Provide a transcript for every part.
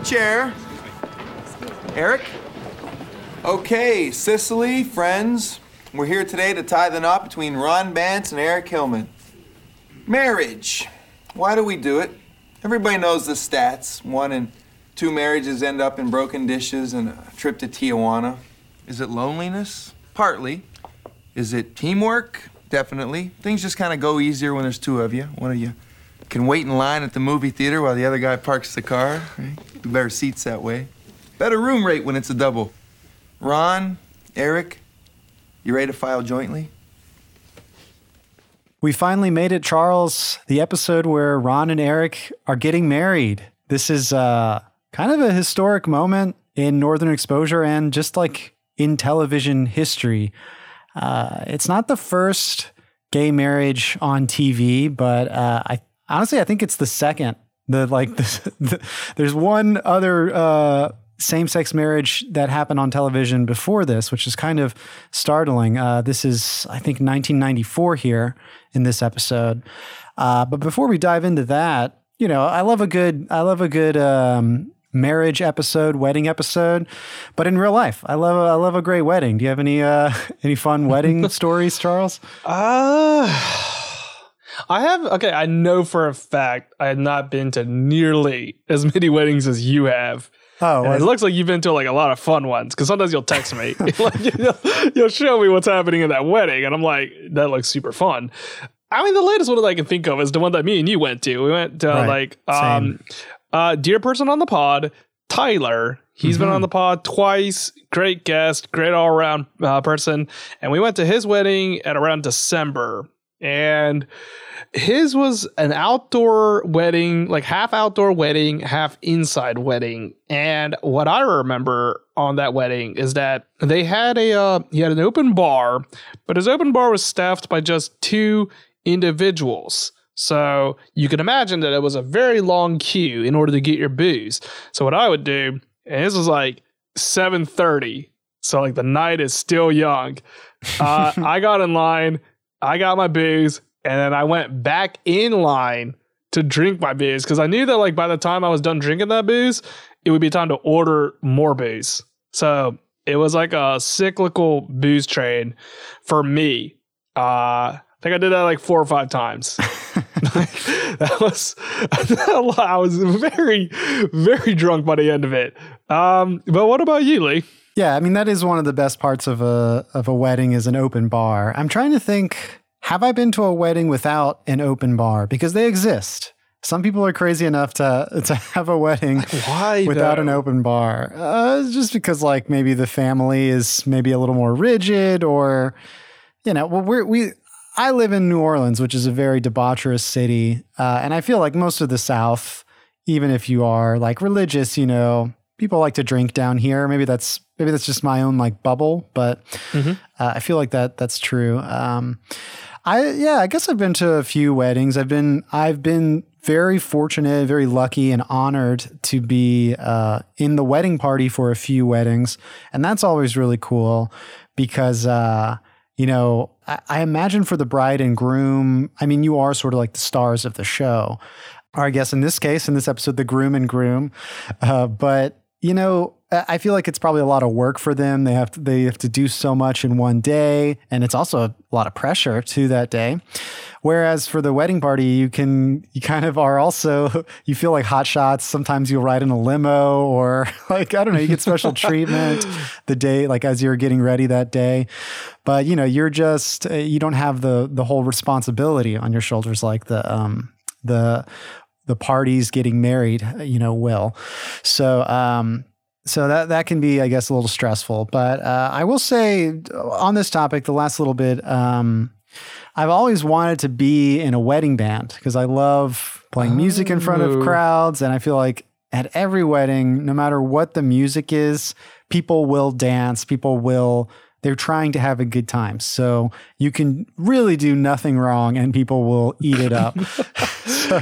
everybody grab a chair. Eric? Okay, Cicely, friends, we're here today to tie the knot between Ron Bantz and Eric Hillman. Marriage. Why do we do it? Everybody knows the stats. One in two marriages end up in broken dishes and a trip to Tijuana. Is it loneliness? Partly. Is it teamwork? Definitely. Things just kind of go easier when there's two of you. One of you can wait in line at the movie theater while the other guy parks the car. Right? Better seats that way. Better room rate when it's a double. Ron, Eric, you ready to file jointly? We finally made it, Charles. The episode where Ron and Eric are getting married. This is uh, kind of a historic moment in Northern Exposure and just like in television history. Uh, it's not the first gay marriage on TV, but uh, I honestly I think it's the second. The like the, the, there's one other uh, same sex marriage that happened on television before this, which is kind of startling. Uh, this is, I think, 1994 here in this episode. Uh, but before we dive into that, you know, I love a good, I love a good um, marriage episode, wedding episode. But in real life, I love, a, I love a great wedding. Do you have any, uh, any fun wedding stories, Charles? Uh, I have okay. I know for a fact I had not been to nearly as many weddings as you have. Oh, well, it looks like you've been to like a lot of fun ones because sometimes you'll text me, like you'll, you'll, show me what's happening in that wedding, and I'm like, that looks super fun. I mean, the latest one that I can think of is the one that me and you went to. We went to right. like um, uh, dear person on the pod, Tyler. He's mm-hmm. been on mm-hmm. the pod twice. Great guest, great all around uh, person, and we went to his wedding at around December, and his was an outdoor wedding, like half outdoor wedding, half inside wedding. And what I remember on that wedding is that they had a uh, he had an open bar, but his open bar was staffed by just two individuals. So you can imagine that it was a very long queue in order to get your booze. So what I would do, and this was like 7:30, so like the night is still young. Uh, I got in line, I got my booze, and then I went back in line to drink my booze because I knew that like by the time I was done drinking that booze, it would be time to order more booze. So it was like a cyclical booze train for me. Uh, I think I did that like four or five times. that was I was very very drunk by the end of it. Um, but what about you, Lee? Yeah, I mean that is one of the best parts of a of a wedding is an open bar. I'm trying to think have I been to a wedding without an open bar? Because they exist. Some people are crazy enough to to have a wedding Why, without though? an open bar. Uh, just because, like, maybe the family is maybe a little more rigid, or you know, well, we're we. I live in New Orleans, which is a very debaucherous city, uh, and I feel like most of the South, even if you are like religious, you know, people like to drink down here. Maybe that's maybe that's just my own like bubble, but mm-hmm. uh, I feel like that that's true. Um, I yeah, I guess I've been to a few weddings. I've been I've been very fortunate, very lucky, and honored to be uh, in the wedding party for a few weddings, and that's always really cool because uh, you know I, I imagine for the bride and groom. I mean, you are sort of like the stars of the show, or I guess in this case, in this episode, the groom and groom. Uh, but you know, I feel like it's probably a lot of work for them. They have to, they have to do so much in one day, and it's also a lot of pressure to that day. Whereas for the wedding party, you can you kind of are also you feel like hot shots. Sometimes you'll ride in a limo, or like I don't know, you get special treatment the day like as you're getting ready that day. But you know, you're just uh, you don't have the the whole responsibility on your shoulders like the um the the parties getting married, you know, will. So, um, so that that can be, I guess, a little stressful. But uh, I will say on this topic, the last little bit, um, I've always wanted to be in a wedding band because I love playing music in front of oh. crowds, and I feel like at every wedding, no matter what the music is, people will dance, people will they're trying to have a good time. So you can really do nothing wrong and people will eat it up. so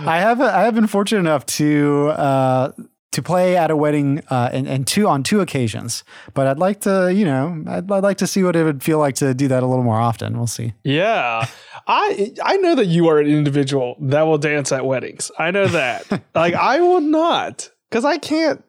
I have I have been fortunate enough to uh, to play at a wedding uh, and, and two on two occasions. But I'd like to, you know, I'd, I'd, like to see what it would feel like to do that a little more often. We'll see. Yeah, I I know that you are an individual that will dance at weddings. I know that. like I will not. because I can't.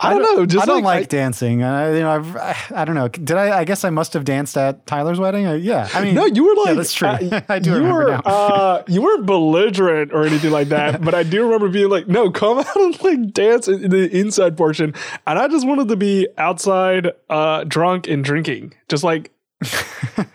I don't, I don't know. Just I don't like, like I, dancing. I, you know, I've, I, I don't know. Did I? I guess I must have danced at Tyler's wedding. Uh, yeah. I mean, no, you were like, yeah, that's true. Uh, I do you remember were, now. uh, you weren't belligerent or anything like that, but I do remember being like, no, come out and like dance in the inside portion, and I just wanted to be outside, uh, drunk and drinking, just like,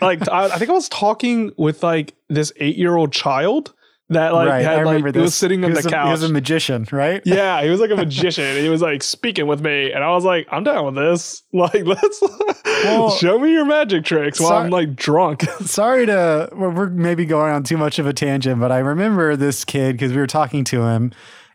like I, I think I was talking with like this eight year old child that like right, had like he was sitting on the couch. he was a magician, right? Yeah, he was like a magician. and he was like speaking with me, and I was like, "I'm down with this. Like, let's well, show me your magic tricks while I'm like drunk." sorry to we're maybe going on too much of a tangent, but I remember this kid because we were talking to him,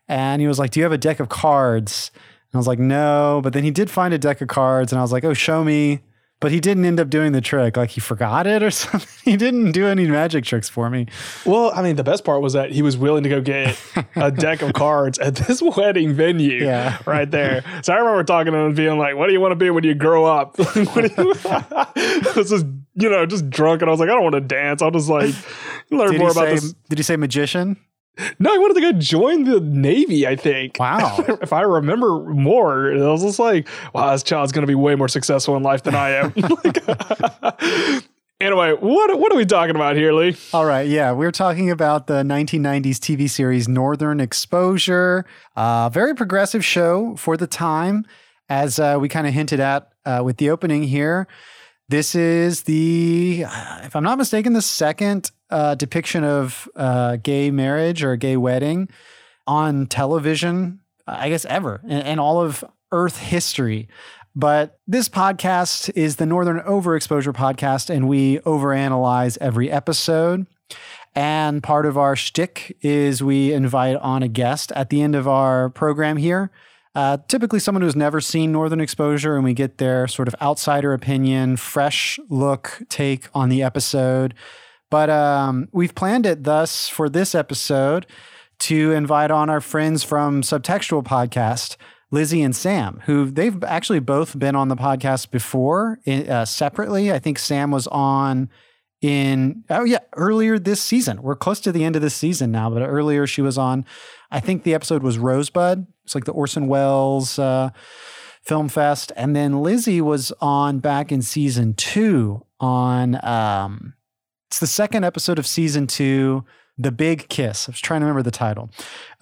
and he was like, "Do you have a deck of cards?" And I was like, "No," but then he did find a deck of cards, and I was like, "Oh, show me." But he didn't end up doing the trick. Like he forgot it or something. he didn't do any magic tricks for me. Well, I mean, the best part was that he was willing to go get a deck of cards at this wedding venue yeah. right there. So I remember talking to him and being like, what do you want to be when you grow up? this is, you know, just drunk. And I was like, I don't want to dance. I'll just like learn did more about say, this. Did he say magician? No, I wanted to go join the Navy, I think. Wow. if I remember more, I was just like, wow, this child's going to be way more successful in life than I am. anyway, what, what are we talking about here, Lee? All right. Yeah. We're talking about the 1990s TV series Northern Exposure. Uh, very progressive show for the time, as uh, we kind of hinted at uh, with the opening here. This is the, if I'm not mistaken, the second uh, depiction of uh, gay marriage or gay wedding on television, I guess ever in, in all of Earth history. But this podcast is the Northern Overexposure podcast, and we overanalyze every episode. And part of our shtick is we invite on a guest at the end of our program here uh, typically, someone who's never seen Northern Exposure, and we get their sort of outsider opinion, fresh look, take on the episode. But um, we've planned it thus for this episode to invite on our friends from Subtextual Podcast, Lizzie and Sam, who they've actually both been on the podcast before uh, separately. I think Sam was on in oh yeah earlier this season. We're close to the end of this season now but earlier she was on. I think the episode was rosebud. It's like the orson welles uh, film fest. And then lizzie was on back in season two on um, it's the second episode of season two the big kiss. I was trying to remember the title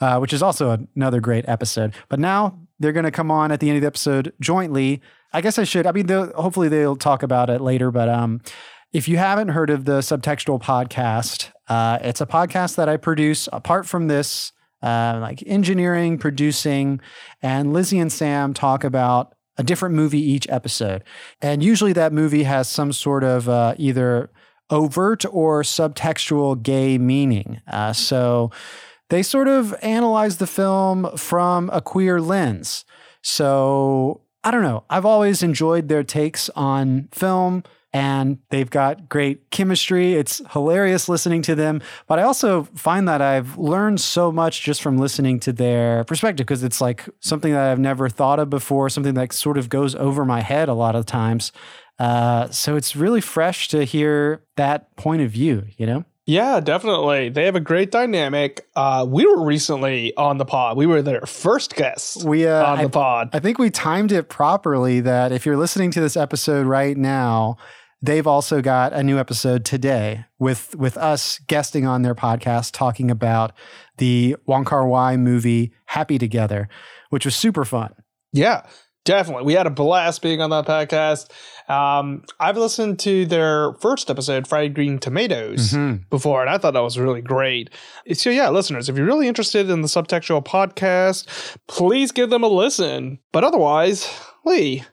uh, which is also another great episode. But now they're going to come on at the end of the episode jointly. I guess i should i mean hopefully they'll talk about it later but um if you haven't heard of the Subtextual podcast, uh, it's a podcast that I produce apart from this, uh, like engineering, producing, and Lizzie and Sam talk about a different movie each episode. And usually that movie has some sort of uh, either overt or subtextual gay meaning. Uh, so they sort of analyze the film from a queer lens. So I don't know. I've always enjoyed their takes on film and they've got great chemistry. It's hilarious listening to them, but I also find that I've learned so much just from listening to their perspective because it's like something that I've never thought of before, something that sort of goes over my head a lot of times. Uh, so it's really fresh to hear that point of view, you know? Yeah, definitely. They have a great dynamic. Uh, we were recently on the pod. We were their first guests we, uh, on the I, pod. I think we timed it properly that if you're listening to this episode right now, they've also got a new episode today with with us guesting on their podcast talking about the Wong Kar Wai movie Happy Together, which was super fun. Yeah, definitely. We had a blast being on that podcast. Um, I've listened to their first episode, Fried Green Tomatoes, mm-hmm. before, and I thought that was really great. So, yeah, listeners, if you're really interested in the Subtextual podcast, please give them a listen. But otherwise, Lee,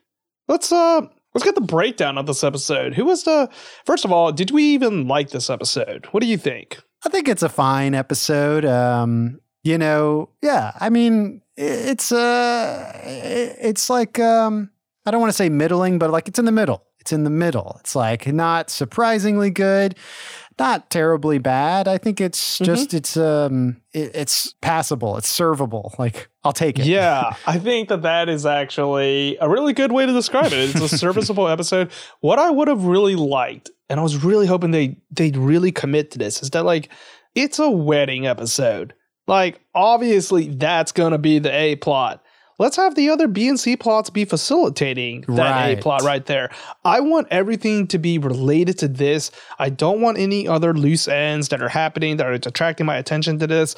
let's uh Let's get the breakdown of this episode. Who was the first of all? Did we even like this episode? What do you think? I think it's a fine episode. Um, you know, yeah. I mean, it's uh, it's like um, I don't want to say middling, but like it's in the middle. It's in the middle. It's like not surprisingly good, not terribly bad. I think it's mm-hmm. just it's um it, it's passable. It's servable. Like I'll take it. Yeah, I think that that is actually a really good way to describe it. It's a serviceable episode. What I would have really liked, and I was really hoping they they'd really commit to this, is that like it's a wedding episode. Like obviously that's gonna be the a plot. let's have the other B and C plots be facilitating that right. A plot right there. I want everything to be related to this. I don't want any other loose ends that are happening that are attracting my attention to this.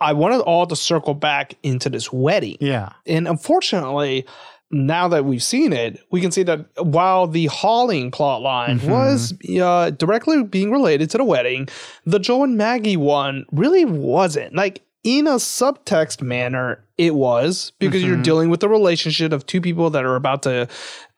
I want it all to circle back into this wedding. Yeah. And unfortunately, now that we've seen it, we can see that while the Holling plot line mm-hmm. was uh, directly being related to the wedding, the Joel and Maggie one really wasn't. Like, in a subtext manner, it was because mm-hmm. you're dealing with the relationship of two people that are about to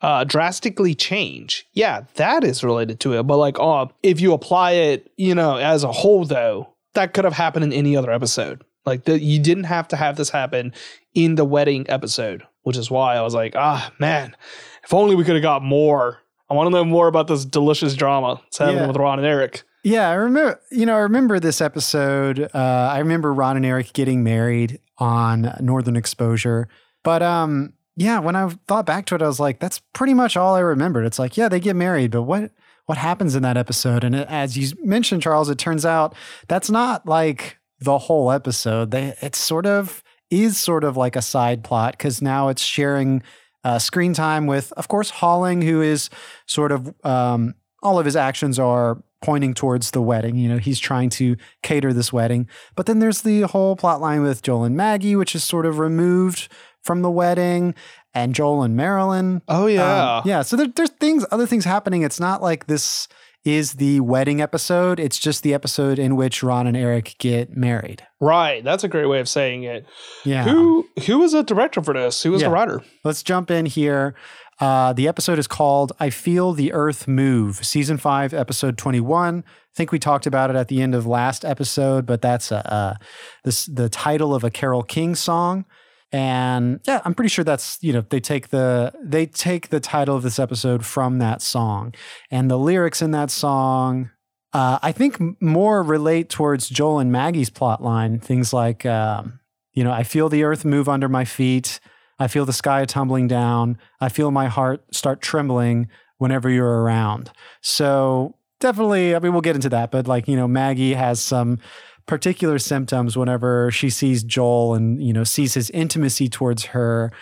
uh, drastically change. Yeah, that is related to it. But like, oh, if you apply it, you know, as a whole, though, that could have happened in any other episode. Like, the, you didn't have to have this happen in the wedding episode, which is why I was like, ah, man, if only we could have got more. I want to know more about this delicious drama it's happening yeah. with Ron and Eric. Yeah, I remember. You know, I remember this episode. Uh, I remember Ron and Eric getting married on Northern Exposure. But um, yeah, when I thought back to it, I was like, that's pretty much all I remembered. It's like, yeah, they get married, but what what happens in that episode? And as you mentioned, Charles, it turns out that's not like the whole episode. They it's sort of is sort of like a side plot because now it's sharing uh, screen time with, of course, Holling, who is sort of um, all of his actions are pointing towards the wedding. You know, he's trying to cater this wedding. But then there's the whole plot line with Joel and Maggie, which is sort of removed from the wedding, and Joel and Marilyn. Oh yeah, um, yeah. So there, there's things, other things happening. It's not like this is the wedding episode. It's just the episode in which Ron and Eric get married. Right. That's a great way of saying it. Yeah. Who who was the director for this? Who was yeah. the writer? Let's jump in here. Uh, the episode is called I Feel the Earth Move, season five, episode 21. I think we talked about it at the end of last episode, but that's a, uh, this, the title of a Carole King song. And yeah, I'm pretty sure that's, you know, they take the they take the title of this episode from that song. And the lyrics in that song uh, I think more relate towards Joel and Maggie's plot line. Things like, um, you know, I feel the earth move under my feet. I feel the sky tumbling down. I feel my heart start trembling whenever you're around. So definitely, I mean, we'll get into that, but like, you know, Maggie has some particular symptoms whenever she sees Joel and, you know, sees his intimacy towards her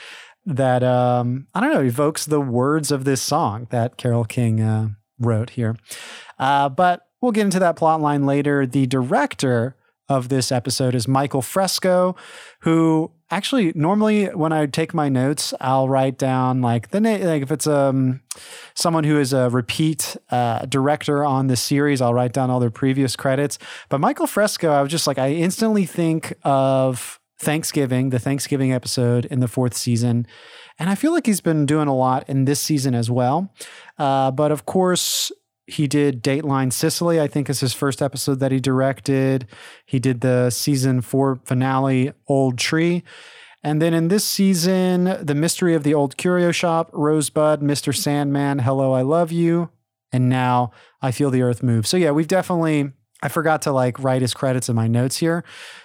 that, um, I don't know, evokes the words of this song that Carole King uh, wrote here. Uh, but we'll get into that plot line later. The director of this episode is Michael Fresco, who actually normally when I take my notes, I'll write down like the name. Like if it's um someone who is a repeat uh, director on the series, I'll write down all their previous credits. But Michael Fresco, I was just like I instantly think of Thanksgiving, the Thanksgiving episode in the fourth season. And I feel like he's been doing a lot in this season as well. Uh, but of course, he did Dateline Sicily, I think is his first episode that he directed. He did the season four finale, Old Tree. And then in this season, The Mystery of the Old Curio Shop, Rosebud, Mr. Sandman, Hello, I Love You. And now I Feel the Earth Move. So yeah, we've definitely, I forgot to like write his credits in my notes here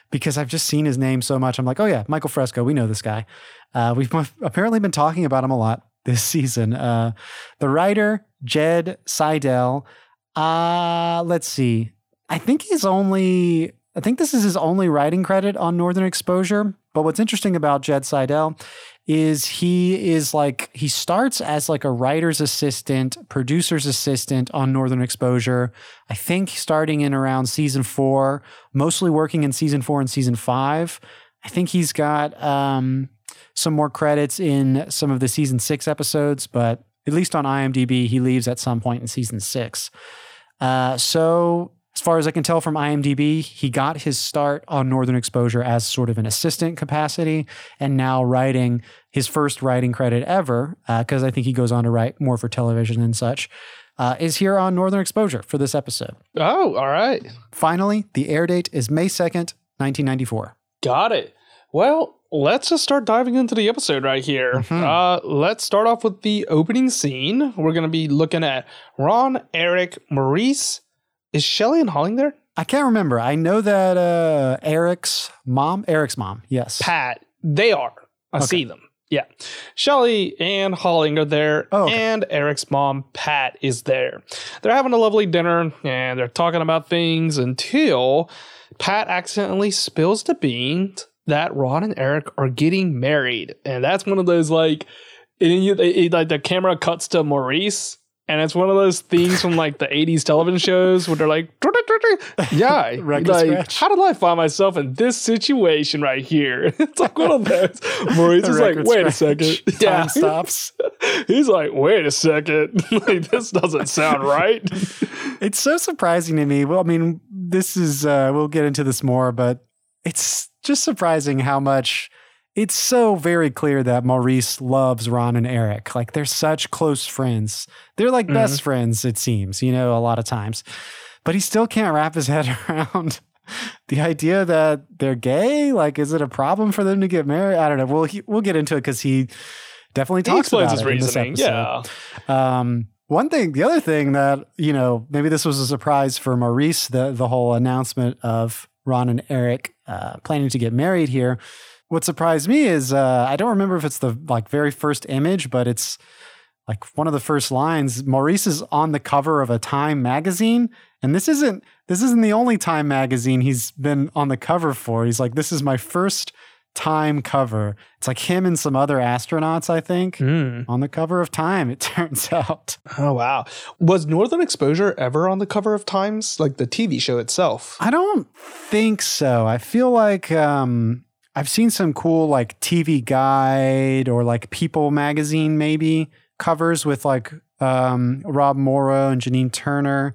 because I've just seen his name so much. I'm like, oh yeah, Michael Fresco, we know this guy. Uh, we've apparently been talking about him a lot this season. Uh, the writer, Jed Seidel. Uh, let's see. I think he's only, I think this is his only writing credit on Northern Exposure. But what's interesting about Jed Seidel is he is like, he starts as like a writer's assistant, producer's assistant on Northern Exposure. I think starting in around season four, mostly working in season four and season five. I think he's got um, some more credits in some of the season six episodes, but at least on IMDb, he leaves at some point in season six. Uh, so, as far as I can tell from IMDb, he got his start on Northern Exposure as sort of an assistant capacity, and now writing his first writing credit ever, because uh, I think he goes on to write more for television and such. Uh, is here on Northern Exposure for this episode. Oh, all right. Finally, the air date is May 2nd, 1994. Got it. Well, let's just start diving into the episode right here. Mm-hmm. Uh, let's start off with the opening scene. We're going to be looking at Ron, Eric, Maurice. Is Shelly and Holling there? I can't remember. I know that uh, Eric's mom, Eric's mom, yes. Pat, they are. I okay. see them. Yeah. Shelly and Holling are there, oh, okay. and Eric's mom, Pat, is there. They're having a lovely dinner and they're talking about things until Pat accidentally spills the beans that Ron and Eric are getting married, and that's one of those like, and you, it, like the camera cuts to Maurice, and it's one of those things from like the 80s television shows where they're like, yeah, like, how did I find myself in this situation right here? It's like one of those. Maurice is like, wait a second. Time stops. He's like, wait a second. like, this doesn't sound right. it's so surprising to me. Well, I mean, this is, uh, we'll get into this more, but it's just surprising how much it's so very clear that Maurice loves Ron and Eric. Like they're such close friends. They're like mm-hmm. best friends, it seems, you know, a lot of times. But he still can't wrap his head around the idea that they're gay. Like, is it a problem for them to get married? I don't know. We'll, he, we'll get into it because he definitely talks he about his it reasoning. in this episode. Yeah. Um, one thing, the other thing that, you know, maybe this was a surprise for Maurice, the, the whole announcement of Ron and Eric uh, planning to get married here what surprised me is uh, I don't remember if it's the like very first image, but it's like one of the first lines. Maurice is on the cover of a Time magazine, and this isn't this isn't the only Time magazine he's been on the cover for. He's like, this is my first Time cover. It's like him and some other astronauts, I think, mm. on the cover of Time. It turns out. Oh wow! Was Northern Exposure ever on the cover of Times, like the TV show itself? I don't think so. I feel like um, I've seen some cool like TV guide or like People magazine maybe covers with like um, Rob Morrow and Janine Turner.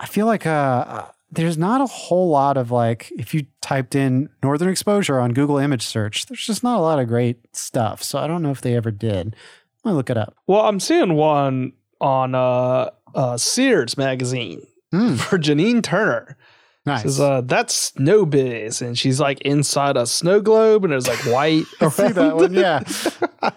I feel like uh, uh, there's not a whole lot of like if you typed in Northern Exposure on Google image search, there's just not a lot of great stuff. So I don't know if they ever did. I'm gonna look it up. Well, I'm seeing one on uh, uh Sears magazine mm. for Janine Turner. Nice. Says, uh, that's snow biz, and she's like inside a snow globe, and it's like white. I see that one. Yeah,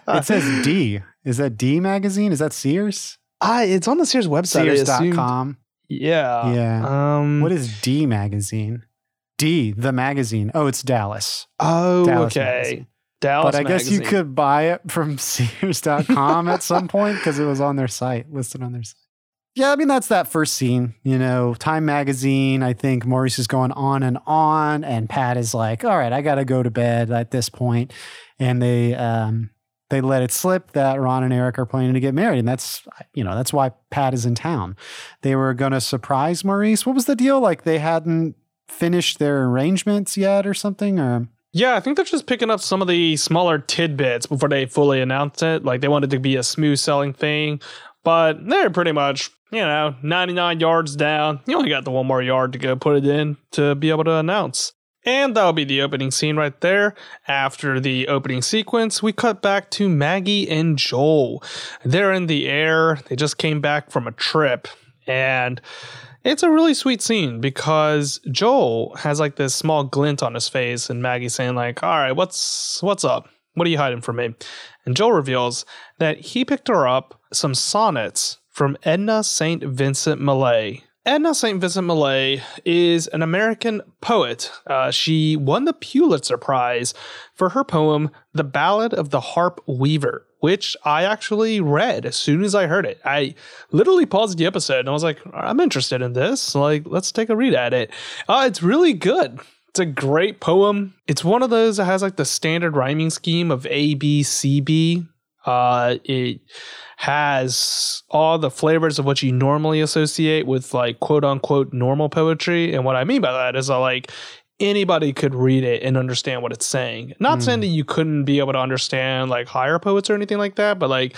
it says D. Is that D magazine? Is that Sears? I. It's on the Sears website. Sears.com. Yeah. Yeah. Um, what is D magazine? D, the magazine. Oh, it's Dallas. Oh, Dallas okay. Magazine. Dallas. But I magazine. guess you could buy it from Sears.com at some point because it was on their site, listed on their site. Yeah, I mean that's that first scene. You know, Time Magazine. I think Maurice is going on and on, and Pat is like, "All right, I got to go to bed at this point," and they um, they let it slip that Ron and Eric are planning to get married, and that's you know that's why Pat is in town. They were going to surprise Maurice. What was the deal? Like they hadn't finished their arrangements yet, or something, or yeah, I think they're just picking up some of the smaller tidbits before they fully announce it. Like they wanted to be a smooth selling thing, but they're pretty much you know, 99 yards down. You only got the one more yard to go put it in to be able to announce. And that'll be the opening scene right there. After the opening sequence, we cut back to Maggie and Joel. They're in the air. They just came back from a trip. And it's a really sweet scene because Joel has like this small glint on his face and Maggie saying like, "All right, what's what's up? What are you hiding from me?" And Joel reveals that he picked her up some sonnets from Edna St. Vincent Millay. Edna St. Vincent Millay is an American poet. Uh, she won the Pulitzer Prize for her poem, The Ballad of the Harp Weaver, which I actually read as soon as I heard it. I literally paused the episode and I was like, I'm interested in this. Like, let's take a read at it. Uh, it's really good. It's a great poem. It's one of those that has like the standard rhyming scheme of A, B, C, B. Uh, it has all the flavors of what you normally associate with like quote unquote normal poetry. And what I mean by that is that like anybody could read it and understand what it's saying. Not mm. saying that you couldn't be able to understand like higher poets or anything like that, but like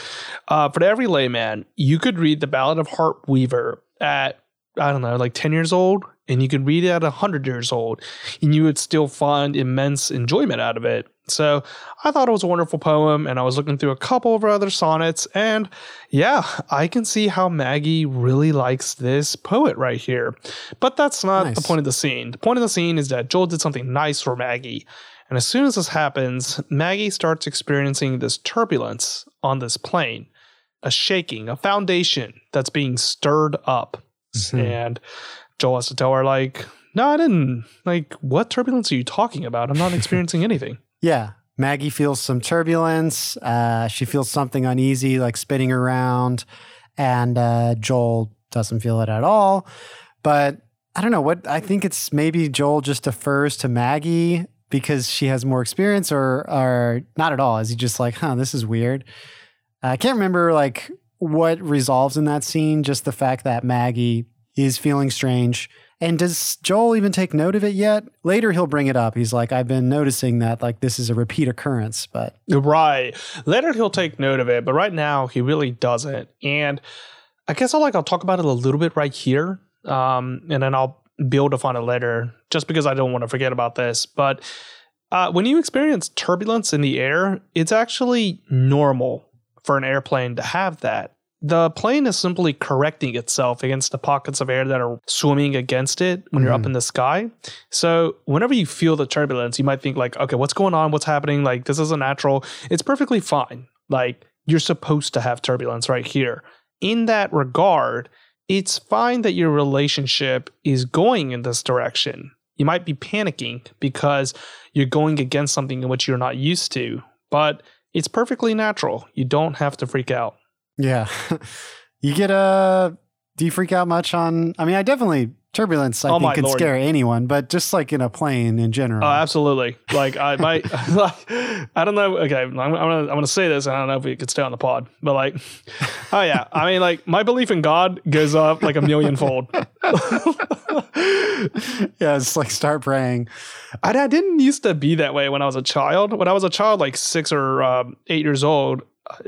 uh, for every layman, you could read the Ballad of Harp Weaver at I don't know, like 10 years old, and you could read it at 100 years old, and you would still find immense enjoyment out of it. So I thought it was a wonderful poem, and I was looking through a couple of other sonnets, and yeah, I can see how Maggie really likes this poet right here. But that's not nice. the point of the scene. The point of the scene is that Joel did something nice for Maggie. And as soon as this happens, Maggie starts experiencing this turbulence on this plane, a shaking, a foundation that's being stirred up. Mm-hmm. And Joel has to tell her, like, no, I didn't. Like, what turbulence are you talking about? I'm not experiencing anything. Yeah. Maggie feels some turbulence. Uh, she feels something uneasy, like spinning around. And uh, Joel doesn't feel it at all. But I don't know what I think it's maybe Joel just defers to Maggie because she has more experience or or not at all? Is he just like, huh, this is weird? I can't remember like what resolves in that scene, just the fact that Maggie is feeling strange. And does Joel even take note of it yet? Later he'll bring it up. He's like, I've been noticing that like this is a repeat occurrence, but Right. Later he'll take note of it, but right now he really doesn't. And I guess I'll like I'll talk about it a little bit right here. Um, and then I'll build upon it later, just because I don't want to forget about this. But uh, when you experience turbulence in the air, it's actually normal for an airplane to have that. The plane is simply correcting itself against the pockets of air that are swimming against it when mm-hmm. you're up mm-hmm. in the sky. So, whenever you feel the turbulence, you might think, like, okay, what's going on? What's happening? Like, this isn't natural. It's perfectly fine. Like, you're supposed to have turbulence right here. In that regard, it's fine that your relationship is going in this direction. You might be panicking because you're going against something in which you're not used to, but it's perfectly natural. You don't have to freak out. Yeah. you get a. Uh, do you freak out much on? I mean, I definitely turbulence. I oh think can Lord. scare anyone, but just like in a plane in general. Oh, absolutely. Like I might. like, I don't know. Okay, I'm, I'm, gonna I'm gonna say this. I don't know if we could stay on the pod, but like, oh yeah. I mean, like my belief in God goes up like a million fold. yeah, it's like start praying. I, I, didn't used to be that way when I was a child. When I was a child, like six or um, eight years old,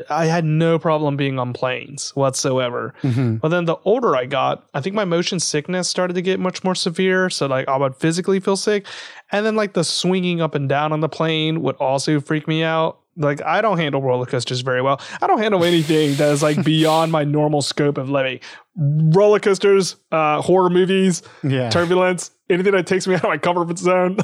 I had no problem being on planes whatsoever. Mm-hmm. But then the older I got, I think my motion sickness started to get much more severe. So like I would physically feel sick, and then like the swinging up and down on the plane would also freak me out. Like I don't handle roller coasters very well. I don't handle anything that is like beyond my normal scope of living. Roller coasters, uh, horror movies, yeah. turbulence, anything that takes me out of my comfort zone.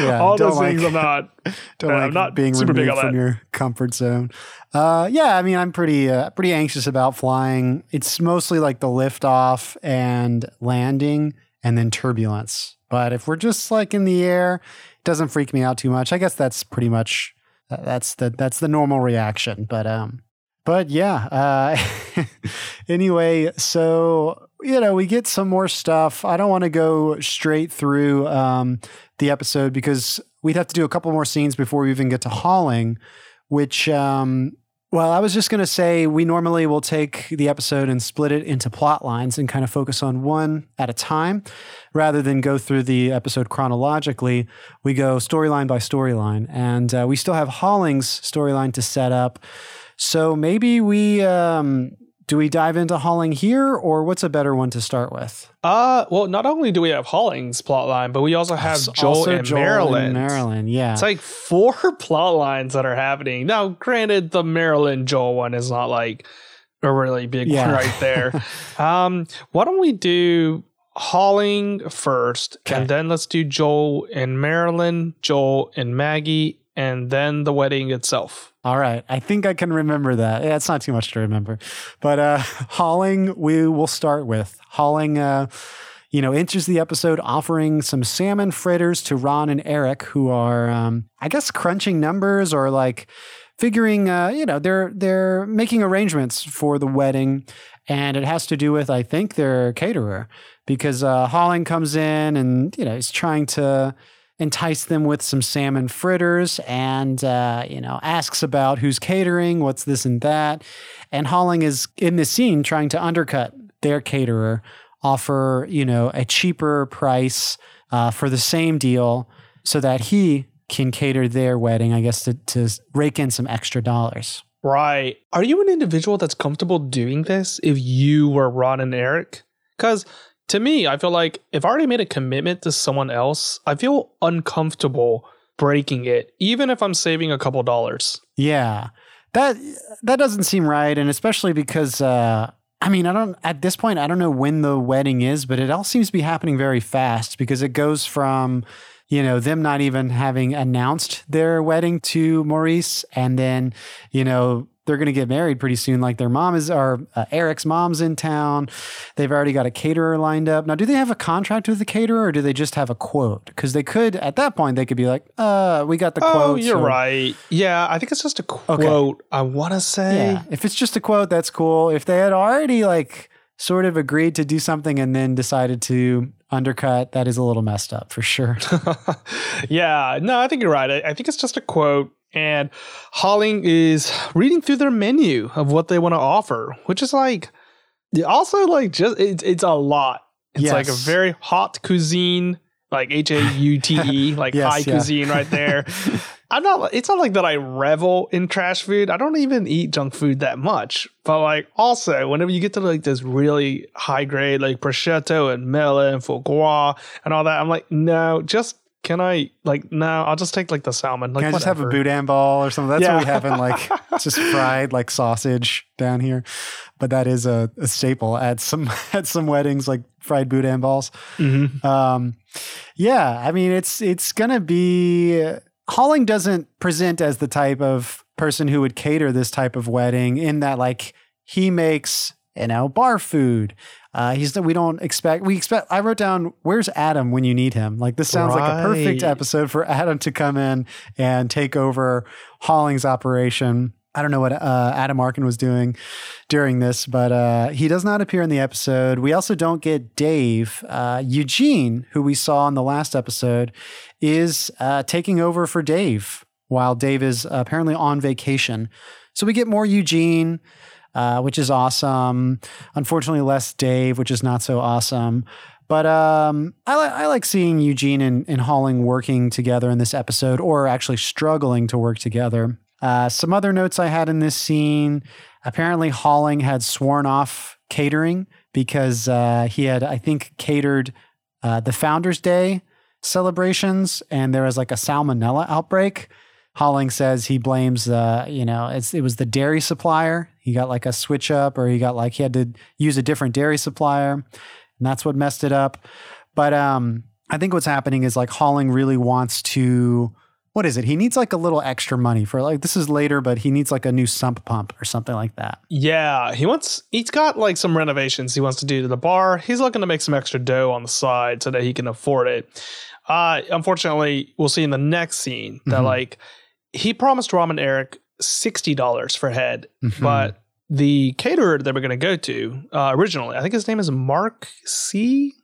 yeah, all those like, things I'm not. Don't uh, like I'm not being super removed from that. your comfort zone. Uh, yeah, I mean, I'm pretty uh, pretty anxious about flying. It's mostly like the liftoff and landing, and then turbulence. But if we're just like in the air, it doesn't freak me out too much. I guess that's pretty much that's the that's the normal reaction. But um, but yeah. Uh, anyway, so you know we get some more stuff. I don't want to go straight through um the episode because we'd have to do a couple more scenes before we even get to Holling, which um well, I was just going to say we normally will take the episode and split it into plot lines and kind of focus on one at a time rather than go through the episode chronologically. We go storyline by storyline, and uh, we still have Holling's storyline to set up. So maybe we um, do we dive into Holling here, or what's a better one to start with? Uh, well, not only do we have Holling's plotline, but we also have also Joel, also and, Joel Marilyn. and Marilyn. Yeah, it's like four plot lines that are happening. Now, granted, the Marilyn Joel one is not like a really big yeah. one right there. um, why don't we do Holling first, okay. and then let's do Joel and Marilyn, Joel and Maggie, and then the wedding itself. All right. I think I can remember that. Yeah, it's not too much to remember. But uh Holling, we will start with. Holling uh you know, enters the episode offering some salmon fritters to Ron and Eric, who are, um, I guess, crunching numbers or like figuring, uh, you know, they're they're making arrangements for the wedding, and it has to do with, I think, their caterer because uh, comes in and you know he's trying to entice them with some salmon fritters and, uh, you know, asks about who's catering, what's this and that. And Holling is in this scene trying to undercut their caterer, offer, you know, a cheaper price uh, for the same deal so that he can cater their wedding, I guess, to, to rake in some extra dollars. Right. Are you an individual that's comfortable doing this if you were Ron and Eric? Because to me, I feel like if I already made a commitment to someone else, I feel uncomfortable breaking it, even if I'm saving a couple dollars. Yeah. That that doesn't seem right. And especially because uh I mean, I don't at this point I don't know when the wedding is, but it all seems to be happening very fast because it goes from you know, them not even having announced their wedding to Maurice and then, you know, they're going to get married pretty soon. Like their mom is, or uh, Eric's mom's in town. They've already got a caterer lined up. Now, do they have a contract with the caterer or do they just have a quote? Because they could, at that point, they could be like, uh, we got the oh, quote. You're so. right. Yeah, I think it's just a quote. Okay. I want to say. Yeah. If it's just a quote, that's cool. If they had already like sort of agreed to do something and then decided to undercut. That is a little messed up for sure. yeah, no, I think you're right. I, I think it's just a quote. And Holling is reading through their menu of what they want to offer, which is like also like just it's it's a lot. It's yes. like a very hot cuisine, like H A U T E, like yes, high yeah. cuisine right there. I'm not. It's not like that. I revel in trash food. I don't even eat junk food that much. But like, also, whenever you get to like this really high grade, like prosciutto and melon and foie gras and all that, I'm like, no, just can I like no? I'll just take like the salmon. Like, can I just have a boudin ball or something? That's yeah. what we have in like just fried like sausage down here. But that is a, a staple at some at some weddings, like fried boudin balls. Mm-hmm. Um, yeah, I mean it's it's gonna be Holling doesn't present as the type of person who would cater this type of wedding in that like he makes you know bar food. Uh, he's that we don't expect we expect I wrote down where's Adam when you need him? Like this sounds right. like a perfect episode for Adam to come in and take over Holling's operation I don't know what uh, Adam Arkin was doing during this, but uh, he does not appear in the episode. We also don't get Dave. Uh, Eugene, who we saw in the last episode, is uh, taking over for Dave while Dave is apparently on vacation. So we get more Eugene, uh, which is awesome. Unfortunately, less Dave, which is not so awesome. But um, I, li- I, like seeing Eugene and, and Holling working together in this episode, or actually struggling to work together. Uh, some other notes I had in this scene apparently, Holling had sworn off catering because uh, he had, I think, catered uh, the Founders Day celebrations and there was like a salmonella outbreak. Holling says he blames, uh, you know, it was the dairy supplier. He got like a switch up or he got like, he had to use a different dairy supplier and that's what messed it up. But um, I think what's happening is like Holling really wants to what is it? He needs like a little extra money for like this is later, but he needs like a new sump pump or something like that. Yeah, he wants he's got like some renovations he wants to do to the bar. He's looking to make some extra dough on the side so that he can afford it. Uh unfortunately, we'll see in the next scene that mm-hmm. like he promised Ron and Eric sixty dollars for head, mm-hmm. but the caterer that we're going to go to uh, originally, I think his name is Mark C.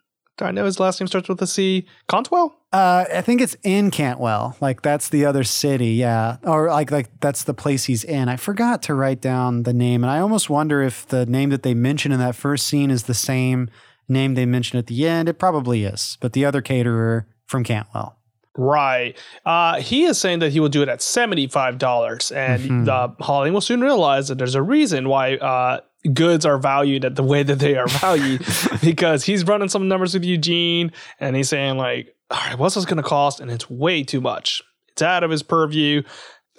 I know his last name starts with a C. Cantwell. Uh, I think it's in Cantwell. Like that's the other city, yeah, or like like that's the place he's in. I forgot to write down the name, and I almost wonder if the name that they mention in that first scene is the same name they mention at the end. It probably is, but the other caterer from Cantwell. Right. Uh, he is saying that he will do it at $75. And mm-hmm. uh, Holling will soon realize that there's a reason why uh, goods are valued at the way that they are valued because he's running some numbers with Eugene and he's saying, like, all right, what's this going to cost? And it's way too much. It's out of his purview.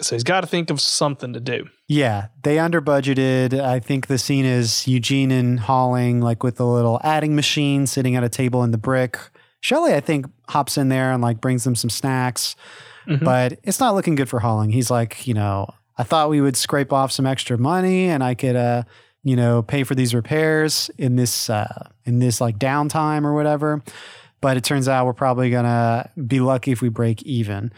So he's got to think of something to do. Yeah, they under budgeted. I think the scene is Eugene and Holling, like with the little adding machine sitting at a table in the brick. Shelly, I think, hops in there and like brings them some snacks, mm-hmm. but it's not looking good for Holling. He's like, you know, I thought we would scrape off some extra money and I could, uh, you know, pay for these repairs in this, uh, in this like downtime or whatever. But it turns out we're probably gonna be lucky if we break even.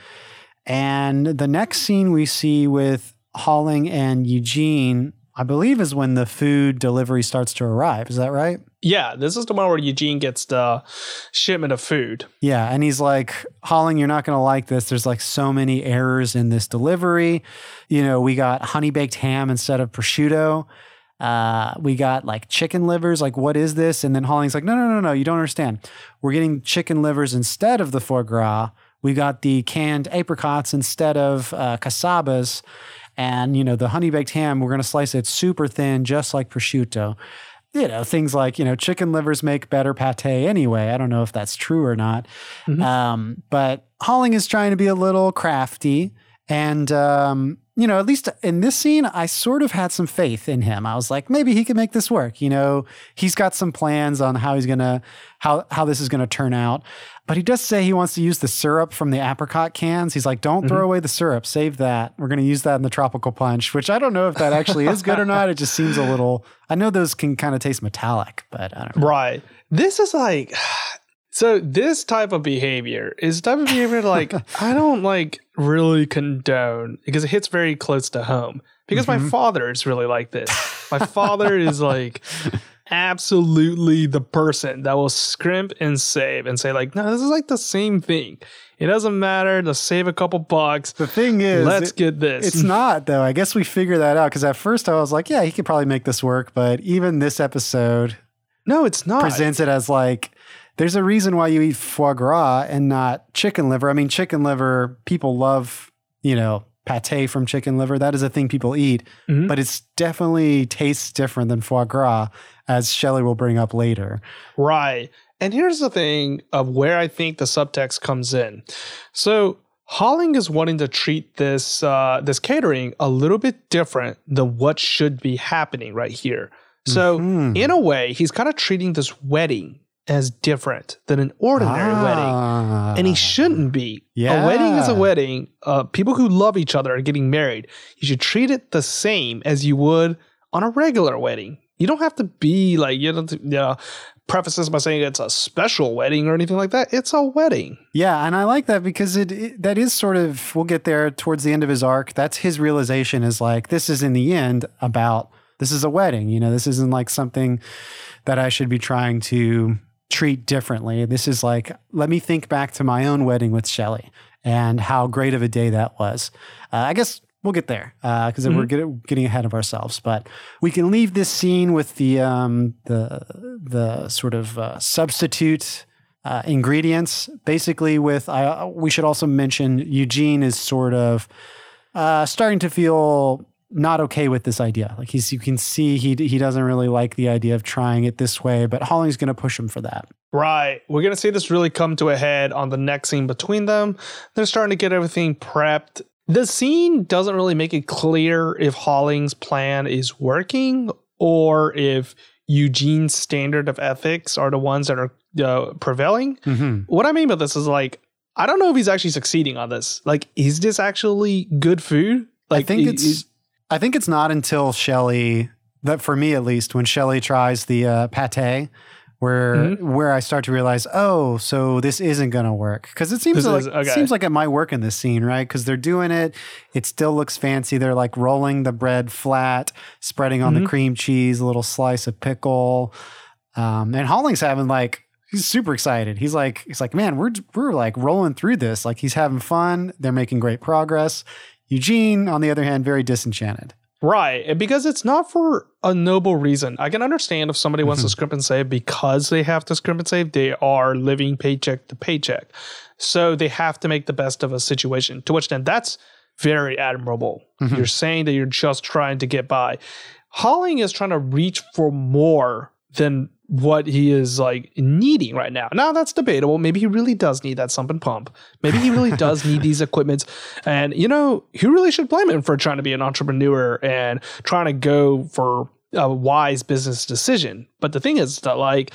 And the next scene we see with Holling and Eugene I believe is when the food delivery starts to arrive. Is that right? Yeah, this is the one where Eugene gets the shipment of food. Yeah, and he's like, Holling, you're not going to like this. There's like so many errors in this delivery. You know, we got honey baked ham instead of prosciutto. Uh, we got like chicken livers. Like, what is this? And then Holling's like, no, no, no, no, you don't understand. We're getting chicken livers instead of the foie gras. We got the canned apricots instead of uh, casabas. And, you know, the honey baked ham, we're going to slice it super thin, just like prosciutto. You know, things like, you know, chicken livers make better pate anyway. I don't know if that's true or not. Mm-hmm. Um, but Holling is trying to be a little crafty. And, um, you know, at least in this scene, I sort of had some faith in him. I was like, maybe he can make this work. You know, he's got some plans on how he's gonna how how this is gonna turn out. But he does say he wants to use the syrup from the apricot cans. He's like, don't mm-hmm. throw away the syrup, save that. We're to use that in the tropical punch, which I don't know if that actually is good or not. It just seems a little, I know those can kind of taste metallic, but I don't know. Right. This is like, so this type of behavior is type of behavior like I don't like really condone because it hits very close to home. Because mm-hmm. my father is really like this. My father is like absolutely the person that will scrimp and save and say like, no, this is like the same thing. It doesn't matter to save a couple bucks. The thing is, let's it, get this. It's not though. I guess we figure that out because at first I was like, yeah, he could probably make this work, but even this episode, no, it's not. Presents it as like there's a reason why you eat foie gras and not chicken liver. I mean, chicken liver, people love, you know, pate from chicken liver. That is a thing people eat, mm-hmm. but it's definitely tastes different than foie gras, as Shelly will bring up later. Right. And here's the thing of where I think the subtext comes in. So Holling is wanting to treat this uh, this catering a little bit different than what should be happening right here. So mm-hmm. in a way, he's kind of treating this wedding as different than an ordinary ah, wedding, and he shouldn't be. Yeah. A wedding is a wedding. Uh, people who love each other are getting married. You should treat it the same as you would on a regular wedding. You don't have to be like you don't. You know, preface this by saying it's a special wedding or anything like that. It's a wedding. Yeah, and I like that because it, it, that is sort of we'll get there towards the end of his arc. That's his realization is like this is in the end about this is a wedding. You know, this isn't like something that I should be trying to treat differently. This is like let me think back to my own wedding with Shelly and how great of a day that was. Uh, I guess we'll get there because uh, mm-hmm. we're get, getting ahead of ourselves. But we can leave this scene with the um, the the sort of uh, substitute uh, ingredients. Basically, with I we should also mention Eugene is sort of uh, starting to feel not okay with this idea. Like he's you can see he he doesn't really like the idea of trying it this way, but Holling's going to push him for that. Right. We're going to see this really come to a head on the next scene between them. They're starting to get everything prepped the scene doesn't really make it clear if Holling's plan is working or if Eugene's standard of ethics are the ones that are uh, prevailing. Mm-hmm. What I mean by this is like, I don't know if he's actually succeeding on this. Like, is this actually good food? Like, I think it's. I think it's not until Shelly that for me at least when Shelly tries the uh, pate where mm-hmm. where I start to realize, oh, so this isn't going to work because it seems this like is, okay. seems like it might work in this scene, right? Because they're doing it, it still looks fancy. They're like rolling the bread flat, spreading on mm-hmm. the cream cheese, a little slice of pickle, um, and Holling's having like he's super excited. He's like he's like, man, we're we're like rolling through this. Like he's having fun. They're making great progress. Eugene, on the other hand, very disenchanted. Right. And because it's not for a noble reason. I can understand if somebody wants to mm-hmm. scrimp and save because they have to scrimp and save, they are living paycheck to paycheck. So they have to make the best of a situation. To which then that's very admirable. Mm-hmm. You're saying that you're just trying to get by. Holling is trying to reach for more than what he is like needing right now. Now that's debatable. Maybe he really does need that sump and pump. Maybe he really does need these equipments. And you know, who really should blame him for trying to be an entrepreneur and trying to go for a wise business decision. But the thing is that like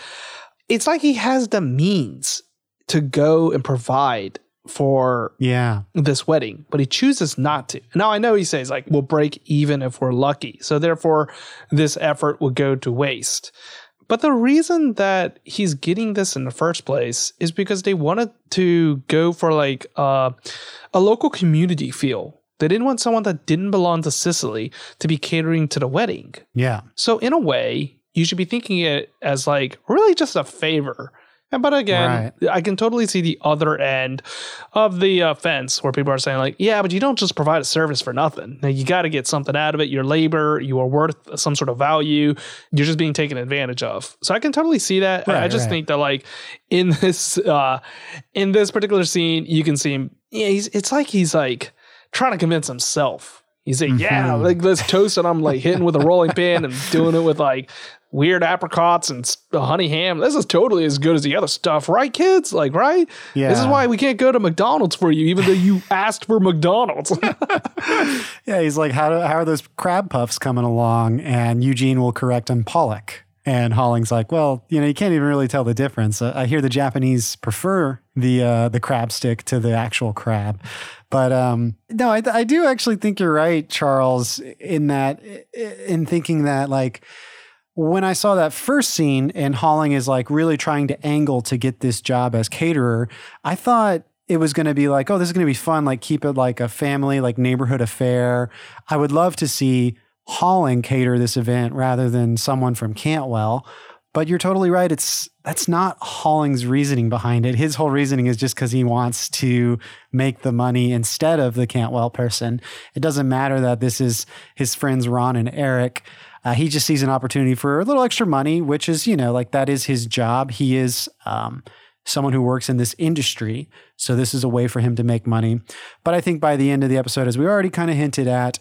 it's like he has the means to go and provide for yeah this wedding but he chooses not to now i know he says like we'll break even if we're lucky so therefore this effort will go to waste but the reason that he's getting this in the first place is because they wanted to go for like uh, a local community feel. They didn't want someone that didn't belong to Cicely to be catering to the wedding. Yeah. So in a way, you should be thinking it as like really just a favor but again, right. I can totally see the other end of the uh, fence where people are saying like, yeah, but you don't just provide a service for nothing. Now, you got to get something out of it. Your labor, you are worth some sort of value. You're just being taken advantage of. So I can totally see that. Right, I just right. think that like in this uh, in this particular scene, you can see him. Yeah, he's. It's like he's like trying to convince himself. He's like, mm-hmm. yeah, like let's toast, and I'm like hitting with a rolling pin and doing it with like weird apricots and honey ham. This is totally as good as the other stuff, right, kids? Like, right? Yeah. This is why we can't go to McDonald's for you, even though you asked for McDonald's. yeah, he's like, how, do, how are those crab puffs coming along? And Eugene will correct him, Pollock. And Holling's like, well, you know, you can't even really tell the difference. Uh, I hear the Japanese prefer the uh, the crab stick to the actual crab, but um, no, I, I do actually think you're right, Charles, in that in thinking that like when I saw that first scene and Holling is like really trying to angle to get this job as caterer, I thought it was going to be like, oh, this is going to be fun. Like keep it like a family, like neighborhood affair. I would love to see Holling cater this event rather than someone from Cantwell. But you're totally right. It's that's not Holling's reasoning behind it. His whole reasoning is just because he wants to make the money instead of the Cantwell person. It doesn't matter that this is his friends Ron and Eric. Uh, he just sees an opportunity for a little extra money, which is, you know, like that is his job. He is um, someone who works in this industry. So this is a way for him to make money. But I think by the end of the episode, as we already kind of hinted at,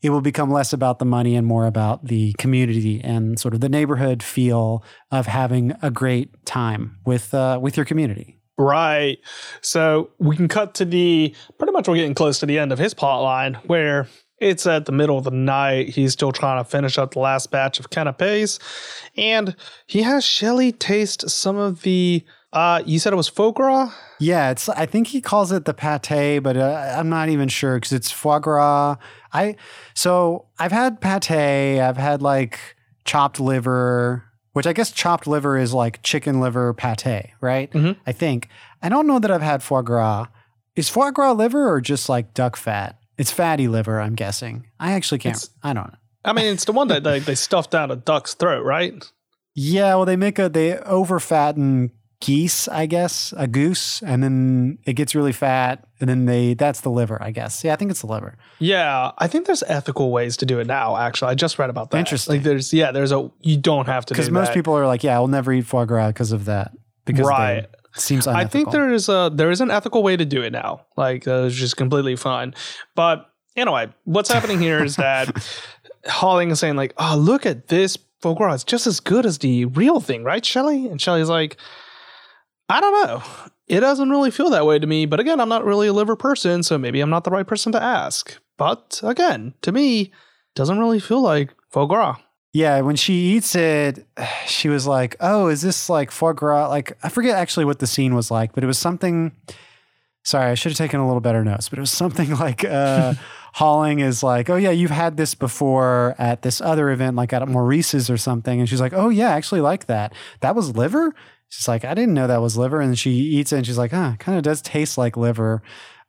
it will become less about the money and more about the community and sort of the neighborhood feel of having a great time with uh, with your community. Right. So we can cut to the pretty much we're getting close to the end of his plot line where it's at the middle of the night. He's still trying to finish up the last batch of canapes. And he has Shelly taste some of the uh, you said it was foie gras? Yeah, it's. I think he calls it the pate, but uh, I'm not even sure because it's foie gras. I so I've had pate. I've had like chopped liver, which I guess chopped liver is like chicken liver pate, right? Mm-hmm. I think. I don't know that I've had foie gras. Is foie gras liver or just like duck fat? It's fatty liver, I'm guessing. I actually can't. It's, I don't know. I mean, it's the one that they, they stuff down a duck's throat, right? Yeah, well, they make a they over fatten geese, I guess, a goose, and then it gets really fat, and then they that's the liver, I guess. Yeah, I think it's the liver. Yeah, I think there's ethical ways to do it now. Actually, I just read about that. Interesting. Like there's yeah, there's a you don't have to because most that. people are like, yeah, I'll never eat foie gras because of that. Because right. Seems unethical. I think there is a there is an ethical way to do it now. Like uh, it's just completely fine. But anyway, what's happening here is that Holling is saying like, oh, look at this foie gras. It's just as good as the real thing, right, Shelly? And Shelly's like I don't know. It doesn't really feel that way to me. But again, I'm not really a liver person, so maybe I'm not the right person to ask. But again, to me, doesn't really feel like foie gras. Yeah, when she eats it, she was like, "Oh, is this like foie gras?" Like I forget actually what the scene was like, but it was something. Sorry, I should have taken a little better notes, but it was something like uh, Holling is like, "Oh yeah, you've had this before at this other event, like at Maurice's or something," and she's like, "Oh yeah, I actually like that. That was liver." She's like, I didn't know that was liver. And she eats it and she's like, ah, it kind of does taste like liver.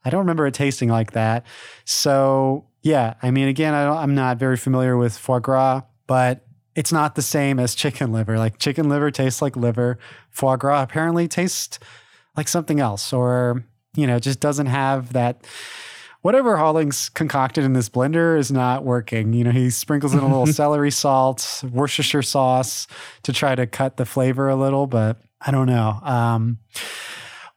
I don't remember it tasting like that. So, yeah, I mean, again, I am not very familiar with foie gras, but it's not the same as chicken liver. Like chicken liver tastes like liver. Foie gras apparently tastes like something else or, you know, just doesn't have that whatever Holling's concocted in this blender is not working. You know, he sprinkles in a little celery salt, Worcestershire sauce to try to cut the flavor a little, but I don't know. Um,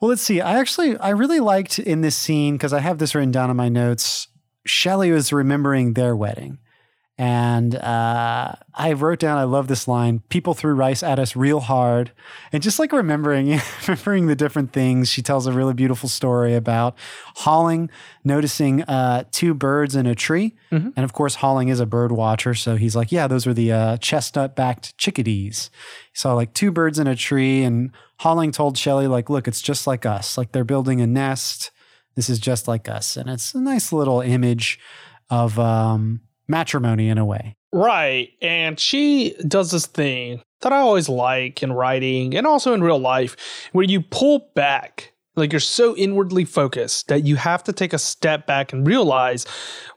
well, let's see. I actually, I really liked in this scene because I have this written down in my notes. Shelly was remembering their wedding. And uh, I wrote down, I love this line. People threw rice at us real hard, and just like remembering, remembering the different things. She tells a really beautiful story about Holling noticing uh, two birds in a tree, mm-hmm. and of course, Holling is a bird watcher, so he's like, "Yeah, those were the uh, chestnut-backed chickadees." He saw like two birds in a tree, and Holling told Shelly, "Like, look, it's just like us. Like they're building a nest. This is just like us," and it's a nice little image of. Um, matrimony in a way. Right. And she does this thing that I always like in writing and also in real life where you pull back. Like you're so inwardly focused that you have to take a step back and realize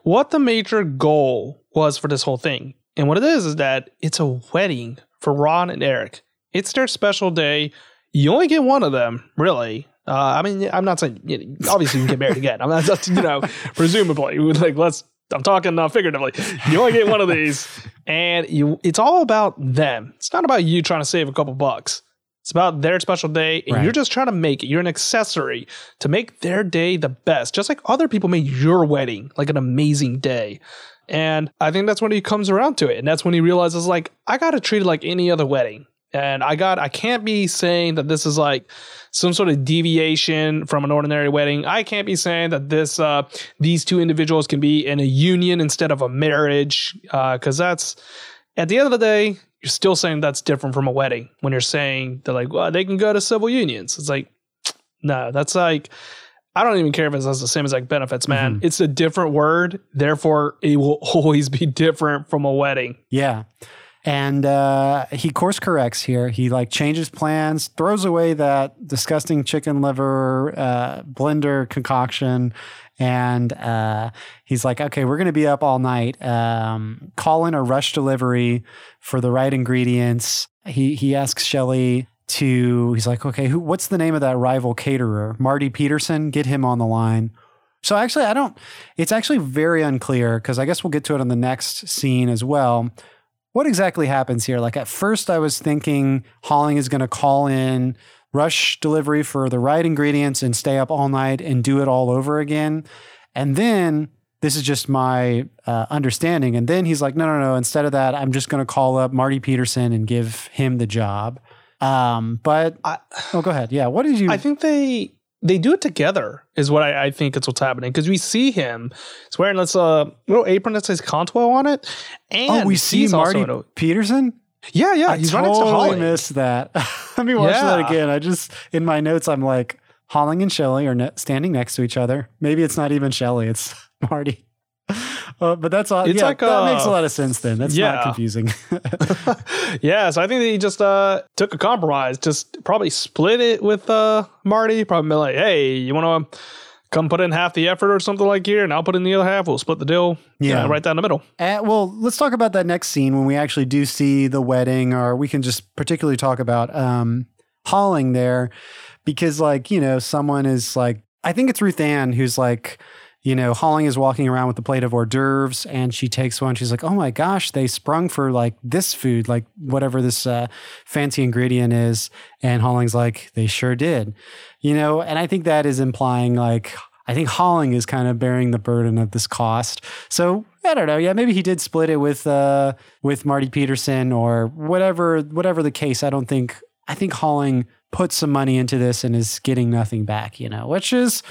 what the major goal was for this whole thing. And what it is is that it's a wedding for Ron and Eric. It's their special day. You only get one of them, really. Uh, I mean, I'm not saying you know, obviously you can get married again. I'm not you know, presumably like let's I'm talking uh, figuratively. You only get one of these, and you. It's all about them. It's not about you trying to save a couple bucks. It's about their special day, and right. you're just trying to make it. You're an accessory to make their day the best, just like other people made your wedding like an amazing day. And I think that's when he comes around to it, and that's when he realizes like I got to treat it like any other wedding. And I got I can't be saying that this is like some sort of deviation from an ordinary wedding. I can't be saying that this uh, these two individuals can be in a union instead of a marriage Uh, because uh, that's at the end of the day you're still saying that's different from a wedding when you're saying they're like well they can go to civil unions. It's like no, that's like I don't even care if it's the same as like benefits, man. Mm-hmm. It's a different word, therefore it will always be different from a wedding. Yeah. And uh, he course corrects here. He like changes plans, throws away that disgusting chicken liver uh, blender concoction, and uh, he's like, "Okay, we're going to be up all night. Um, call in a rush delivery for the right ingredients." He he asks Shelly to. He's like, "Okay, who? What's the name of that rival caterer? Marty Peterson. Get him on the line." So actually, I don't. It's actually very unclear because I guess we'll get to it on the next scene as well what exactly happens here? Like at first, I was thinking Holling is going to call in rush delivery for the right ingredients and stay up all night and do it all over again. And then this is just my uh, understanding. And then he's like, no, no, no. Instead of that, I'm just going to call up Marty Peterson and give him the job. Um, but I, oh, go ahead. Yeah. What did you? I think they they do it together is what I, I think is what's happening because we see him he's wearing this uh, little apron that says Cantwell on it, and oh, we see Marty a, Peterson. Yeah, yeah, I he's totally running to Holly. missed that. Let me watch yeah. that again. I just in my notes, I'm like Holling and Shelly are ne- standing next to each other. Maybe it's not even Shelly; it's Marty. Uh, but that's all. It's yeah, like, that uh, makes a lot of sense. Then that's yeah. not confusing. yeah, so I think that he just uh, took a compromise. Just probably split it with uh, Marty. Probably like, hey, you want to come put in half the effort or something like here, and I'll put in the other half. We'll split the deal. Yeah, right down the middle. Uh, well, let's talk about that next scene when we actually do see the wedding, or we can just particularly talk about um, Holling there, because like you know, someone is like, I think it's Ruth-Anne who's like you know, Holling is walking around with a plate of hors d'oeuvres and she takes one. She's like, oh my gosh, they sprung for like this food, like whatever this uh, fancy ingredient is. And Holling's like, they sure did, you know, and I think that is implying like, I think Holling is kind of bearing the burden of this cost. So I don't know. Yeah, maybe he did split it with uh, with Marty Peterson or whatever whatever the case. I don't think I think Holling put some money into this and is getting nothing back, you know, which is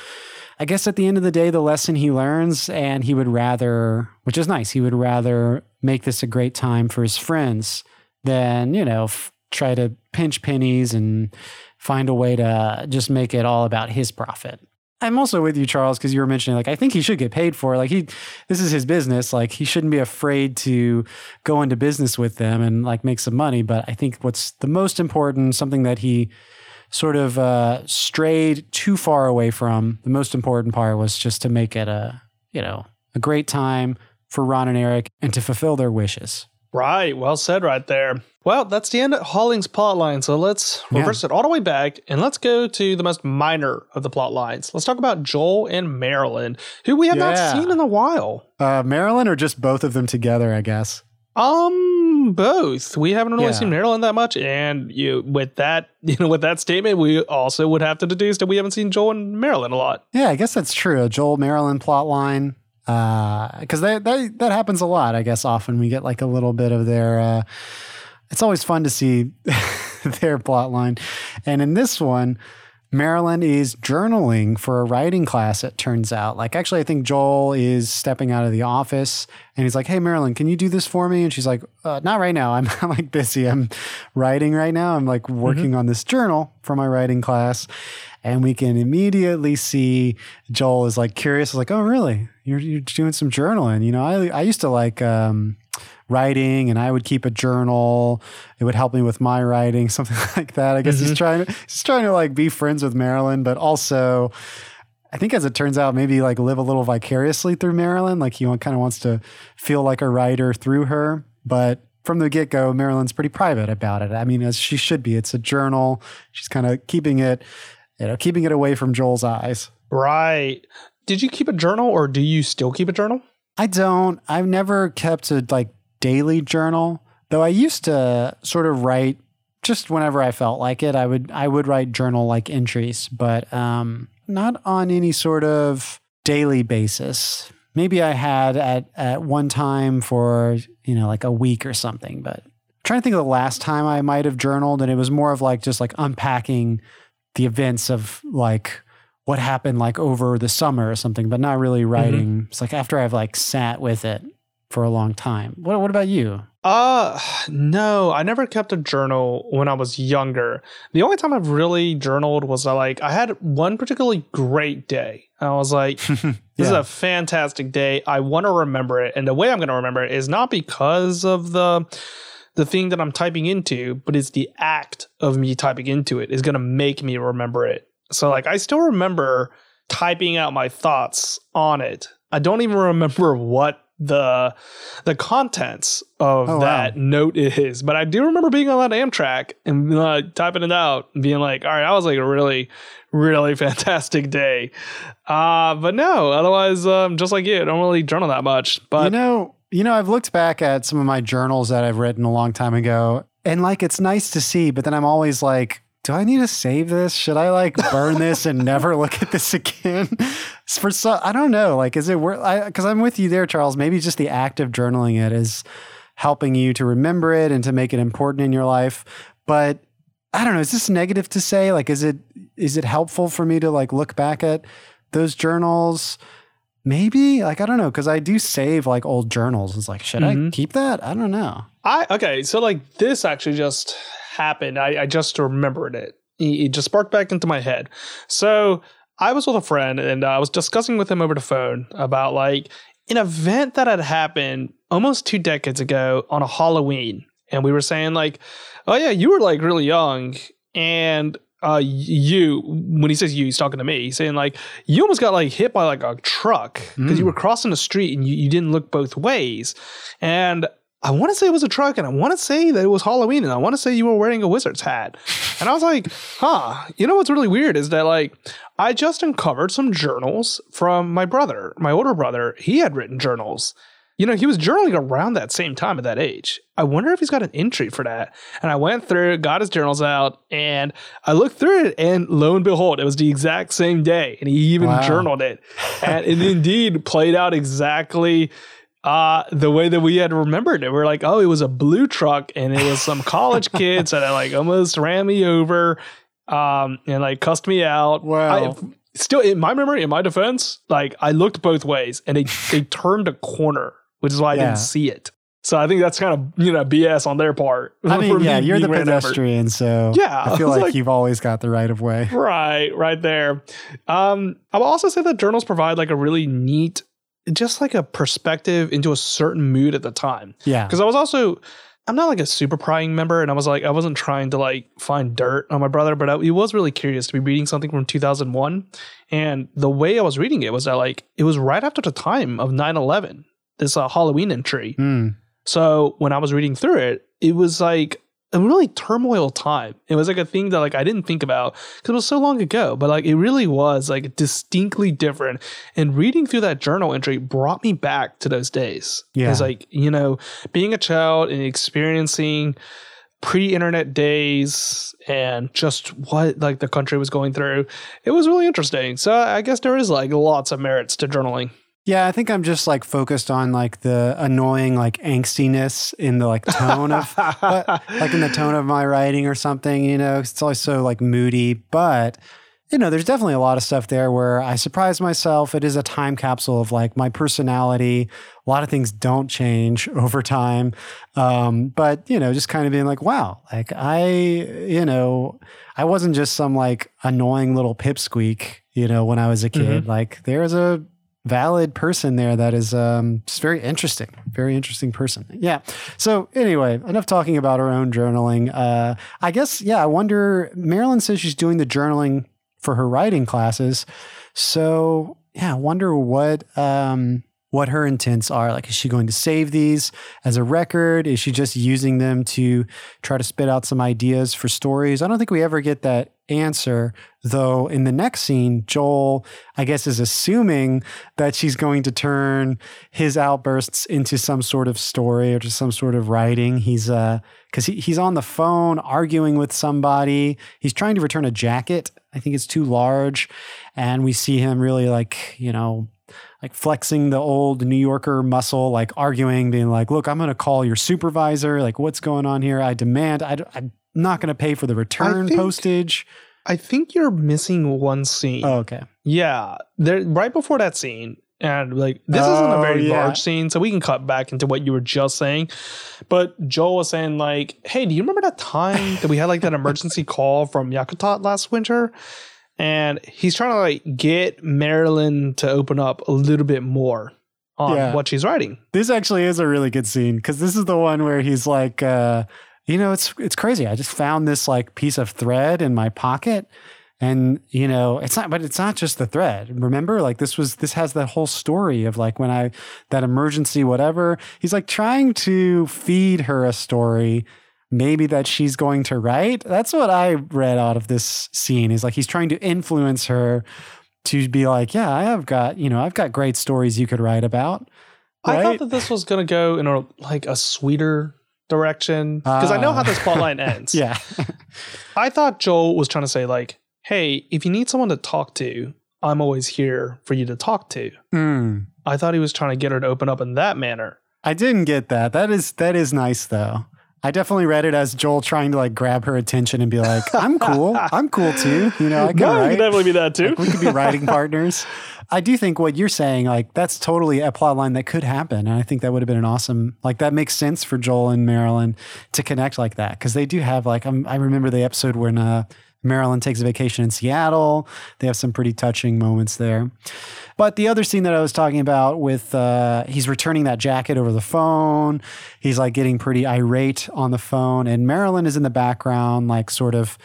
I guess at the end of the day, the lesson he learns, and he would rather, which is nice, he would rather make this a great time for his friends than, you know, f- try to pinch pennies and find a way to just make it all about his profit. I'm also with you, Charles, because you were mentioning like I think he should get paid for it. Like he, this is his business. Like he shouldn't be afraid to go into business with them and like make some money. But I think what's the most important, something that he sort of uh, strayed too far away from. The most important part was just to make it a, you know, a great time for Ron and Eric and to fulfill their wishes. Right. Well said right there. Well, that's the end of Holling's plot line. So let's reverse yeah. it all the way back and let's go to the most minor of the plot lines. Let's talk about Joel and Marilyn, who we have yeah. not seen in a while. Uh, Marilyn or just both of them together, I guess? Um, both. We haven't really yeah. seen Marilyn that much, and you with that, you know, with that statement, we also would have to deduce that we haven't seen Joel and Marilyn a lot. Yeah, I guess that's true. A Joel Marilyn plot line, because uh, that that that happens a lot. I guess often we get like a little bit of their. Uh, it's always fun to see their plot line, and in this one, Marilyn is journaling for a writing class, it turns out. Like, actually, I think Joel is stepping out of the office and he's like, Hey, Marilyn, can you do this for me? And she's like, uh, Not right now. I'm, like busy. I'm writing right now. I'm like working mm-hmm. on this journal for my writing class. And we can immediately see Joel is like curious. like, Oh, really? You're, you're doing some journaling. You know, I, I used to like, um, writing and I would keep a journal. It would help me with my writing, something like that. I guess mm-hmm. he's trying to he's trying to like be friends with Marilyn, but also I think as it turns out, maybe like live a little vicariously through Marilyn. Like he kind of wants to feel like a writer through her. But from the get go, Marilyn's pretty private about it. I mean, as she should be. It's a journal. She's kind of keeping it, you know, keeping it away from Joel's eyes. Right. Did you keep a journal or do you still keep a journal? I don't. I've never kept a like daily journal, though I used to sort of write just whenever I felt like it. I would I would write journal like entries, but um, not on any sort of daily basis. Maybe I had at at one time for you know like a week or something, but I'm trying to think of the last time I might have journaled, and it was more of like just like unpacking the events of like what happened like over the summer or something, but not really mm-hmm. writing. Mm-hmm. It's like after I've like sat with it for a long time. What what about you? Uh no, I never kept a journal when I was younger. The only time I've really journaled was uh, like I had one particularly great day. I was like, this yeah. is a fantastic day. I want to remember it. And the way I'm going to remember it is not because of the the thing that I'm typing into, but it's the act of me typing into it is going to make me remember it. So like I still remember typing out my thoughts on it. I don't even remember what the the contents of oh, that wow. note is, but I do remember being on that Amtrak and uh, typing it out and being like, "All right, that was like a really, really fantastic day." Uh, but no, otherwise, um, just like you, I don't really journal that much. But you know, you know, I've looked back at some of my journals that I've written a long time ago, and like it's nice to see, but then I'm always like, do I need to save this? Should I like burn this and never look at this again? For so, I don't know. Like, is it worth? I Because I'm with you there, Charles. Maybe just the act of journaling it is helping you to remember it and to make it important in your life. But I don't know. Is this negative to say? Like, is it is it helpful for me to like look back at those journals? Maybe like I don't know because I do save like old journals. It's like should mm-hmm. I keep that? I don't know. I okay. So like this actually just happened. I, I just remembered it. It just sparked back into my head. So I was with a friend and I was discussing with him over the phone about like an event that had happened almost two decades ago on a Halloween. And we were saying like, oh yeah, you were like really young and uh, you when he says you, he's talking to me. He's saying like you almost got like hit by like a truck because mm. you were crossing the street and you, you didn't look both ways. And I want to say it was a truck, and I want to say that it was Halloween, and I want to say you were wearing a wizard's hat. And I was like, huh. You know what's really weird is that like I just uncovered some journals from my brother, my older brother. He had written journals you know, he was journaling around that same time at that age. I wonder if he's got an entry for that. And I went through, got his journals out, and I looked through it, and lo and behold, it was the exact same day. And he even wow. journaled it. And it indeed played out exactly uh the way that we had remembered it. We are like, oh, it was a blue truck, and it was some college kids that like almost ran me over um and like cussed me out. Wow. I, still in my memory, in my defense, like I looked both ways and they they turned a corner which is why I didn't see it. So I think that's kind of you know BS on their part. I mean, yeah, you're the pedestrian, so yeah, I feel like, like, you've always got the right of way. Right, right there. Um, I will also say that journals provide like a really neat, just like a perspective into a certain mood at the time. Yeah, because I was also. I'm not like a super prying member, and I was like, I wasn't trying to like find dirt on my brother, but I, he was really curious to be reading something from 2001. And the way I was reading it was that like it was right after the time of 9 11 this uh, Halloween entry. Mm. So when I was reading through it, it was like a really turmoil time. It was like a thing that like I didn't think about because it was so long ago, but like it really was like distinctly different. And reading through that journal entry brought me back to those days. Yeah, because like you know, being a child and experiencing pre-internet days and just what like the country was going through, it was really interesting. So I guess there is like lots of merits to journaling. Yeah, I think I'm just like focused on like the annoying like angstiness in the like tone of but, like in the tone of my writing or something, you know, it's always so like moody, but you know, there's definitely a lot of stuff there where I surprise myself. It is a time capsule of like my personality. A lot of things don't change over time. Um, but, you know, just kind of being like, wow, like I, you know, I wasn't just some like annoying little pipsqueak, you know, when I was a kid. Mm-hmm. Like there's a valid person there that is um, just very interesting, very interesting person. Yeah. So anyway, enough talking about her own journaling. Uh, I guess yeah. I wonder. Marilyn says she's doing the journaling for her writing classes. So yeah, I wonder what um, what her intents are. Like, is she going to save these as a record? Is she just using them to try to spit out some ideas for stories? I don't think we ever get that answer. Though in the next scene, Joel, I guess, is assuming that she's going to turn his outbursts into some sort of story or just some sort of writing. He's uh because he, he's on the phone arguing with somebody. He's trying to return a jacket. I think it's too large. And we see him really like, you know, like flexing the old New Yorker muscle, like arguing, being like, look, I'm going to call your supervisor. Like, what's going on here? I demand, I, am not going to pay for the return think, postage. I think you're missing one scene. Oh, okay. Yeah. There, right before that scene, and like this oh, isn't a very yeah. large scene, so we can cut back into what you were just saying. But Joel was saying like, "Hey, do you remember that time that we had like that emergency call from Yakutat last winter?" and he's trying to like get Marilyn to open up a little bit more on yeah. what she's writing. This actually is a really good scene because this is the one where he's like, uh, you know, it's it's crazy. I just found this like piece of thread in my pocket. And you know, it's not, but it's not just the thread. Remember, like this was, this has the whole story of like when I, that emergency, whatever. He's like trying to feed her a story maybe that she's going to write. That's what I read out of this scene. Is like he's trying to influence her to be like, yeah, I have got, you know, I've got great stories you could write about. Right? I thought that this was going to go in a like a sweeter direction because I know how this plotline ends. yeah. I thought Joel was trying to say like, hey, if you need someone to talk to, I'm always here for you to talk to. Mm. I thought he was trying to get her to open up in that manner. I didn't get that. That is that is nice though. I definitely read it as Joel trying to like grab her attention and be like, "I'm cool. I'm cool too." You know, I can no, write. could definitely be that too. Like, we could be writing partners. I do think what you're saying, like, that's totally a plot line that could happen, and I think that would have been an awesome. Like, that makes sense for Joel and Marilyn to connect like that because they do have like. I'm, I remember the episode when uh, Marilyn takes a vacation in Seattle. They have some pretty touching moments there. But the other scene that I was talking about with uh, he's returning that jacket over the phone. He's like getting pretty irate on the phone, and Marilyn is in the background, like sort of,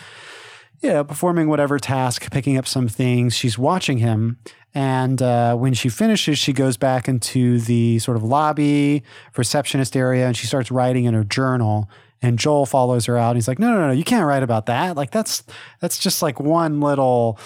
yeah, performing whatever task, picking up some things. She's watching him. And uh, when she finishes, she goes back into the sort of lobby receptionist area and she starts writing in her journal and Joel follows her out. And he's like, no, no, no, you can't write about that. Like that's that's just like one little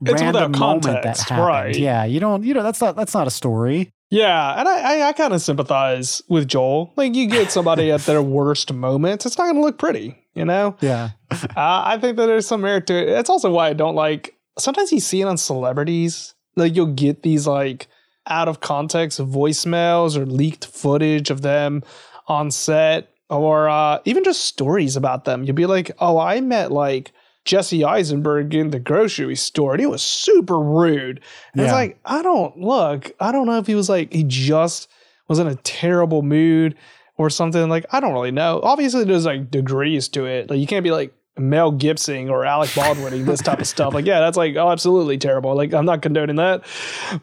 it's random moment that happened. Right. Yeah, you don't, you know, that's not that's not a story. Yeah, and I, I, I kind of sympathize with Joel. Like, you get somebody at their worst moments, it's not going to look pretty, you know? Yeah. uh, I think that there's some merit to it. That's also why I don't like. Sometimes you see it on celebrities. Like, you'll get these like out of context voicemails or leaked footage of them on set or uh, even just stories about them. You'll be like, oh, I met like Jesse Eisenberg in the grocery store and he was super rude. And yeah. it's like, I don't look, I don't know if he was like, he just was in a terrible mood or something. Like, I don't really know. Obviously, there's like degrees to it. Like, you can't be like, Mel Gibson or Alec Baldwin this type of stuff. Like, yeah, that's like, oh, absolutely terrible. Like, I'm not condoning that.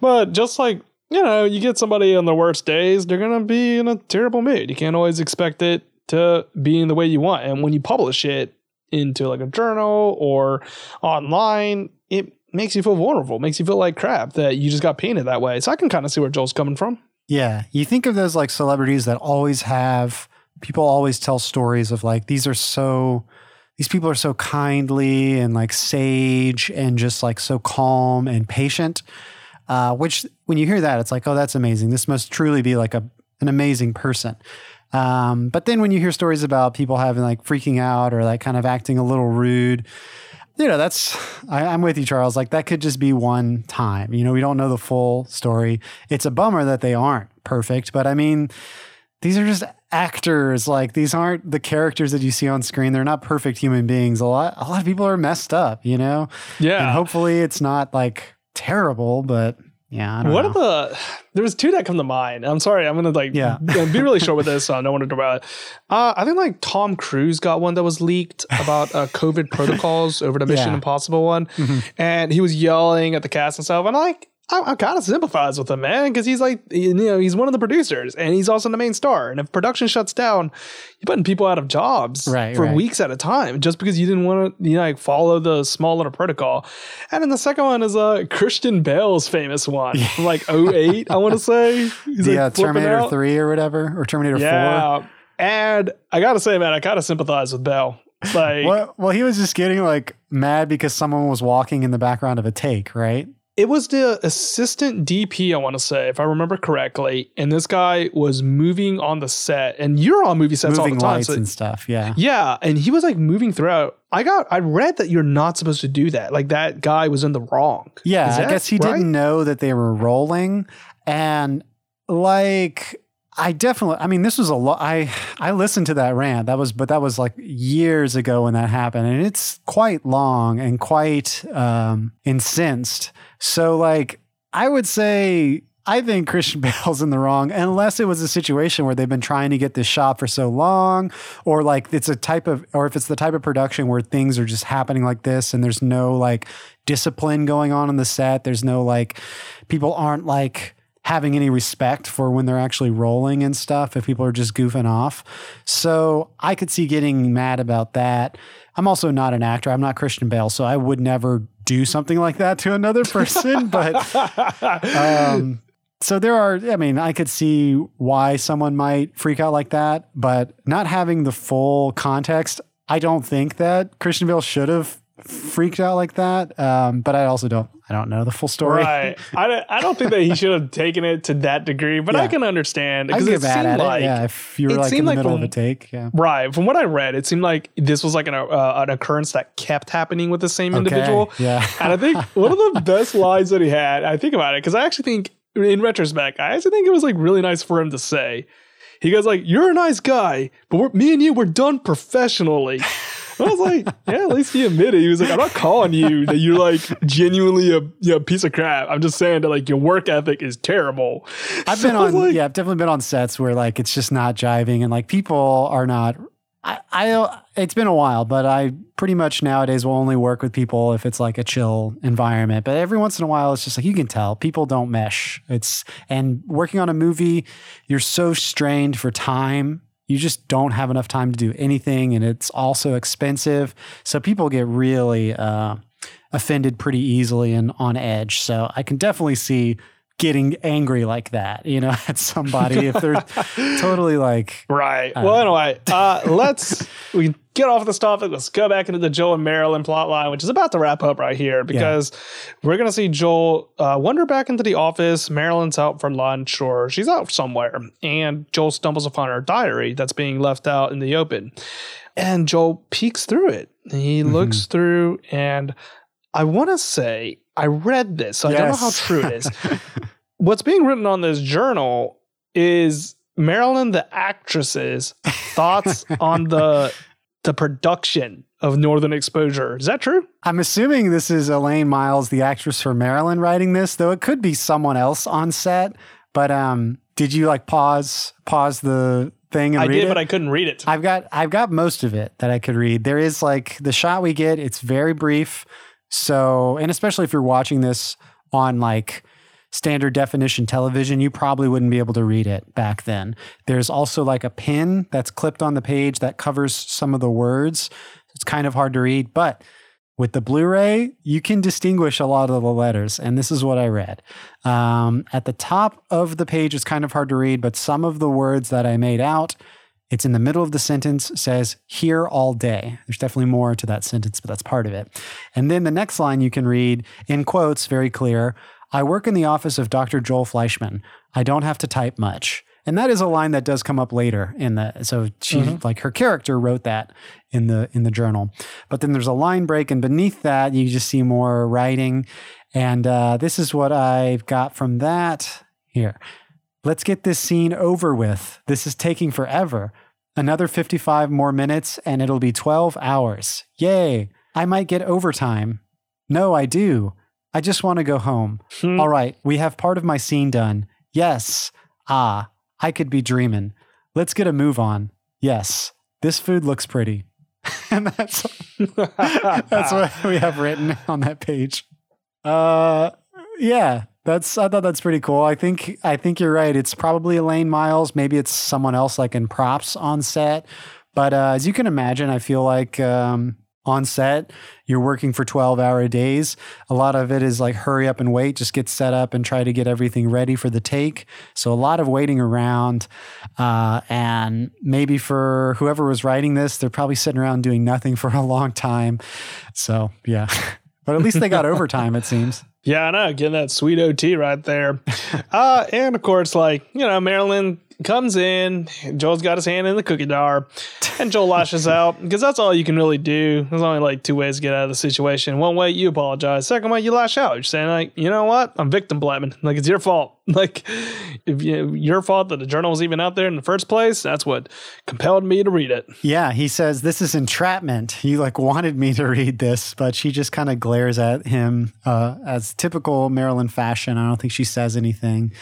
But just like, you know, you get somebody on the worst days, they're going to be in a terrible mood. You can't always expect it to being the way you want. And when you publish it into like a journal or online, it makes you feel vulnerable, makes you feel like crap that you just got painted that way. So I can kind of see where Joel's coming from. Yeah. You think of those like celebrities that always have people always tell stories of like these are so these people are so kindly and like sage and just like so calm and patient. Uh, which when you hear that, it's like, oh, that's amazing. This must truly be like a an amazing person. Um, but then when you hear stories about people having like freaking out or like kind of acting a little rude, you know, that's, I, am with you, Charles. Like that could just be one time. You know, we don't know the full story. It's a bummer that they aren't perfect, but I mean, these are just actors. Like these aren't the characters that you see on screen. They're not perfect human beings. A lot, a lot of people are messed up, you know? Yeah. And hopefully it's not like terrible, but yeah. what know. are the? There was two that come to mind. I'm sorry. I'm gonna like yeah. be really short with this. So I don't want to talk about it. Uh, I think like Tom Cruise got one that was leaked about uh, COVID protocols over the Mission yeah. Impossible one, mm-hmm. and he was yelling at the cast and stuff. And like I, I kind of sympathize with him, man, because he's like, you know, he's one of the producers and he's also the main star. And if production shuts down, you're putting people out of jobs right, for right. weeks at a time just because you didn't want to, you know, like follow the small little protocol. And then the second one is uh, Christian Bale's famous one from like 08, I want to say. He's the like uh, Terminator out. 3 or whatever, or Terminator yeah. 4. And I got to say, man, I kind of sympathize with Bale. Like, well, well, he was just getting like mad because someone was walking in the background of a take, right? It was the assistant DP, I want to say, if I remember correctly. And this guy was moving on the set, and you're on movie sets moving all the time, lights so, and stuff. Yeah, yeah, and he was like moving throughout. I got, I read that you're not supposed to do that. Like that guy was in the wrong. Yeah, I guess he right? didn't know that they were rolling, and like I definitely. I mean, this was a lot. I I listened to that rant. That was, but that was like years ago when that happened, and it's quite long and quite um, incensed. So, like, I would say I think Christian Bale's in the wrong, unless it was a situation where they've been trying to get this shot for so long, or like it's a type of, or if it's the type of production where things are just happening like this and there's no like discipline going on in the set. There's no like people aren't like having any respect for when they're actually rolling and stuff if people are just goofing off. So I could see getting mad about that. I'm also not an actor. I'm not Christian Bale, so I would never do something like that to another person. but um, so there are, I mean, I could see why someone might freak out like that, but not having the full context, I don't think that Christian Bale should have freaked out like that. Um, but I also don't I don't know the full story. Right. I don't, I don't think that he should have taken it to that degree, but yeah. I can understand because it seemed like it. yeah, if you were like in the like middle from, of a take, yeah. Right. From what I read, it seemed like this was like an uh, an occurrence that kept happening with the same okay. individual. Yeah. And I think one of the best lines that he had, I think about it because I actually think in retrospect, I actually think it was like really nice for him to say. He goes like, "You're a nice guy, but me and you we're done professionally." I was like, yeah, at least he admitted. He was like, I'm not calling you that you're like genuinely a you know, piece of crap. I'm just saying that like your work ethic is terrible. I've so been on, like, yeah, I've definitely been on sets where like it's just not jiving and like people are not. I, I it's been a while, but I pretty much nowadays will only work with people if it's like a chill environment. But every once in a while, it's just like you can tell people don't mesh. It's and working on a movie, you're so strained for time you just don't have enough time to do anything and it's also expensive. So people get really uh, offended pretty easily and on edge. So i can definitely see getting angry like that, you know, at somebody if they're totally like right. Uh, well, anyway, uh, let's we get off this topic. Let's go back into the Joel and Marilyn plot line, which is about to wrap up right here because yeah. we're gonna see Joel uh, wander back into the office. Marilyn's out for lunch or she's out somewhere, and Joel stumbles upon her diary that's being left out in the open, and Joel peeks through it. He mm-hmm. looks through and. I want to say I read this, so yes. I don't know how true it is. What's being written on this journal is Marilyn the actress's thoughts on the the production of Northern Exposure. Is that true? I'm assuming this is Elaine Miles, the actress for Marilyn, writing this, though it could be someone else on set. But um, did you like pause pause the thing and I did, it? but I couldn't read it. I've got I've got most of it that I could read. There is like the shot we get, it's very brief. So, and especially if you're watching this on like standard definition television, you probably wouldn't be able to read it back then. There's also like a pin that's clipped on the page that covers some of the words. It's kind of hard to read, but with the Blu ray, you can distinguish a lot of the letters. And this is what I read. Um, at the top of the page, it's kind of hard to read, but some of the words that I made out it's in the middle of the sentence, says here all day. There's definitely more to that sentence, but that's part of it. And then the next line you can read in quotes, very clear I work in the office of Dr. Joel Fleischman. I don't have to type much. And that is a line that does come up later in the so she mm-hmm. like her character wrote that in the in the journal. But then there's a line break, and beneath that you just see more writing. And uh, this is what I've got from that here. Let's get this scene over with. This is taking forever. Another 55 more minutes and it'll be 12 hours. Yay. I might get overtime. No, I do. I just want to go home. Hmm. All right, we have part of my scene done. Yes. Ah, I could be dreaming. Let's get a move on. Yes. This food looks pretty. and that's that's what we have written on that page. Uh yeah, that's I thought that's pretty cool. I think I think you're right. It's probably Elaine Miles. Maybe it's someone else like in props on set. But uh, as you can imagine, I feel like um, on set you're working for 12 hour days. A lot of it is like hurry up and wait, just get set up and try to get everything ready for the take. So a lot of waiting around. Uh, and maybe for whoever was writing this, they're probably sitting around doing nothing for a long time. So yeah. but at least they got overtime, it seems. Yeah, I know. Getting that sweet OT right there. uh, and of course, like, you know, Marilyn comes in. Joel's got his hand in the cookie jar, and Joel lashes out because that's all you can really do. There's only like two ways to get out of the situation. One way, you apologize. Second way, you lash out. You're saying like, you know what? I'm victim blaming. Like it's your fault. Like if you, your fault that the journal was even out there in the first place. That's what compelled me to read it. Yeah, he says this is entrapment. He like wanted me to read this, but she just kind of glares at him uh, as typical Marilyn fashion. I don't think she says anything.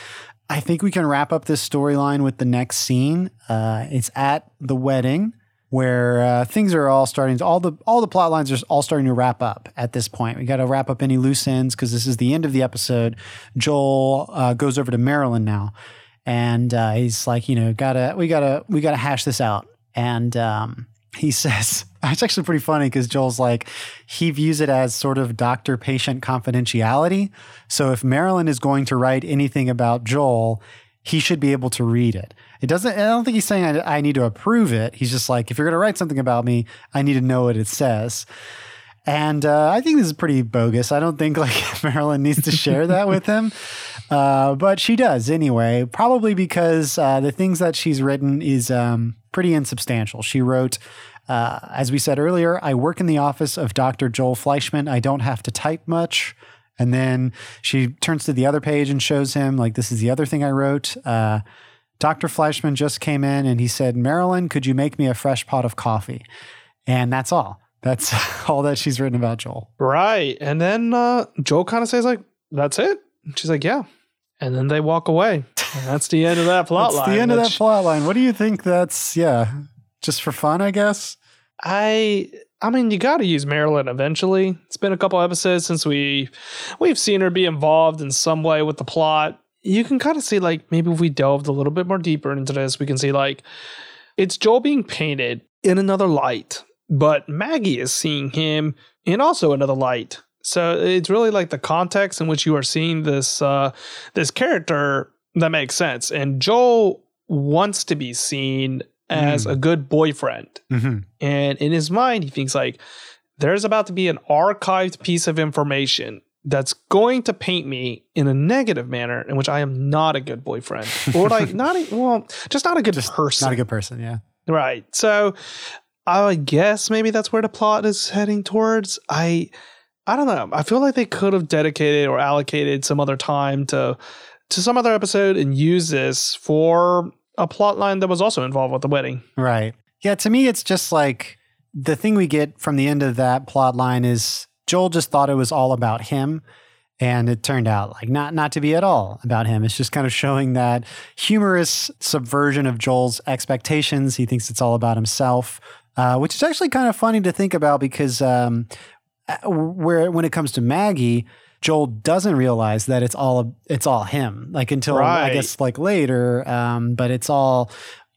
I think we can wrap up this storyline with the next scene. Uh, it's at the wedding. where uh, things are all starting to all the all the plot lines are all starting to wrap up at this point. We got to wrap up any loose ends because this is the end of the episode. Joel uh, goes over to Marilyn now, and uh, he's like, you know, gotta we gotta we gotta hash this out. And um, he says it's actually pretty funny because Joel's like he views it as sort of doctor patient confidentiality. So if Marilyn is going to write anything about Joel, he should be able to read it. It doesn't. I don't think he's saying I, I need to approve it. He's just like, if you're going to write something about me, I need to know what it says. And uh, I think this is pretty bogus. I don't think like Marilyn needs to share that with him, uh, but she does anyway. Probably because uh, the things that she's written is um, pretty insubstantial. She wrote, uh, as we said earlier, I work in the office of Dr. Joel Fleischman. I don't have to type much. And then she turns to the other page and shows him like this is the other thing I wrote. Uh, Dr. Fleischman just came in and he said, Marilyn, could you make me a fresh pot of coffee? And that's all. That's all that she's written about Joel. Right. And then uh, Joel kind of says, like, that's it. she's like, yeah. And then they walk away. And that's the end of that plot that's line. the end which, of that plot line. What do you think that's, yeah, just for fun, I guess? I I mean, you got to use Marilyn eventually. It's been a couple episodes since we we've seen her be involved in some way with the plot you can kind of see like maybe if we delved a little bit more deeper into this, we can see like it's Joel being painted in another light, but Maggie is seeing him in also another light. So it's really like the context in which you are seeing this uh, this character that makes sense. And Joel wants to be seen as mm. a good boyfriend, mm-hmm. and in his mind, he thinks like there's about to be an archived piece of information that's going to paint me in a negative manner in which I am not a good boyfriend or like not a, well just not a good just person. not a good person yeah. Right. So I guess maybe that's where the plot is heading towards. I I don't know. I feel like they could have dedicated or allocated some other time to to some other episode and use this for a plot line that was also involved with the wedding right yeah to me it's just like the thing we get from the end of that plot line is Joel just thought it was all about him. And it turned out like not not to be at all about him. It's just kind of showing that humorous subversion of Joel's expectations. He thinks it's all about himself, uh, which is actually kind of funny to think about because um, uh, where when it comes to Maggie, Joel doesn't realize that it's all it's all him. Like until right. I guess like later, um, but it's all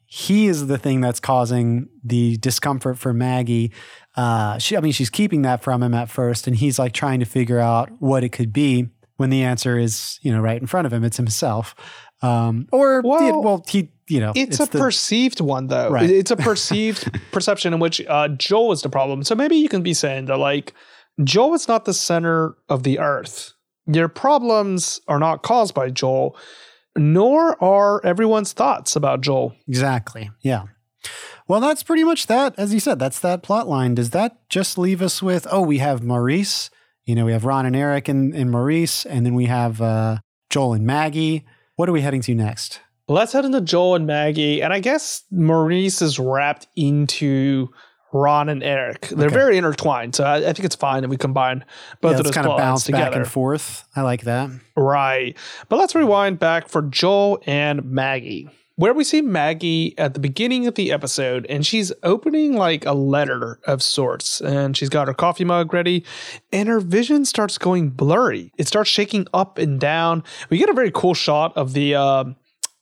he is the thing that's causing the discomfort for Maggie uh, she, I mean, she's keeping that from him at first, and he's like trying to figure out what it could be when the answer is, you know, right in front of him. It's himself. Um, or, well, well, he, you know, it's, it's a the, perceived one though. Right. It's a perceived perception in which uh, Joel is the problem. So maybe you can be saying that like Joel is not the center of the earth. Your problems are not caused by Joel, nor are everyone's thoughts about Joel. Exactly. Yeah. Well, that's pretty much that. As you said, that's that plot line. Does that just leave us with, oh, we have Maurice, you know, we have Ron and Eric and, and Maurice, and then we have uh, Joel and Maggie. What are we heading to next? Let's head into Joel and Maggie. And I guess Maurice is wrapped into Ron and Eric. They're okay. very intertwined. So I, I, think it's fine that we combine both yeah, of those kind of bounce together. back and forth. I like that. Right. But let's rewind back for Joel and Maggie where we see Maggie at the beginning of the episode, and she's opening like a letter of sorts, and she's got her coffee mug ready, and her vision starts going blurry. It starts shaking up and down. We get a very cool shot of the uh,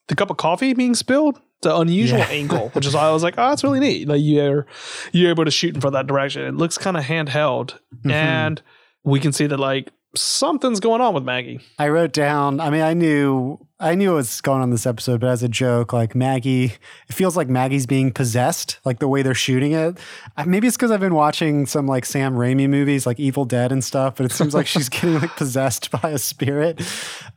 the cup of coffee being spilled. The unusual yeah. angle, which is why I was like, oh, that's really neat. Like you're you're able to shoot in for that direction. It looks kind of handheld, mm-hmm. and we can see that like something's going on with Maggie. I wrote down, I mean, I knew I knew what was going on this episode, but as a joke, like Maggie, it feels like Maggie's being possessed, like the way they're shooting it. Maybe it's because I've been watching some like Sam Raimi movies, like Evil Dead and stuff, but it seems like she's getting like possessed by a spirit.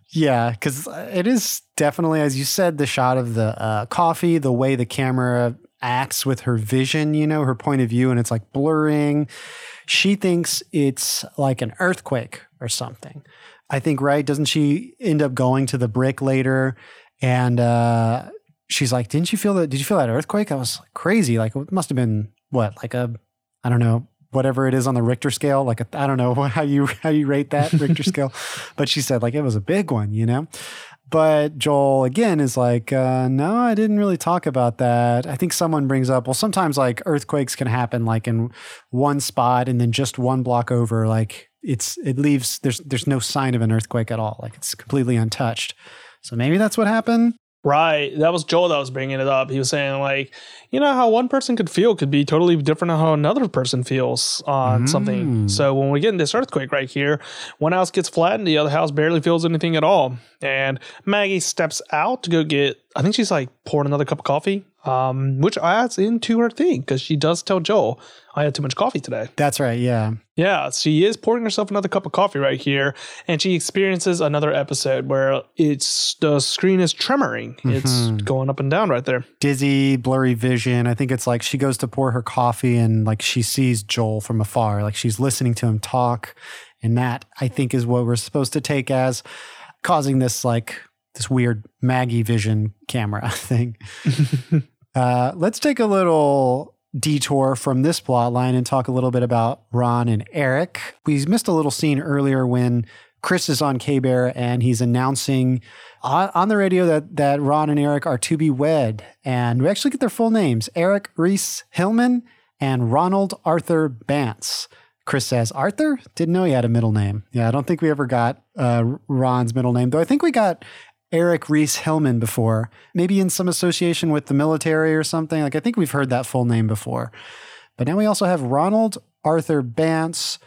Yeah, because it is definitely, as you said, the shot of the uh, coffee, the way the camera acts with her vision, you know, her point of view, and it's like blurring. She thinks it's like an earthquake or something. I think, right? Doesn't she end up going to the brick later? And uh, she's like, Didn't you feel that? Did you feel that earthquake? I was crazy. Like, it must have been what, like a, I don't know, whatever it is on the Richter scale. Like, I don't know how you, how you rate that Richter scale. But she said, like, it was a big one, you know? But Joel again is like, uh, no, I didn't really talk about that. I think someone brings up, well, sometimes like earthquakes can happen like in one spot and then just one block over, like it's it leaves there's there's no sign of an earthquake at all. Like it's completely untouched. So maybe that's what happened. Right. That was Joel that was bringing it up. He was saying, like, you know, how one person could feel could be totally different than how another person feels on mm. something. So when we get in this earthquake right here, one house gets flattened, the other house barely feels anything at all. And Maggie steps out to go get, I think she's like pouring another cup of coffee um, which adds into her thing because she does tell Joel, I had too much coffee today. That's right. Yeah. Yeah. She is pouring herself another cup of coffee right here. And she experiences another episode where it's the screen is tremoring. Mm-hmm. It's going up and down right there. Dizzy, blurry vision. I think it's like she goes to pour her coffee and like she sees Joel from afar. Like she's listening to him talk. And that I think is what we're supposed to take as causing this like this weird Maggie vision camera thing. uh, let's take a little detour from this plot line and talk a little bit about Ron and Eric. We missed a little scene earlier when Chris is on K Bear and he's announcing on, on, the radio that that Ron and Eric are to be wed. And we actually get their full names Eric Reese Hillman and Ronald Arthur Bantz. Chris says, Arthur? Didn't know he had a middle name. Yeah, I don't think we ever got uh, Ron's middle name, though I think we got Eric Reese Hillman before, maybe in some association with the military or something. Like I think we've heard that full name before. But now we also have Ronald Arthur Bantz.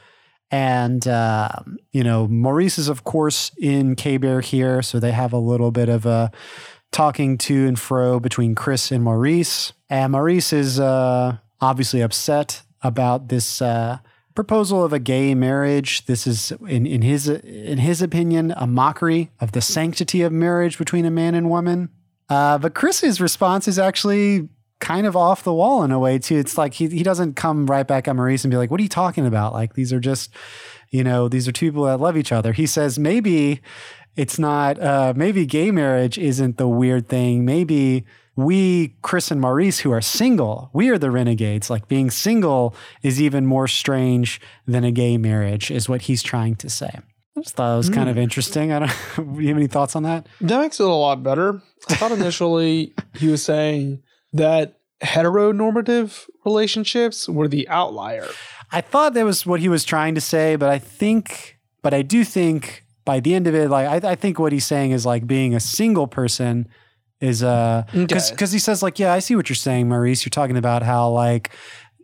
And, uh, you know, Maurice is, of course, in K Bear here. So they have a little bit of a talking to and fro between Chris and Maurice. And Maurice is uh, obviously upset about this uh, proposal of a gay marriage. This is, in, in his in his opinion, a mockery of the sanctity of marriage between a man and woman. Uh, but Chris's response is actually kind of off the wall in a way too. It's like he he doesn't come right back at Maurice and be like, "What are you talking about? Like these are just, you know, these are two people that love each other." He says maybe it's not. Uh, maybe gay marriage isn't the weird thing. Maybe we, Chris and Maurice, who are single, we are the renegades. Like being single is even more strange than a gay marriage, is what he's trying to say. I just thought it was kind mm. of hmm. interesting. I don't. You have any thoughts on that? That makes it a lot better. I thought initially he was saying that heteronormative relationships were the outlier. I thought that was what he was trying to say, but I think, but I do think by the end of it, like I, I think what he's saying is like being a single person is uh because okay. because he says like yeah I see what you're saying Maurice. You're talking about how like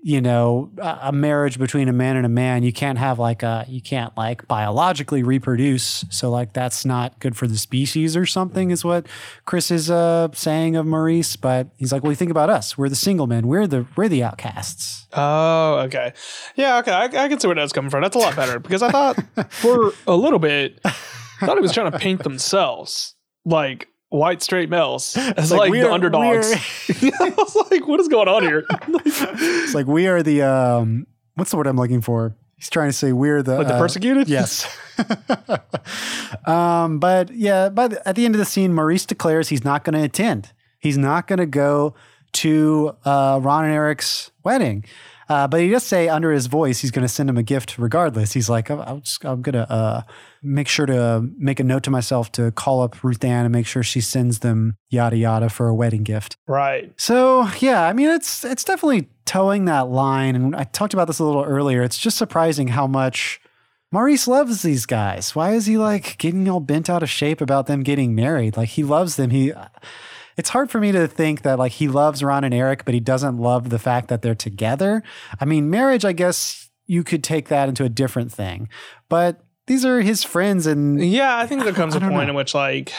you know a marriage between a man and a man you can't have like a you can't like biologically reproduce. So like that's not good for the species or something is what chris is uh saying of maurice. But he's like well you think about us. We're the single men. We're the we're the outcasts. Oh okay. Yeah okay. I, I can see where that's coming from. That's a lot better because i thought for a little bit i thought he was trying to paint themselves like white straight males as like, like the are, underdogs. I was like, what is going on here? it's like we are the um, what's the word I'm looking for? He's trying to say we're the like the uh, persecuted. Yes. um, but yeah, but at the end of the scene, Maurice declares he's not going to attend. He's not going to go to uh, Ron and Eric's wedding. Uh, but he does say under his voice he's going to send him a gift regardless. He's like, I'm, just, I'm going to uh, make sure to uh, make a note to myself to call up Ruth-Anne and make sure she sends them yada yada for a wedding gift. Right. So yeah, I mean it's it's definitely towing that line. And I talked about this a little earlier. It's just surprising how much Maurice loves these guys. Why is he like getting all bent out of shape about them getting married? Like he loves them. He it's hard for me to think that like he loves Ron and Eric, but he doesn't love the fact that they're together. I mean, marriage, I guess you could take that into a different thing, but these are his friends, and yeah, I think there comes a point know. in which like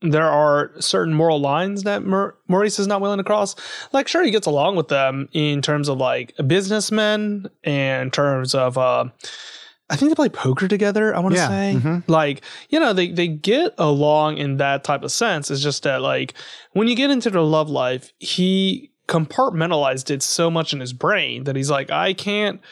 there are certain moral lines that Maurice is not willing to cross. Like, sure, he gets along with them in terms of like businessmen, in terms of uh, I think they play poker together. I want to yeah. say, mm-hmm. like, you know, they they get along in that type of sense. It's just that, like, when you get into the love life, he compartmentalized it so much in his brain that he's like, I can't,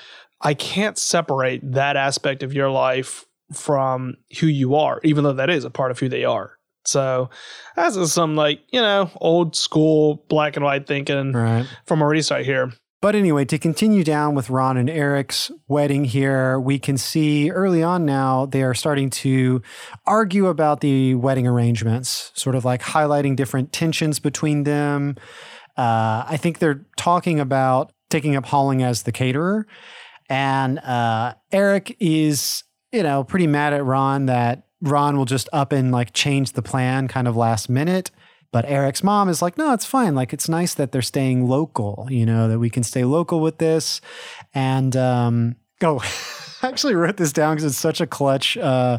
I can't separate that aspect of your life from who you are, even though that is a part of who they are. So that's some like you know old school black and white thinking right. from Maurice right here. But anyway, to continue down with Ron and Eric's wedding here, we can see early on now they are starting to argue about the wedding arrangements, sort of like highlighting different tensions between them. Uh, I think they're talking about taking up Holling as the caterer. And uh, Eric is, you know, pretty mad at Ron that Ron will just up and like change the plan kind of last minute. But Eric's mom is like, no, it's fine. Like, it's nice that they're staying local, you know, that we can stay local with this. And, um, oh, I actually wrote this down because it's such a clutch, uh,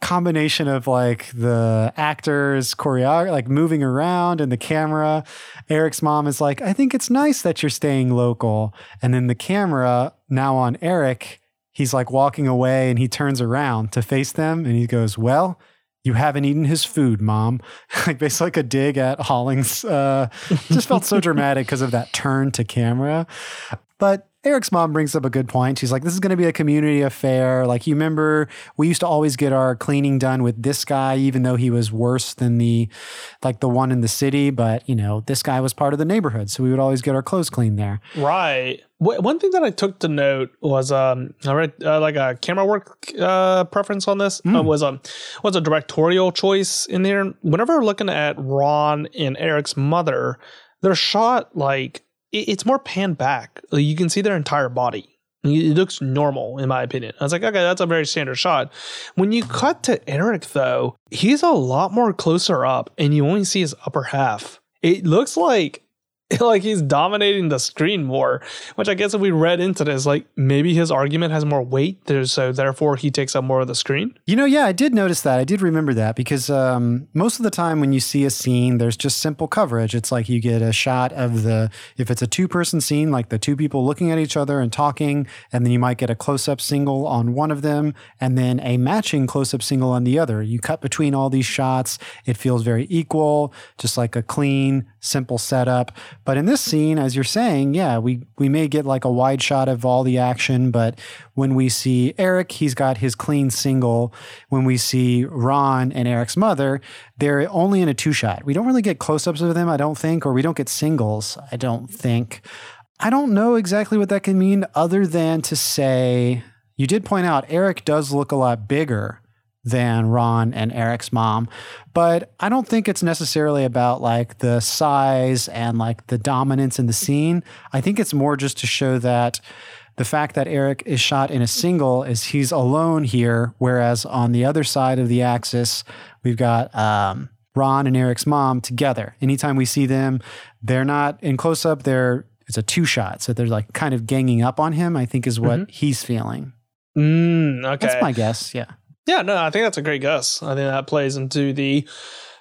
combination of like the actors choreography like moving around and the camera eric's mom is like i think it's nice that you're staying local and then the camera now on eric he's like walking away and he turns around to face them and he goes well you haven't eaten his food, mom. like basically like a dig at Holling's. Uh, just felt so dramatic because of that turn to camera. But Eric's mom brings up a good point. She's like, this is going to be a community affair. Like, you remember we used to always get our cleaning done with this guy, even though he was worse than the, like the one in the city. But, you know, this guy was part of the neighborhood. So we would always get our clothes cleaned there. Right. One thing that I took to note was, um, I read uh, like a camera work uh, preference on this mm. uh, was a um, was a directorial choice in there. Whenever we're looking at Ron and Eric's mother, they're shot like it's more panned back. You can see their entire body. It looks normal, in my opinion. I was like, okay, that's a very standard shot. When you cut to Eric, though, he's a lot more closer up, and you only see his upper half. It looks like like he's dominating the screen more, which I guess if we read into this, like maybe his argument has more weight, there, so therefore he takes up more of the screen. You know, yeah, I did notice that. I did remember that because um, most of the time when you see a scene, there's just simple coverage. It's like you get a shot of the, if it's a two person scene, like the two people looking at each other and talking, and then you might get a close up single on one of them, and then a matching close up single on the other. You cut between all these shots, it feels very equal, just like a clean, simple setup. But in this scene, as you're saying, yeah, we we may get like a wide shot of all the action, but when we see Eric, he's got his clean single. When we see Ron and Eric's mother, they're only in a two shot. We don't really get close ups of them, I don't think, or we don't get singles, I don't think. I don't know exactly what that can mean other than to say you did point out Eric does look a lot bigger than Ron and Eric's mom. But I don't think it's necessarily about like the size and like the dominance in the scene. I think it's more just to show that the fact that Eric is shot in a single is he's alone here, whereas on the other side of the axis, we've got um, Ron and Eric's mom together. Anytime we see them, they're not in close up, they're it's a two shot. So they're like kind of ganging up on him, I think is what mm-hmm. he's feeling. Mm, okay. That's my guess. Yeah. Yeah, no, I think that's a great guess. I think that plays into the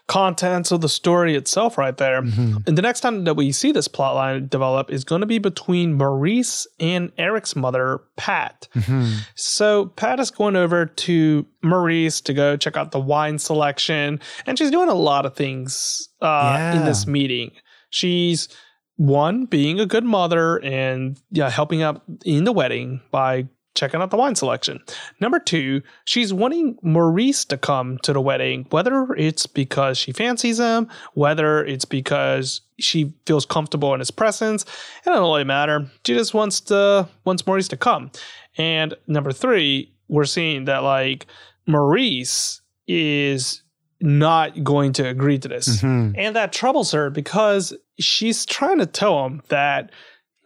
contents of the story itself right there. Mm-hmm. And the next time that we see this plotline develop is going to be between Maurice and Eric's mother, Pat. Mm-hmm. So Pat is going over to Maurice to go check out the wine selection, and she's doing a lot of things uh, yeah. in this meeting. She's one being a good mother and yeah, helping out in the wedding by checking out the wine selection. Number two, she's wanting Maurice to come to the wedding, whether it's because she fancies him, whether it's because she feels comfortable in his presence. It doesn't really matter. She just wants to wants Maurice to come. And number three, we're seeing that like Maurice is not going to agree to this. Mm-hmm. And that troubles her because she's trying to tell him that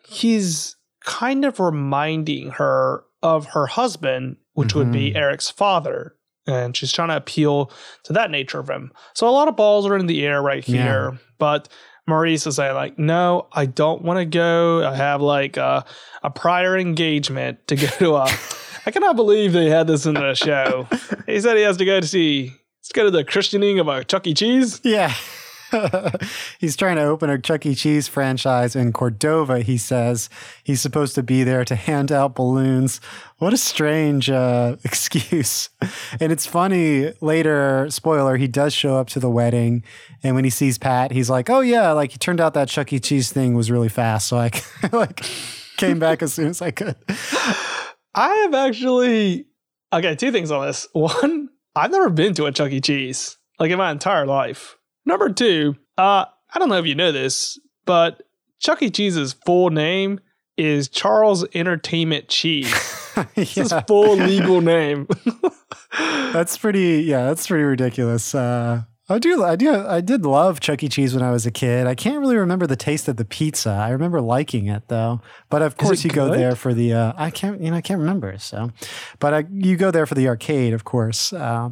he's kind of reminding her of her husband, which mm-hmm. would be mm-hmm. Eric's father. And she's trying to appeal to that nature of him. So a lot of balls are in the air right here. Yeah. But Maurice is saying, like, no, I don't want to go. I have like a, a prior engagement to go to a. I cannot believe they had this in the show. he said he has to go to see, let's go to the christening of a Chuck E. Cheese. Yeah. he's trying to open a Chuck E. Cheese franchise in Cordova, he says. He's supposed to be there to hand out balloons. What a strange uh, excuse. And it's funny later, spoiler, he does show up to the wedding. And when he sees Pat, he's like, oh, yeah, like it turned out that Chuck E. Cheese thing was really fast. So I like came back as soon as I could. I have actually, okay, two things on this. One, I've never been to a Chuck E. Cheese like in my entire life. Number two, uh, I don't know if you know this, but Chuck E. Cheese's full name is Charles Entertainment Cheese. yeah. his full legal name. that's pretty. Yeah, that's pretty ridiculous. Uh, I do, I do, I did love Chuck E. Cheese when I was a kid. I can't really remember the taste of the pizza. I remember liking it though. But of course, you good? go there for the. Uh, I can't, you know, I can't remember. So, but I, you go there for the arcade, of course. Uh,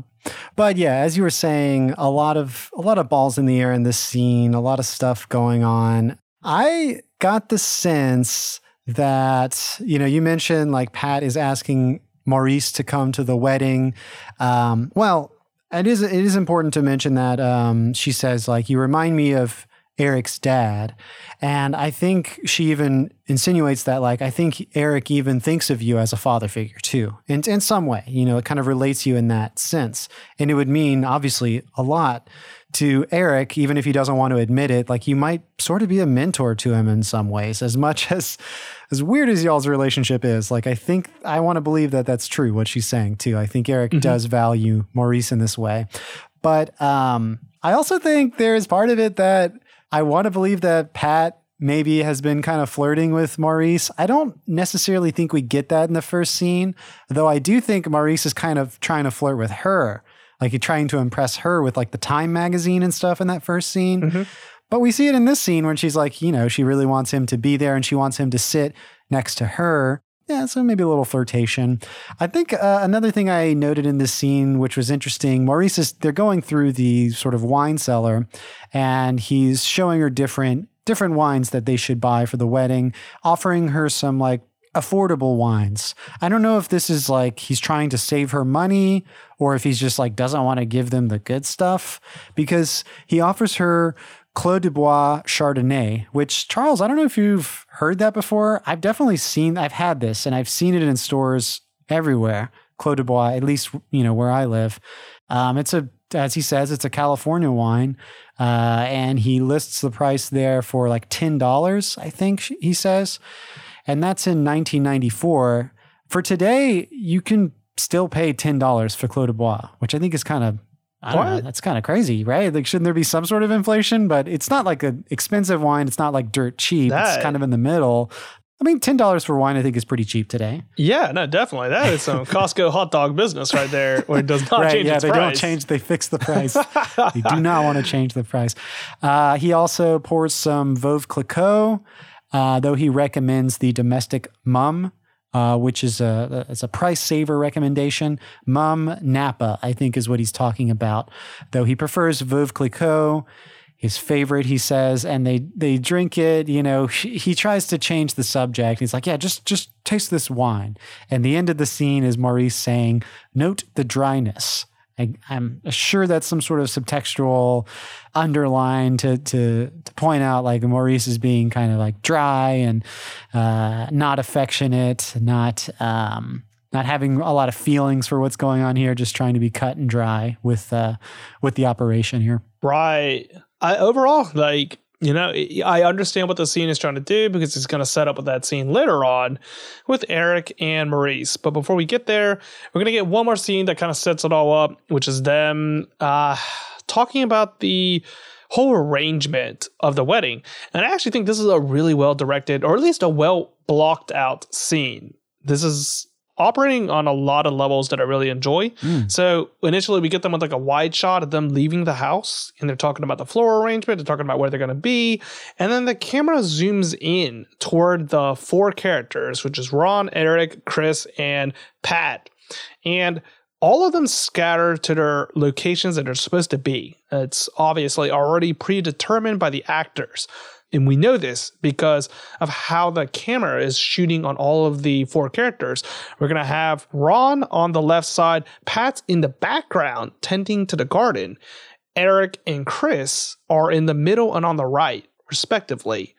but yeah, as you were saying, a lot of a lot of balls in the air in this scene, a lot of stuff going on. I got the sense that you know you mentioned like Pat is asking Maurice to come to the wedding. Um, well, it is it is important to mention that um, she says like you remind me of Eric's dad, and I think she even insinuates that like I think Eric even thinks of you as a father figure too, in in some way. You know, it kind of relates you in that sense, and it would mean obviously a lot to Eric, even if he doesn't want to admit it, like you might sort of be a mentor to him in some ways, as much as as weird as y'all's relationship is. Like I think I want to believe that that's true. What she's saying too. I think Eric mm-hmm. does value Maurice in this way, but um, I also think there is part of it that I want to believe that Pat maybe has been kind of flirting with Maurice. I don't necessarily think we get that in the first scene, though I do think Maurice is kind of trying to flirt with her like he's trying to impress her with like the Time magazine and stuff in that first scene. Mm-hmm. But we see it in this scene when she's like, you know, she really wants him to be there and she wants him to sit next to her. Yeah, so maybe a little flirtation. I think uh, another thing I noted in this scene, which was interesting, Maurice is they're going through the sort of wine cellar, and he's showing her different different wines that they should buy for the wedding, offering her some like affordable wines. I don't know if this is like he's trying to save her money or if he's just like doesn't want to give them the good stuff because he offers her Clos du Bois Chardonnay, which Charles, I don't know if you've heard that before. I've definitely seen I've had this and I've seen it in stores everywhere. Clos du Bois, at least you know where I live. Um, it's a as he says, it's a California wine, uh, and he lists the price there for like ten dollars. I think he says and that's in 1994. For today, you can still pay ten dollars for Clos du Bois, which I think is kind of I don't know, that's kind of crazy, right? Like, shouldn't there be some sort of inflation? But it's not like an expensive wine. It's not like dirt cheap. That, it's kind of in the middle. I mean, ten dollars for wine, I think, is pretty cheap today. Yeah, no, definitely. That is some Costco hot dog business right there, where it does not right, change. Yeah, they price. don't change. They fix the price. they do not want to change the price. Uh, he also pours some Veuve Clicquot uh, though he recommends the domestic Mumm, uh, which is a it's a price saver recommendation. Mumm Napa, I think, is what he's talking about. Though he prefers Veuve Clicquot, his favorite, he says, and they they drink it. You know, he, he tries to change the subject. He's like, "Yeah, just just taste this wine." And the end of the scene is Maurice saying, "Note the dryness." I, am sure that's some sort of subtextual underline to, to to point out like Maurice is being kind of like dry and uh, not affectionate, not um, not having a lot of feelings for what's going on here, just trying to be cut and dry with uh, with the operation here. Right. I overall like you know, I understand what the scene is trying to do because it's going to set up with that scene later on with Eric and Maurice. But before we get there, we're going to get one more scene that kind of sets it all up, which is them uh, talking about the whole arrangement of the wedding. And I actually think this is a really well directed, or at least a well blocked out scene. This is operating on a lot of levels that I really enjoy. Mm. So initially, we get them with like a wide shot of them leaving the house, and they're talking about the floor arrangement, they're talking about where they're going to be, and then the camera zooms in toward the four characters, which is Ron, Eric, Chris, and Pat, and all of them scatter to their locations that they're supposed to be. It's obviously already predetermined by the actors. And we know this because of how the camera is shooting on all of the four characters. We're going to have Ron on the left side, Pat's in the background tending to the garden. Eric and Chris are in the middle and on the right, respectively.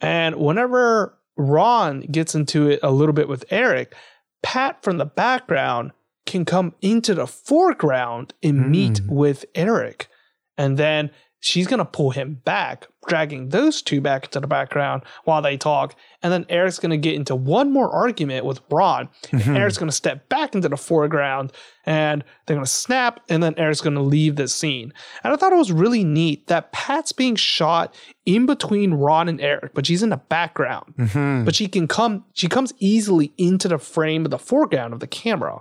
And whenever Ron gets into it a little bit with Eric, Pat from the background can come into the foreground and mm. meet with Eric. And then she's going to pull him back, dragging those two back into the background while they talk. And then Eric's going to get into one more argument with Ron. Mm-hmm. Eric's going to step back into the foreground and they're going to snap. And then Eric's going to leave this scene. And I thought it was really neat that Pat's being shot in between Ron and Eric, but she's in the background. Mm-hmm. But she can come, she comes easily into the frame of the foreground of the camera.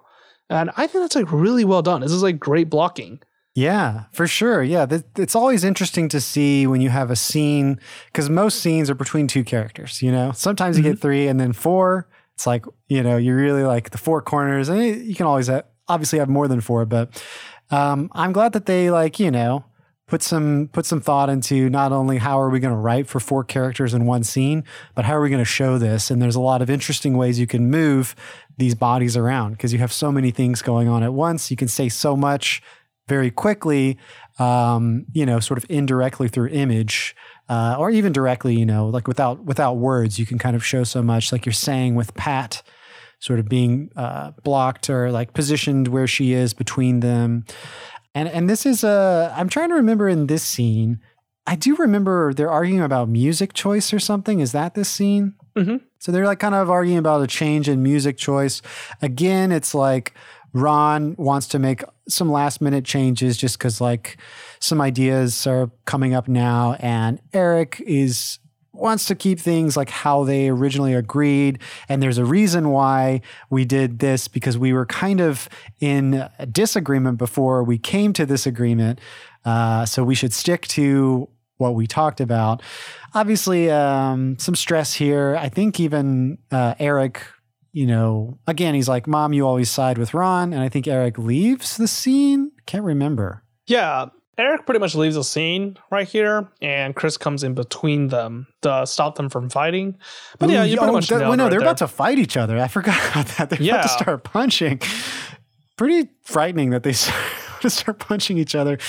And I think that's like really well done. This is like great blocking. Yeah, for sure. Yeah, it's always interesting to see when you have a scene because most scenes are between two characters. You know, sometimes mm-hmm. you get mm-hmm. three and then four. It's like you know you really like the four corners, and you can always have, obviously have more than four. But um, I'm glad that they like you know put some put some thought into not only how are we going to write for four characters in one scene, but how are we going to show this? And there's a lot of interesting ways you can move these bodies around because you have so many things going on at once. You can say so much very quickly, um, you know, sort of indirectly through image, uh, or even directly, you know, like without without words, you can kind of show so much. Like you're saying with Pat, sort of being uh, blocked or like positioned where she is between them, and and this is a. I'm trying to remember in this scene. I do remember they're arguing about music choice or something. Is that this scene? Mm-hmm. So they're like kind of arguing about a change in music choice. Again, it's like Ron wants to make some last minute changes just because like some ideas are coming up now, and Eric is wants to keep things like how they originally agreed. And there's a reason why we did this because we were kind of in disagreement before we came to this agreement. Uh, so we should stick to what we talked about. Obviously, um, some stress here. I think even uh, Eric you know, again, he's like, Mom, you always side with Ron. And I think Eric leaves the scene. Can't remember. Yeah. Eric pretty much leaves the scene right here, and Chris comes in between them to stop them from fighting. But Ooh, yeah, you pretty oh, much that, well, no, right they're there. about to fight each other. I forgot about that. They're yeah. about to start punching. Pretty frightening that they to start punching each other.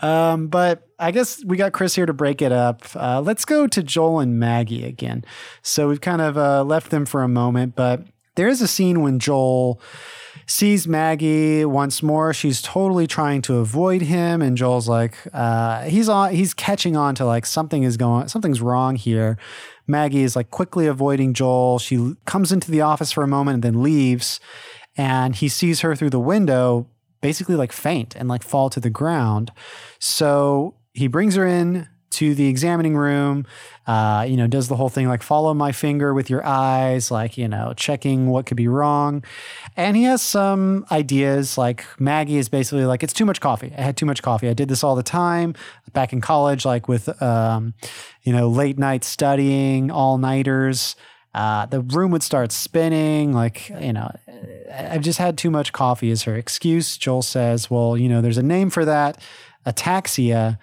Um, but I guess we got Chris here to break it up. Uh, let's go to Joel and Maggie again. So we've kind of uh, left them for a moment, but there is a scene when Joel sees Maggie once more. She's totally trying to avoid him, and Joel's like, uh, he's on, he's catching on to like something is going, something's wrong here. Maggie is like quickly avoiding Joel. She comes into the office for a moment and then leaves, and he sees her through the window, basically like faint and like fall to the ground. So he brings her in to the examining room, uh, you know, does the whole thing like follow my finger with your eyes, like, you know, checking what could be wrong. And he has some ideas like Maggie is basically like, it's too much coffee. I had too much coffee. I did this all the time back in college, like with, um, you know, late night studying, all nighters. Uh, the room would start spinning. Like, you know, I've just had too much coffee, is her excuse. Joel says, well, you know, there's a name for that ataxia.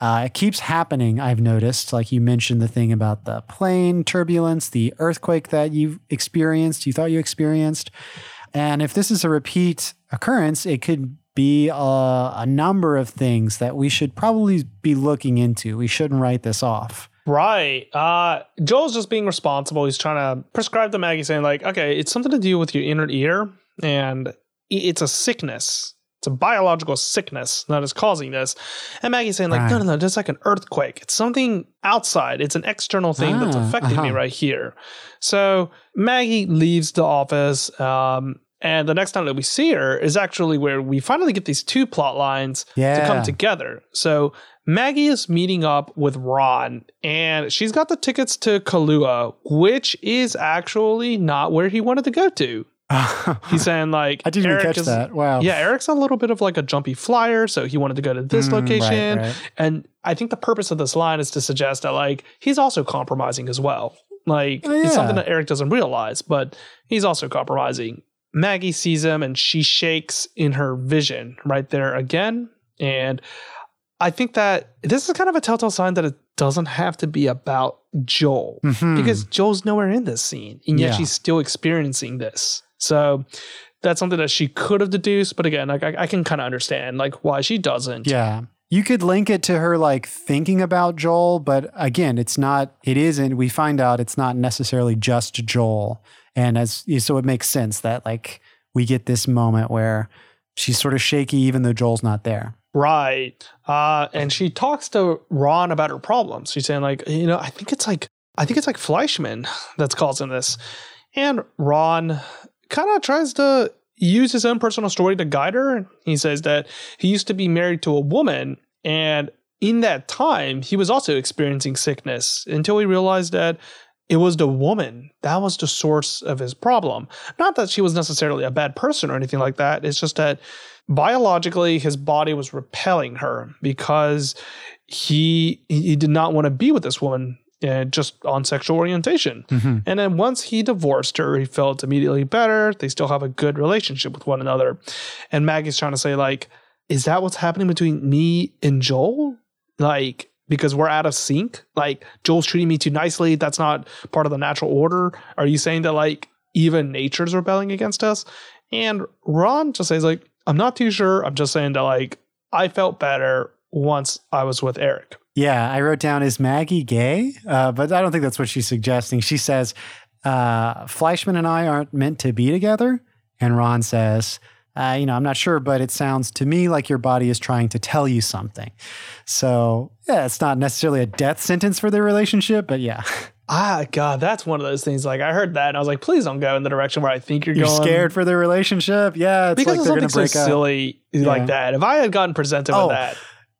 Uh, it keeps happening, I've noticed. Like you mentioned the thing about the plane turbulence, the earthquake that you experienced, you thought you experienced. And if this is a repeat occurrence, it could be a, a number of things that we should probably be looking into. We shouldn't write this off. Right. Uh, Joel's just being responsible. He's trying to prescribe the Maggie, saying, like, okay, it's something to do with your inner ear, and it's a sickness it's a biological sickness that is causing this. And Maggie's saying, like, right. no, no, no, just like an earthquake. It's something outside. It's an external thing ah, that's affecting uh-huh. me right here. So Maggie leaves the office. Um, and the next time that we see her is actually where we finally get these two plot lines yeah. to come together. So Maggie is meeting up with Ron, and she's got the tickets to Kahlua, which is actually not where he wanted to go to. He's saying like I didn't Eric even catch is, that. Wow. Yeah, Eric's a little bit of like a jumpy flyer, so he wanted to go to this mm, location. Right, right. And I think the purpose of this line is to suggest that like he's also compromising as well. Like yeah. it's something that Eric doesn't realize, but he's also compromising. Maggie sees him and she shakes in her vision right there again. And I think that this is kind of a telltale sign that it doesn't have to be about Joel mm-hmm. because Joel's nowhere in this scene, and yet yeah. she's still experiencing this. So that's something that she could have deduced, but again, like I, I can kind of understand like why she doesn't. Yeah. You could link it to her like thinking about Joel, but again, it's not, it isn't, we find out it's not necessarily just Joel. And as so it makes sense that like we get this moment where she's sort of shaky even though Joel's not there. Right. Uh, and she talks to Ron about her problems. She's saying, like, you know, I think it's like, I think it's like Fleischman that's causing this. And Ron kind of tries to use his own personal story to guide her. He says that he used to be married to a woman, and in that time, he was also experiencing sickness until he realized that it was the woman that was the source of his problem. Not that she was necessarily a bad person or anything like that. It's just that biologically his body was repelling her because he he did not want to be with this woman uh, just on sexual orientation. Mm-hmm. And then once he divorced her, he felt immediately better. They still have a good relationship with one another. And Maggie's trying to say like, is that what's happening between me and Joel? Like because we're out of sync? Like Joel's treating me too nicely. That's not part of the natural order. Are you saying that like even nature's rebelling against us? And Ron just says like, I'm not too sure. I'm just saying that like I felt better once I was with Eric. Yeah, I wrote down is Maggie gay? Uh, but I don't think that's what she's suggesting. She says uh, Fleischman and I aren't meant to be together, and Ron says uh, you know, I'm not sure, but it sounds to me like your body is trying to tell you something. So, yeah, it's not necessarily a death sentence for their relationship, but yeah. Ah, God, that's one of those things. Like I heard that, and I was like, please don't go in the direction where I think you're, going. you're going. scared for their relationship. Yeah, it's because like they're going to break so up. Silly yeah. like that. If I had gotten presented oh, with that,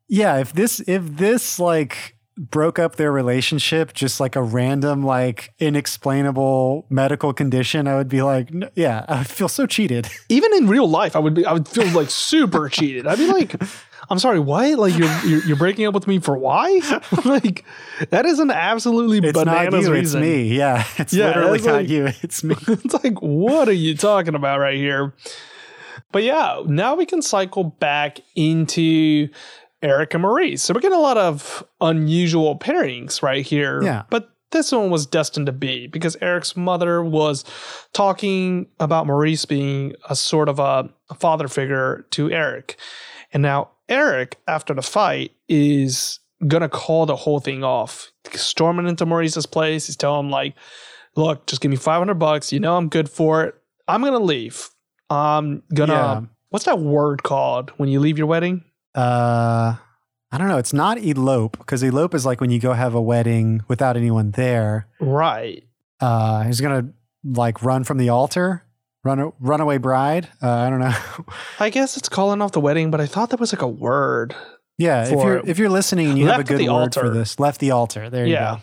yeah. If this, if this like broke up their relationship just like a random like inexplainable medical condition i would be like yeah i feel so cheated. Even in real life i would be i would feel like super cheated. I'd be like i'm sorry what? Like you're, you're, you're breaking up with me for why? Like that is an absolutely it's bananas not you, reason. it's me. Yeah it's yeah, literally not like, you it's me. It's like what are you talking about right here? But yeah now we can cycle back into Eric and Maurice. So we're getting a lot of unusual pairings right here. Yeah. But this one was destined to be because Eric's mother was talking about Maurice being a sort of a, a father figure to Eric. And now Eric, after the fight, is gonna call the whole thing off. Storming into Maurice's place, he's telling him like, "Look, just give me five hundred bucks. You know I'm good for it. I'm gonna leave. I'm gonna. Yeah. What's that word called when you leave your wedding? Uh, I don't know. It's not elope because elope is like when you go have a wedding without anyone there. Right. Uh, he's gonna like run from the altar, run runaway bride. Uh, I don't know. I guess it's calling off the wedding, but I thought that was like a word. Yeah, if you're if you're listening and you have a good word altar. for this, left the altar. There yeah. you go.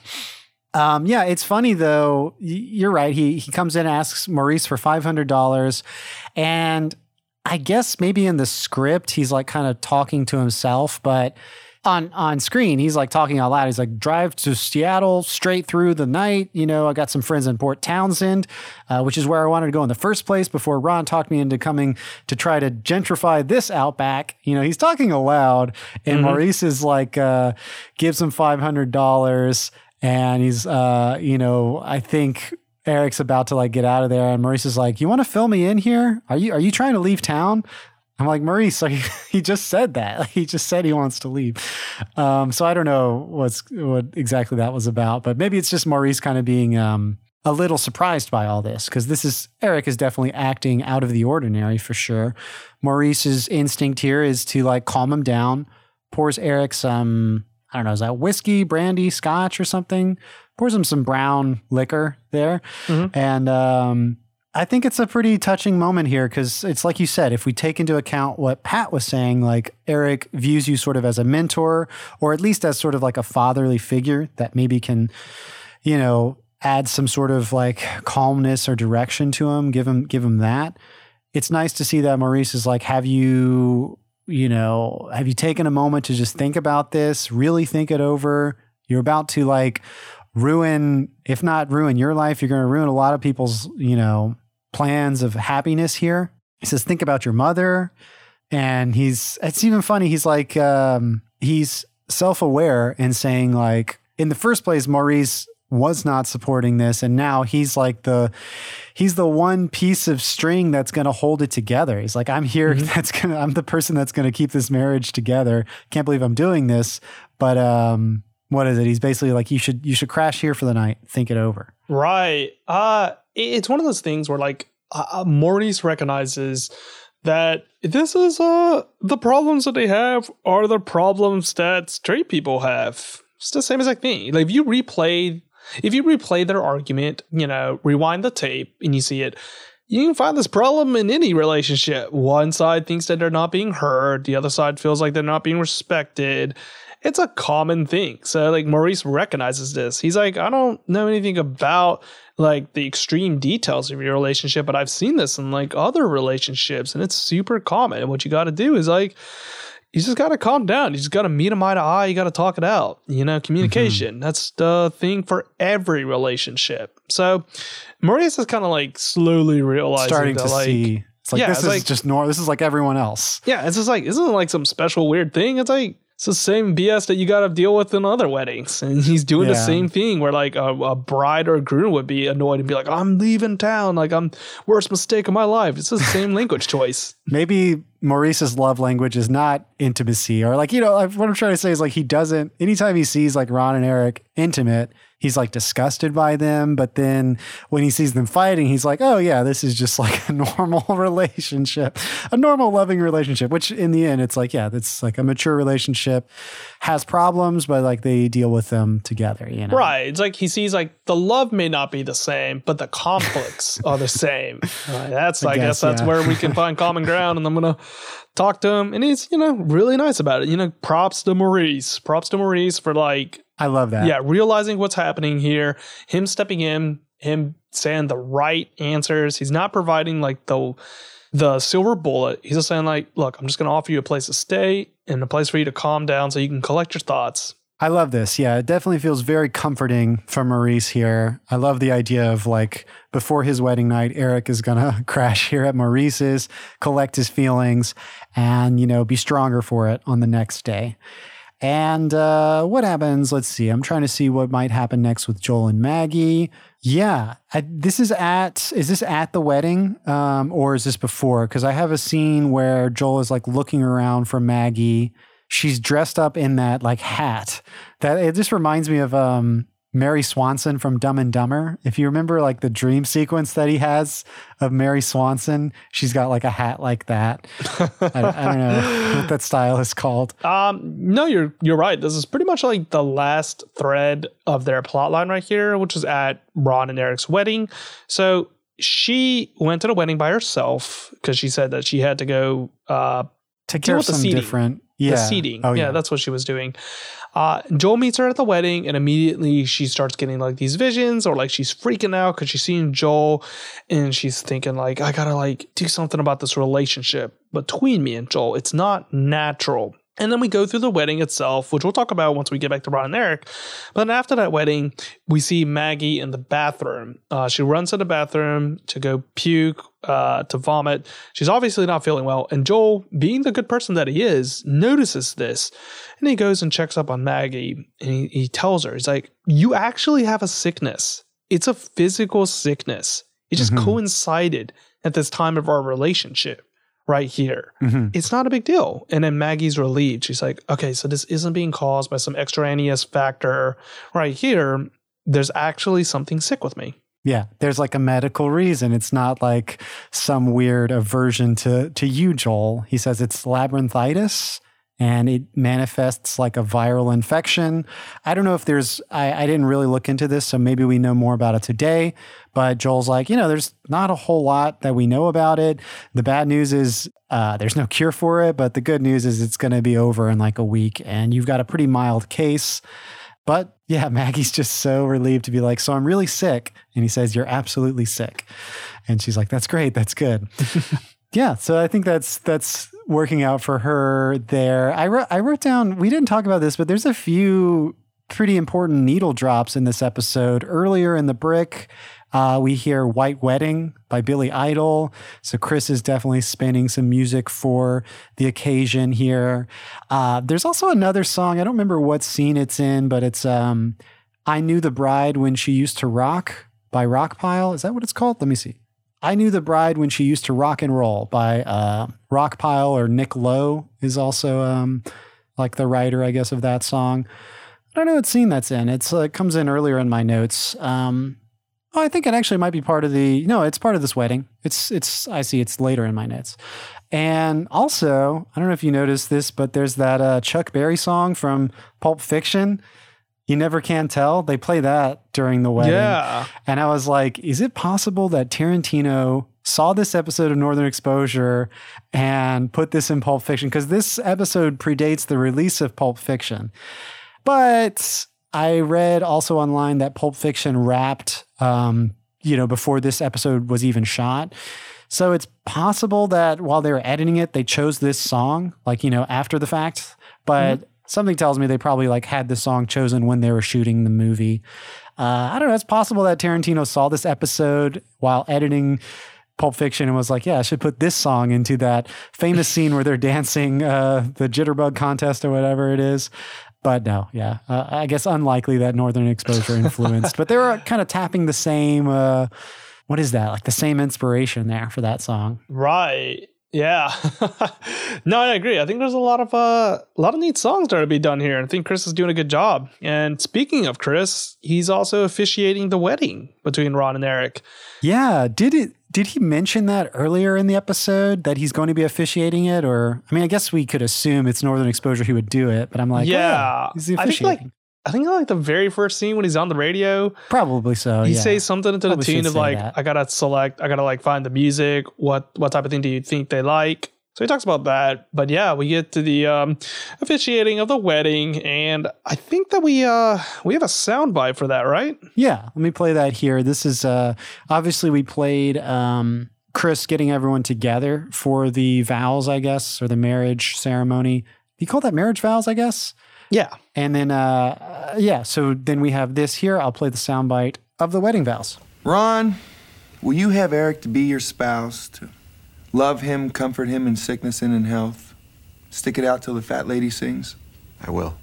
Um, yeah, it's funny though. You're right. He he comes in, asks Maurice for five hundred dollars, and I guess maybe in the script he's like kind of talking to himself, but on on screen he's like talking out loud. He's like, "Drive to Seattle straight through the night." You know, I got some friends in Port Townsend, uh, which is where I wanted to go in the first place. Before Ron talked me into coming to try to gentrify this outback. You know, he's talking aloud, and mm-hmm. Maurice is like, uh, gives him five hundred dollars. And he's, uh, you know, I think Eric's about to like get out of there, and Maurice is like, "You want to fill me in here? Are you are you trying to leave town?" I'm like, Maurice, like he just said that. He just said he wants to leave. Um, so I don't know what's what exactly that was about, but maybe it's just Maurice kind of being um, a little surprised by all this because this is Eric is definitely acting out of the ordinary for sure. Maurice's instinct here is to like calm him down, pours Eric some I don't know, is that whiskey, brandy, scotch, or something? Pours him some brown liquor there. Mm-hmm. And um, I think it's a pretty touching moment here because it's like you said, if we take into account what Pat was saying, like Eric views you sort of as a mentor or at least as sort of like a fatherly figure that maybe can, you know, add some sort of like calmness or direction to him, give him give him that. It's nice to see that Maurice is like, have you, you know, have you taken a moment to just think about this, really think it over? You're about to like ruin, if not ruin your life, you're going to ruin a lot of people's, you know, plans of happiness here. He says, think about your mother. And he's, it's even funny. He's like, um, he's self aware and saying, like, in the first place, Maurice was not supporting this and now he's like the he's the one piece of string that's going to hold it together he's like i'm here mm-hmm. that's going to i'm the person that's going to keep this marriage together can't believe i'm doing this but um what is it? He's basically like you should you should crash here for the night. Think it over. Right. Uh it's one of those things where like uh, uh Maurice recognizes that this is uh the problems that they have are the problems that straight people have. It's the same exact thing. Like if you replay if you replay their argument, you know, rewind the tape and you see it, you can find this problem in any relationship. One side thinks that they're not being heard, the other side feels like they're not being respected. It's a common thing. So like Maurice recognizes this. He's like, I don't know anything about like the extreme details of your relationship, but I've seen this in like other relationships and it's super common. And what you got to do is like you just got to calm down. You just got to meet them eye to eye. You got to talk it out. You know, communication. Mm-hmm. That's the thing for every relationship. So Maurice is kind of like slowly realizing starting that, to like, see. It's like Yeah, this it's is like- just normal. This is like everyone else. Yeah, it's just like isn't it like some special weird thing? It's like it's the same BS that you got to deal with in other weddings, and he's doing the same thing where like a, a bride or a groom would be annoyed and be like, "I'm leaving town, like I'm worst mistake of my life." It's the same language choice. Maybe Maurice's love language is not intimacy, or like you know, what I'm trying to say is like he doesn't. Anytime he sees like Ron and Eric intimate, he's like disgusted by them. But then when he sees them fighting, he's like, oh yeah, this is just like a normal relationship, a normal loving relationship. Which in the end, it's like yeah, that's like a mature relationship, has problems, but like they deal with them together. You know, Right. It's like he sees like the love may not be the same, but the conflicts are the same. Right, that's I, guess, guess, that's yeah. where we can find common ground, and I'm gonna talk to him, and he's you know really nice about it. You know, props to Maurice. Props to Maurice for like I love that. yeah, realizing what's happening here, him stepping in, him saying the right answers. He's not providing like the the silver bullet. He's just saying like, look, I'm just going to offer you a place to stay and a place for you to calm down so you can collect your thoughts. I love this. Yeah, it definitely feels very comforting for Maurice here. I love the idea of like before his wedding night, Eric is going to crash here at Maurice's, collect his feelings, and, you know, be stronger for it on the next day. And uh, what happens? Let's see. I'm trying to see what might happen next with Joel and Maggie. Yeah, I, this is at. Is this at the wedding, um, or is this before? Because I have a scene where Joel is like looking around for Maggie. She's dressed up in that like hat. That it just reminds me of um, Mary Swanson from Dumb and Dumber. If you remember, like the dream sequence that he has of Mary Swanson, she's got like a hat like that. I, I don't know what that style is called. Um, no, you're you're right. This is pretty much like the last thread of their plot line right here, which is at Ron and Eric's wedding. So she went to the wedding by herself because she said that she had to go uh, Take care of the some seating. different. Yeah. the seating. Oh yeah. yeah. that's what she was doing. Uh, Joel meets her at the wedding, and immediately she starts getting like these visions, or like she's freaking out because she's seeing Joel, and she's thinking like, I gotta like do something about this relationship between me and Joel. It's not natural. And then we go through the wedding itself, which we'll talk about once we get back to Ron and Eric. But after that wedding, we see Maggie in the bathroom. Uh, she runs to the bathroom to go puke, uh, to vomit. She's obviously not feeling well. And Joel, being the good person that he is, notices this. And he goes and checks up on Maggie and he, he tells her, he's like, You actually have a sickness. It's a physical sickness. It just Mhm. coincided at this time of our relationship right here Mhm. it's not a big deal. And then Maggie's relieved. She's like, okay, so this isn't being caused by some extraneous factor right here. There's actually something sick with me. Yeah, there's like a medical reason. It's not like some weird aversion to to you, Joel. He says it's labyrinthitis and it manifests like a viral infection. I don't know if there's I, I didn't really look into this, so maybe we know more about it today. But Joel's like, you know, there's not a whole lot that we know about it. The bad news is uh, there's no cure for it, but the good news is it's going to be over in like a week, and you've got a pretty mild case. But yeah, Maggie's just so relieved to be like, so I'm really sick. And he says, You're absolutely sick. And she's like, That's great. That's good. yeah. So I think that's that's working out for her there. I wrote I wrote down, we didn't talk about this, but there's a few pretty important needle drops in this episode. Earlier in the brick, uh, we hear White Wedding by Billy Idol. So Chris is definitely spinning some music for the occasion here. Uh, there's also another song. I don't remember what scene it's in, but it's um, I Knew the Bride When She Used to Rock by Rockpile. Is that what it's called? Let me see. I Knew the Bride When She Used to Rock and Roll by uh, Rockpile or Nick Lowe is also um, like the writer, I guess, of that song. I don't know what scene that's in. It's uh, it comes in earlier in my notes. Um, Oh, I think it actually might be part of the. No, it's part of this wedding. It's it's. I see. It's later in my notes. And also, I don't know if you noticed this, but there's that uh, Chuck Berry song from Pulp Fiction. You never can tell. They play that during the wedding. Yeah. And I was like, is it possible that Tarantino saw this episode of Northern Exposure and put this in Pulp Fiction? Because this episode predates the release of Pulp Fiction. But I read also online that Pulp Fiction wrapped, um, you know, before this episode was even shot. So it's possible that while they were editing it, they chose this song, like, you know, after the fact. But mm-hmm. Something tells me they probably like had the song chosen when they were shooting the movie. Uh, I don't know. It's possible that Tarantino saw this episode while editing Pulp Fiction and was like, yeah, I should put this song into that famous scene where they're dancing uh, the jitterbug contest or whatever it is. But no, yeah, uh, I guess unlikely that Northern Exposure influenced, but they were kind of tapping the same. Uh, what is that? Like the same inspiration there for that song, right? Yeah, no, I agree. I think there's a lot of uh, a lot of neat songs that are to be done here. I think Chris is doing a good job. And speaking of Chris, he's also officiating the wedding between Ron and Eric. Yeah, did it? Did he mention that earlier in the episode that he's going to be officiating it? Or, I mean, I guess we could assume it's Northern Exposure he would do it, but I'm like, yeah, oh, he's officiating. I think like, I think like the very first scene when he's on the radio. Probably so. He yeah. says something to the tune of like, that. I gotta select, I gotta like find the music. What what type of thing do you think they like? So he talks about that. But yeah, we get to the um, officiating of the wedding, and I think that we uh, we have a soundbite for that, right? Yeah, let me play that here. This is uh, obviously we played um, Chris getting everyone together for the vows, I guess, or the marriage ceremony. You call that marriage vows, I guess. Yeah. And then uh, yeah, so then we have this here. I'll play the soundbite of the wedding vows. Ron, will you have Eric to be your spouse to Love him, comfort him in sickness and in health. Stick it out till the fat lady sings. I will.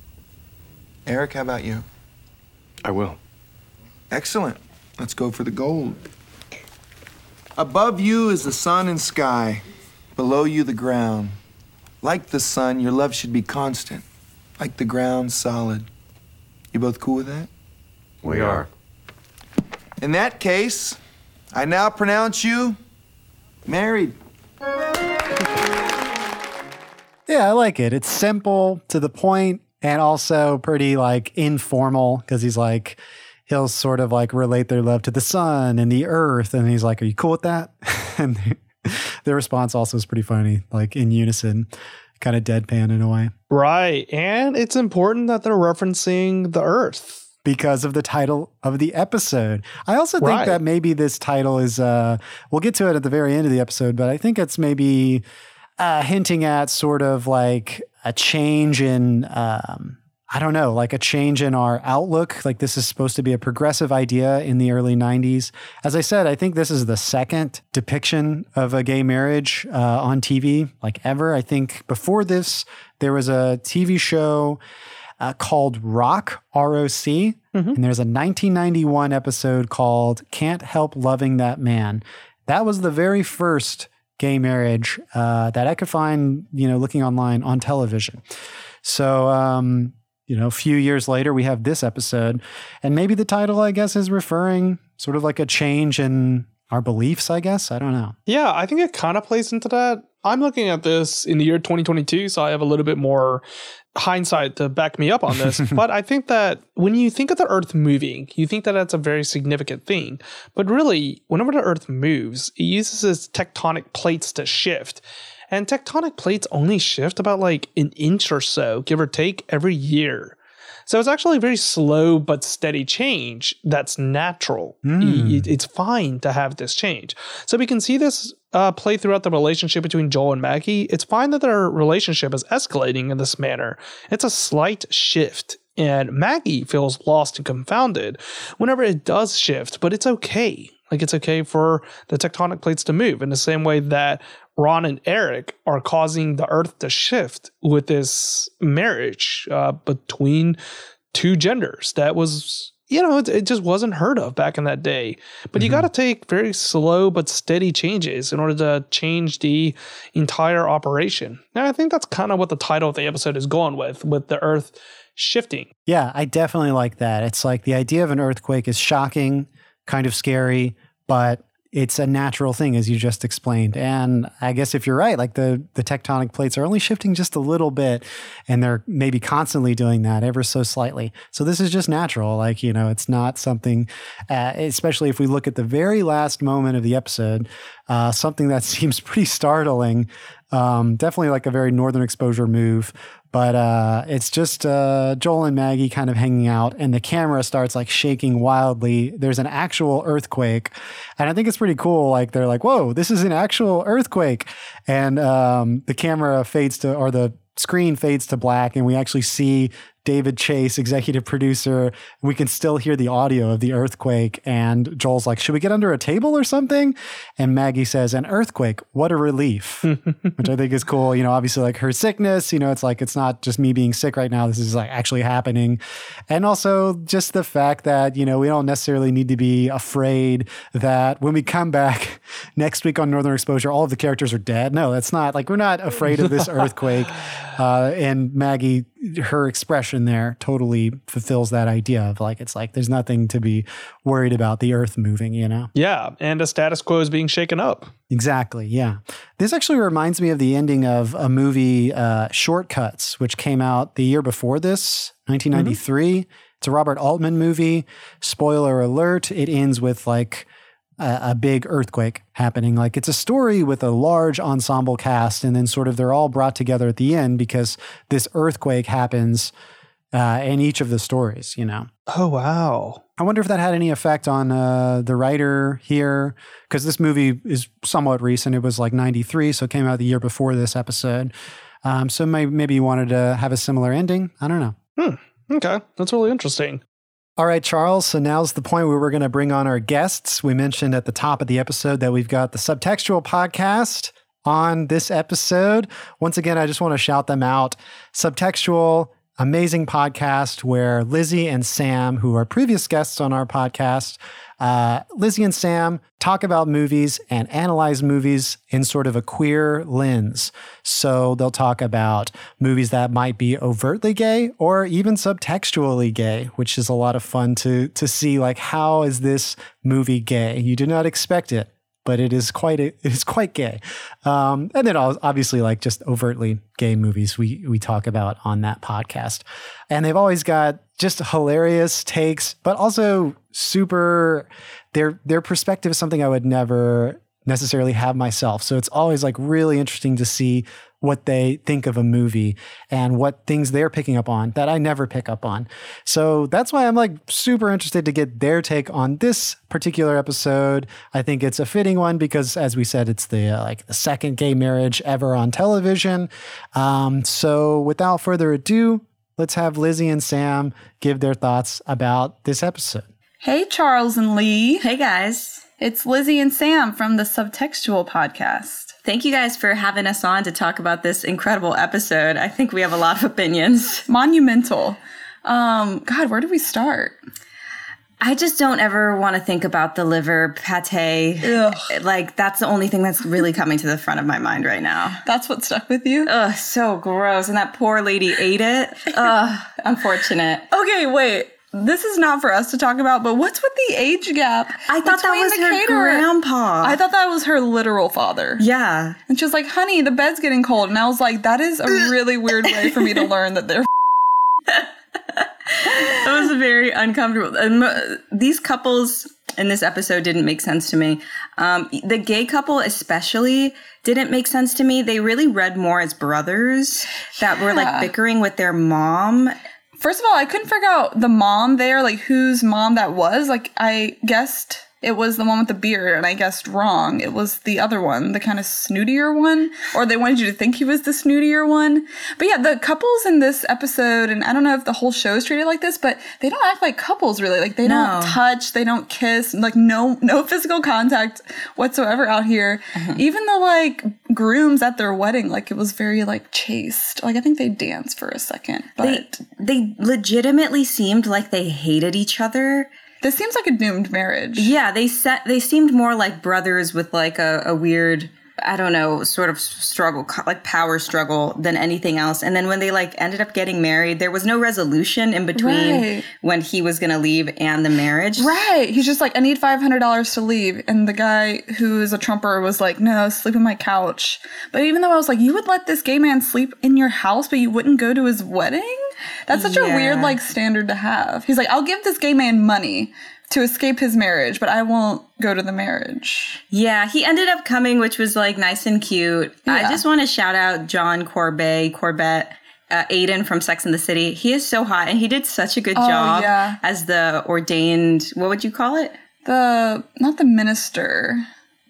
Eric, how about you? I will. Excellent. Let's go for the gold. Above you is the sun and sky, below you the ground. Like the sun, your love should be constant, like the ground, solid. You both cool with that? We are. In that case, I now pronounce you married. Yeah, I like it. It's simple to the point and also pretty like informal because he's like, he'll sort of like relate their love to the sun and the earth. And he's like, Are you cool with that? and the response also is pretty funny, like in unison, kind of deadpan in a way. Right. And it's important that they're referencing the earth because of the title of the episode. I also think right. that maybe this title is uh we'll get to it at the very end of the episode, but I think it's maybe uh, hinting at sort of like a change in, um, I don't know, like a change in our outlook. Like this is supposed to be a progressive idea in the early 90s. As I said, I think this is the second depiction of a gay marriage uh, on TV, like ever. I think before this, there was a TV show. Uh, called Roc, R O C. Mm-hmm. And there's a 1991 episode called Can't Help Loving That Man. That was the very first gay marriage uh, that I could find, you know, looking online on television. So, um, you know, a few years later, we have this episode, and maybe the title, I guess, is referring sort of like a change in our beliefs. I guess I don't know. Yeah, I think it kind of plays into that. I'm looking at this in the year 2022, so I have a little bit more hindsight to back me up on this. but I think that when you think of the Earth moving, you think that that's a very significant thing. But really, whenever the Earth moves, it uses its tectonic plates to shift. And tectonic plates only shift about like an inch or so, give or take, every year. So it's actually a very slow but steady change that's natural. Mm. It's fine to have this change. So we can see this uh, play throughout the relationship between Joel and Maggie. It's fine that their relationship is escalating in this manner. It's a slight shift and Maggie feels lost and confounded whenever it does shift, but it's okay. Like it's okay for the tectonic plates to move in the same way that Ron and Eric are causing the earth to shift with this marriage uh, between two genders that was you know, it, it, just wasn't heard of back in that day. But mm-hmm. you got to take very slow but steady changes in order to change the entire operation. And I think that's kind of what the title of the episode is going with, with the Earth shifting. Yeah, I definitely like that. It's like the idea of an earthquake is shocking kind of scary, but it's a natural thing as you just explained. And i guess if you're right like the the tectonic plates are only shifting just a little bit and they're maybe constantly doing that ever so slightly. So this is just natural like you know it's not something uh, especially if we look at the very last moment of the episode uh, something that seems pretty startling um, definitely like a very northern exposure move but uh, it's just uh, Joel and Maggie kind of hanging out, and the camera starts like shaking wildly. There's an actual earthquake, and I think it's pretty cool. Like they're like, "Whoa, this is an actual earthquake," and um, the camera fades to, or the screen fades to black, and we actually see David Chase, executive producer. We can still hear the audio of the earthquake. And Joel's like, Should we get under a table or something? And Maggie says, An earthquake, what a relief, which I think is cool. You know, obviously, like her sickness, you know, it's like, it's not just me being sick right now. This is like actually happening. And also just the fact that, you know, we don't necessarily need to be afraid that when we come back next week on Northern Exposure, all of the characters are dead. No, that's not like we're not afraid of this earthquake. Uh, and Maggie, her expression there totally fulfills that idea of like, it's like there's nothing to be worried about the earth moving, you know? Yeah. And a status quo is being shaken up. Exactly. Yeah. This actually reminds me of the ending of a movie, uh, Shortcuts, which came out the year before this, 1993. Mm-hmm. It's a Robert Altman movie. Spoiler alert, it ends with like, a, a, big earthquake happening. Like it's a story with a large ensemble cast, and then sort of they're all brought together at the end because this earthquake happens uh, in each of the stories. You know. Oh wow! I wonder if that had any effect on uh, the writer here, because this movie is somewhat recent. It was like '93, so it came out the year before this episode. Um, so maybe, maybe you wanted to have a similar ending. I don't know. Hmm. Okay, that's really interesting. All right, Charles. So now's the point where we're going to bring on our guests. We mentioned at the top of the episode that we've got the Subtextual podcast on this episode. Once again, I just want to shout them out. Subtextual amazing podcast where Lizzie and Sam, who are previous guests on our podcast, uh, Lizzie and Sam talk about movies and analyze movies in sort of a queer lens. So they'll talk about movies that might be overtly gay or even subtextually gay, which is a lot of fun to to see. Like, how is this movie gay? You do not expect it but it is quite it is quite gay. Um, and then obviously like just overtly gay movies we we talk about on that podcast. And they've always got just hilarious takes, but also super their their perspective is something I would never necessarily have myself. So it's always like really interesting to see what they think of a movie and what things they're picking up on that I never pick up on. So that's why I'm like super interested to get their take on this particular episode. I think it's a fitting one because, as we said, it's the uh, like the second gay marriage ever on television. Um, so without further ado, let's have Lizzie and Sam give their thoughts about this episode. Hey, Charles and Lee. Hey, guys. It's Lizzie and Sam from the Subtextual podcast. Thank you guys for having us on to talk about this incredible episode. I think we have a lot of opinions. Monumental. Um, God, where do we start? I just don't ever want to think about the liver pate. Ugh. Like that's the only thing that's really coming to the front of my mind right now. That's what stuck with you? Ugh, so gross. And that poor lady ate it. Ugh, unfortunate. Okay, wait this is not for us to talk about, but what's with the age gap? I thought that was her caterer? grandpa. I thought that was her literal father. Yeah. And she was like, honey, the bed's getting cold. And I was like, that is a really weird way for me to learn that they're. that was very uncomfortable. Um, these couples in this episode didn't make sense to me. Um, the gay couple, especially, didn't make sense to me. They really read more as brothers that yeah. were like bickering with their mom First of all, I couldn't figure out the mom there, like whose mom that was. Like I guessed it was the one with the beard, and I guessed wrong. It was the other one, the kind of snootier one, or they wanted you to think he was the snootier one. But yeah, the couples in this episode, and I don't know if the whole show is treated like this, but they don't act like couples really. Like they no. don't touch, they don't kiss, like no no physical contact whatsoever out here. Uh-huh. Even the like grooms at their wedding, like it was very like chaste. Like I think they danced for a second, but they they legitimately seemed like they hated each other this seems like a doomed marriage. Yeah, they set they seemed more like brothers with like a, a weird I don't know, sort of struggle, like power struggle than anything else. And then when they like ended up getting married, there was no resolution in between right. when he was going to leave and the marriage. Right. He's just like, I need $500 to leave. And the guy who is a Trumper was like, no, sleep on my couch. But even though I was like, you would let this gay man sleep in your house, but you wouldn't go to his wedding? That's such yeah. a weird like standard to have. He's like, I'll give this gay man money to escape his marriage, but I won't go to the marriage. Yeah, he ended up coming, which was like nice and cute. Yeah. I just want to shout out John Corbett, Corbett, uh, Aidan from Sex and the City. He is so hot, and he did such a good oh, job yeah. as the ordained. What would you call it? The not the minister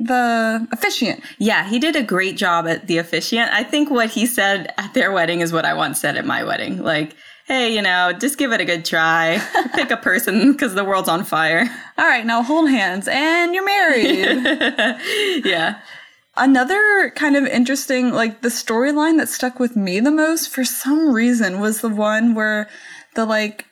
the officiant. Yeah, he did a great job at the officiant. I think what he said at their wedding is what I once said at my wedding. Like, hey, you know, just give it a good try. Pick a person because the world's on fire. All right, now hold hands and you're married. yeah. Another kind of interesting, like the storyline that stuck with me the most for some reason was the one where the like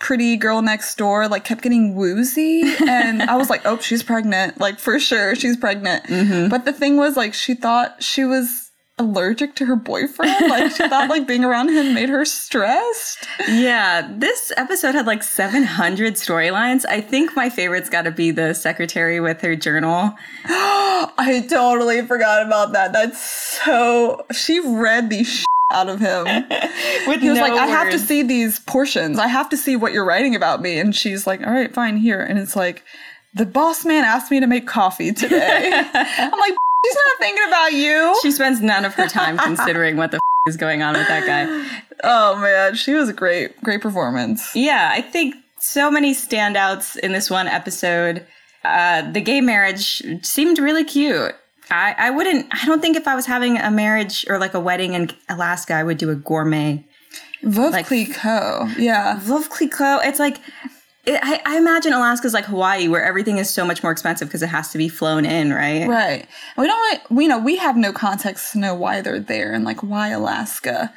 pretty girl next door like kept getting woozy and i was like oh she's pregnant like for sure she's pregnant mm-hmm. but the thing was like she thought she was allergic to her boyfriend. Like she thought like being around him made her stressed. Yeah, this episode had like 700 storylines. I think my favorite's got to be the secretary with her journal. I totally forgot about that. That's so she read these out of him. He was no like, I have to see these portions. I have to see what you're writing about me. And she's like, all right, fine, here. And it's like, the boss man asked me to make coffee today. I'm like, She's not thinking about you. She spends none of her time considering what the f- is going on with that guy. Oh man, she was a great, great performance. Yeah, I think so many standouts in this one episode. Uh, the gay marriage seemed really cute. I, I wouldn't, I don't think if I was having a marriage or like a wedding in Alaska, I would do a gourmet. Veuve like, Clicquot. Yeah. Veuve Clicquot. It's like, it, I, I, imagine Alaska's like Hawaii, where everything is so much more expensive because it has to be flown in, right? Right. We don't. We know we have no context to know why they're there and like why Alaska.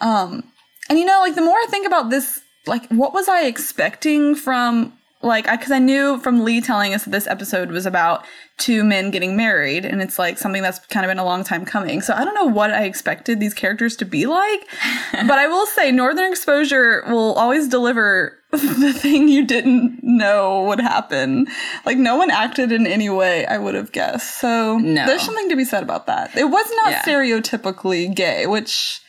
Um, and you know, like the more I think about this, like what was I expecting from like because I, I, knew from lee telling us that this episode was about two men getting married and it's like something that's kind of been a long time coming so i don't know what i expected these characters to be like but i will say northern exposure will always deliver the thing you didn't know would happen. Like no one acted in any way i would have guessed. So no. there's something to be said about that. It was not yeah. stereotypically gay which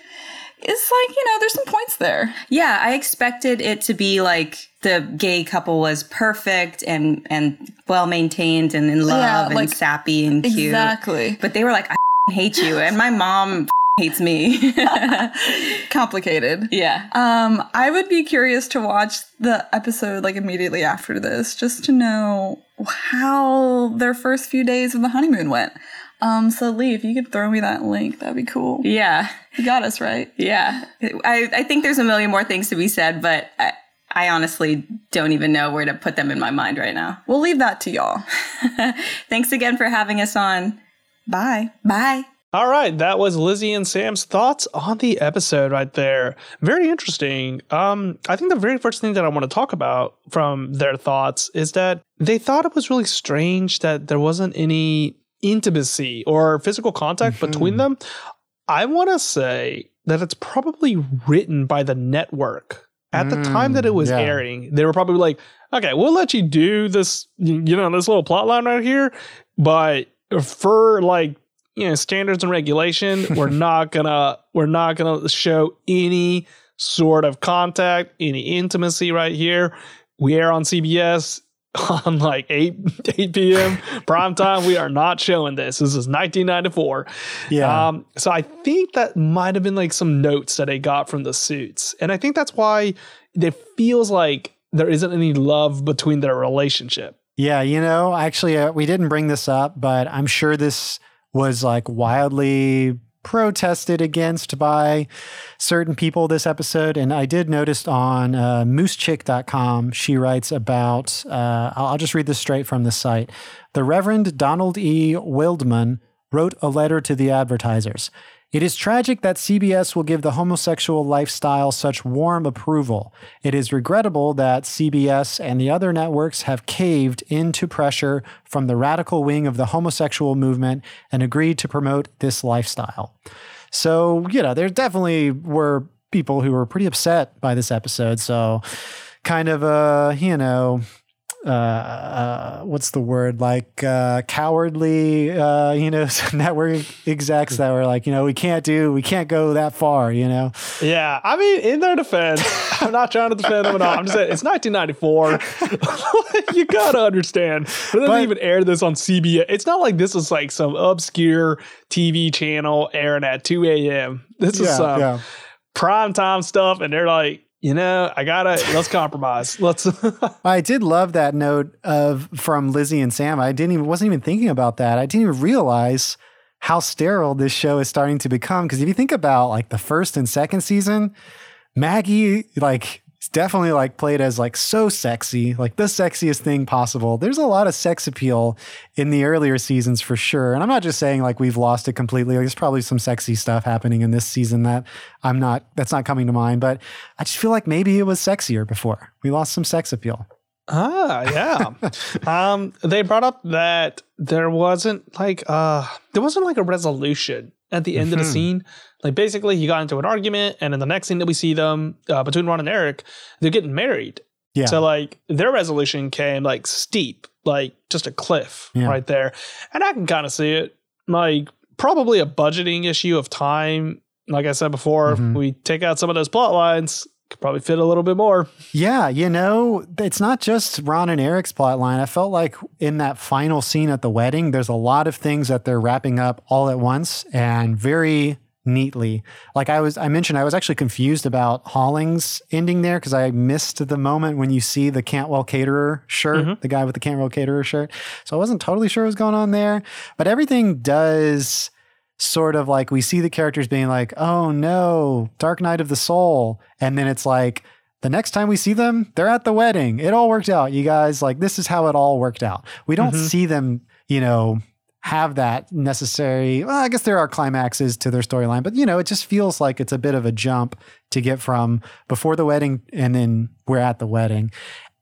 is like you know there's some points there. Yeah i expected it to be like the gay couple was perfect and and well maintained and in love yeah, like, and sappy and cute. exactly. But they were like i hate you. And my mom hates me complicated yeah um i would be curious to watch the episode like immediately after this just to know how their first few days of the honeymoon went um, so Lee, if you could throw me that link, that'd be cool. Yeah. You got us, right? Yeah. I, I think there's a million more things to be said, but I, I honestly don't even know where to put them in my mind right now. We'll leave that to y'all. Thanks again for having us on. Bye. Bye. All right, that was Lizzie and Sam's thoughts on the episode right there. Very interesting. Um, I think the very first thing that I want to talk about from their thoughts is that they thought it was really strange that there wasn't any intimacy or physical contact mm-hmm. between them, I want to say that it's probably written by the network. At mm, the time that it was yeah. airing, they were probably like, okay, we'll let you do this, you know, this little plot line right here, but for like, you know, standards and regulation, we're not gonna, we're not gonna show any sort of contact, any intimacy right here. We air on CBS on like 8 8 p.m. prime time. We are not showing this. This is 1994. Yeah. Um, so I think that might have been like some notes that they got from the suits. And I think that's why it feels like there isn't any love between their relationship. Yeah, you know, actually, uh, we didn't bring this up, but I'm sure this was like wildly protested against by certain people this episode. And I did notice on uh, moosechick.com, she writes about, uh, I'll, I'll just read this straight from the site. The Reverend Donald E. Wildmon wrote a letter to the advertisers. It is tragic that CBS will give the homosexual lifestyle such warm approval. It is regrettable that CBS and the other networks have caved into pressure from the radical wing of the homosexual movement and agreed to promote this lifestyle. So, you know, there definitely were people who were pretty upset by this episode. So, kind of, uh, you know, uh, uh, what's the word? Like uh, cowardly uh, you know network execs that were like you know we can't do we can't go that far you know? Yeah i mean in their defense i'm not trying to defend them at all. I'm just saying it's 1994 you gotta understand. They didn't even air this on cbs it's not like this is like some obscure tv channel airing at 2 a.m this is yeah, some yeah. prime time stuff and they're like you know, I gotta let's compromise. Let's. I did love that note of from Lizzie and Sam. I didn't even wasn't even thinking about that. I didn't even realize how sterile this show is starting to become. Because if you think about like the first and second season, Maggie like definitely like played as like so sexy, like the sexiest thing possible. There's a lot of sex appeal in the earlier seasons for sure. And I'm not just saying like we've lost it completely. Like, there's probably some sexy stuff happening in this season that I'm not that's not coming to mind, but I just feel like maybe it was sexier before. We lost some sex appeal. Ah, yeah. um, they brought up that there wasn't like uh there wasn't like a resolution at the end mm-hmm. of the mm-hmm. scene. Like basically, he got into an argument, and in the next scene that we see them uh, between Ron and Eric, they're getting married. Yeah. So like their resolution came like steep, like just a cliff yeah. right there, and I can kind of see it. Like probably a budgeting issue of time. Like I said before, mm-hmm. we take out some of those plot lines, could probably fit a little bit more. Yeah, you know, it's not just Ron and Eric's plot line. I felt like in that final scene at the wedding, there's a lot of things that they're wrapping up all at once and very neatly. Like I was I mentioned I was actually confused about Holling's ending there because I missed the moment when you see the Cantwell caterer shirt, mm-hmm. the guy with the Cantwell caterer shirt. So I wasn't totally sure what was going on there, but everything does sort of like we see the characters being like, "Oh no, Dark Night of the Soul." And then it's like the next time we see them, they're at the wedding. It all worked out, you guys. Like this is how it all worked out. We don't mm-hmm. see them, you know, have that necessary. Well, I guess there are climaxes to their storyline, but you know, it just feels like it's a bit of a jump to get from before the wedding and then we're at the wedding.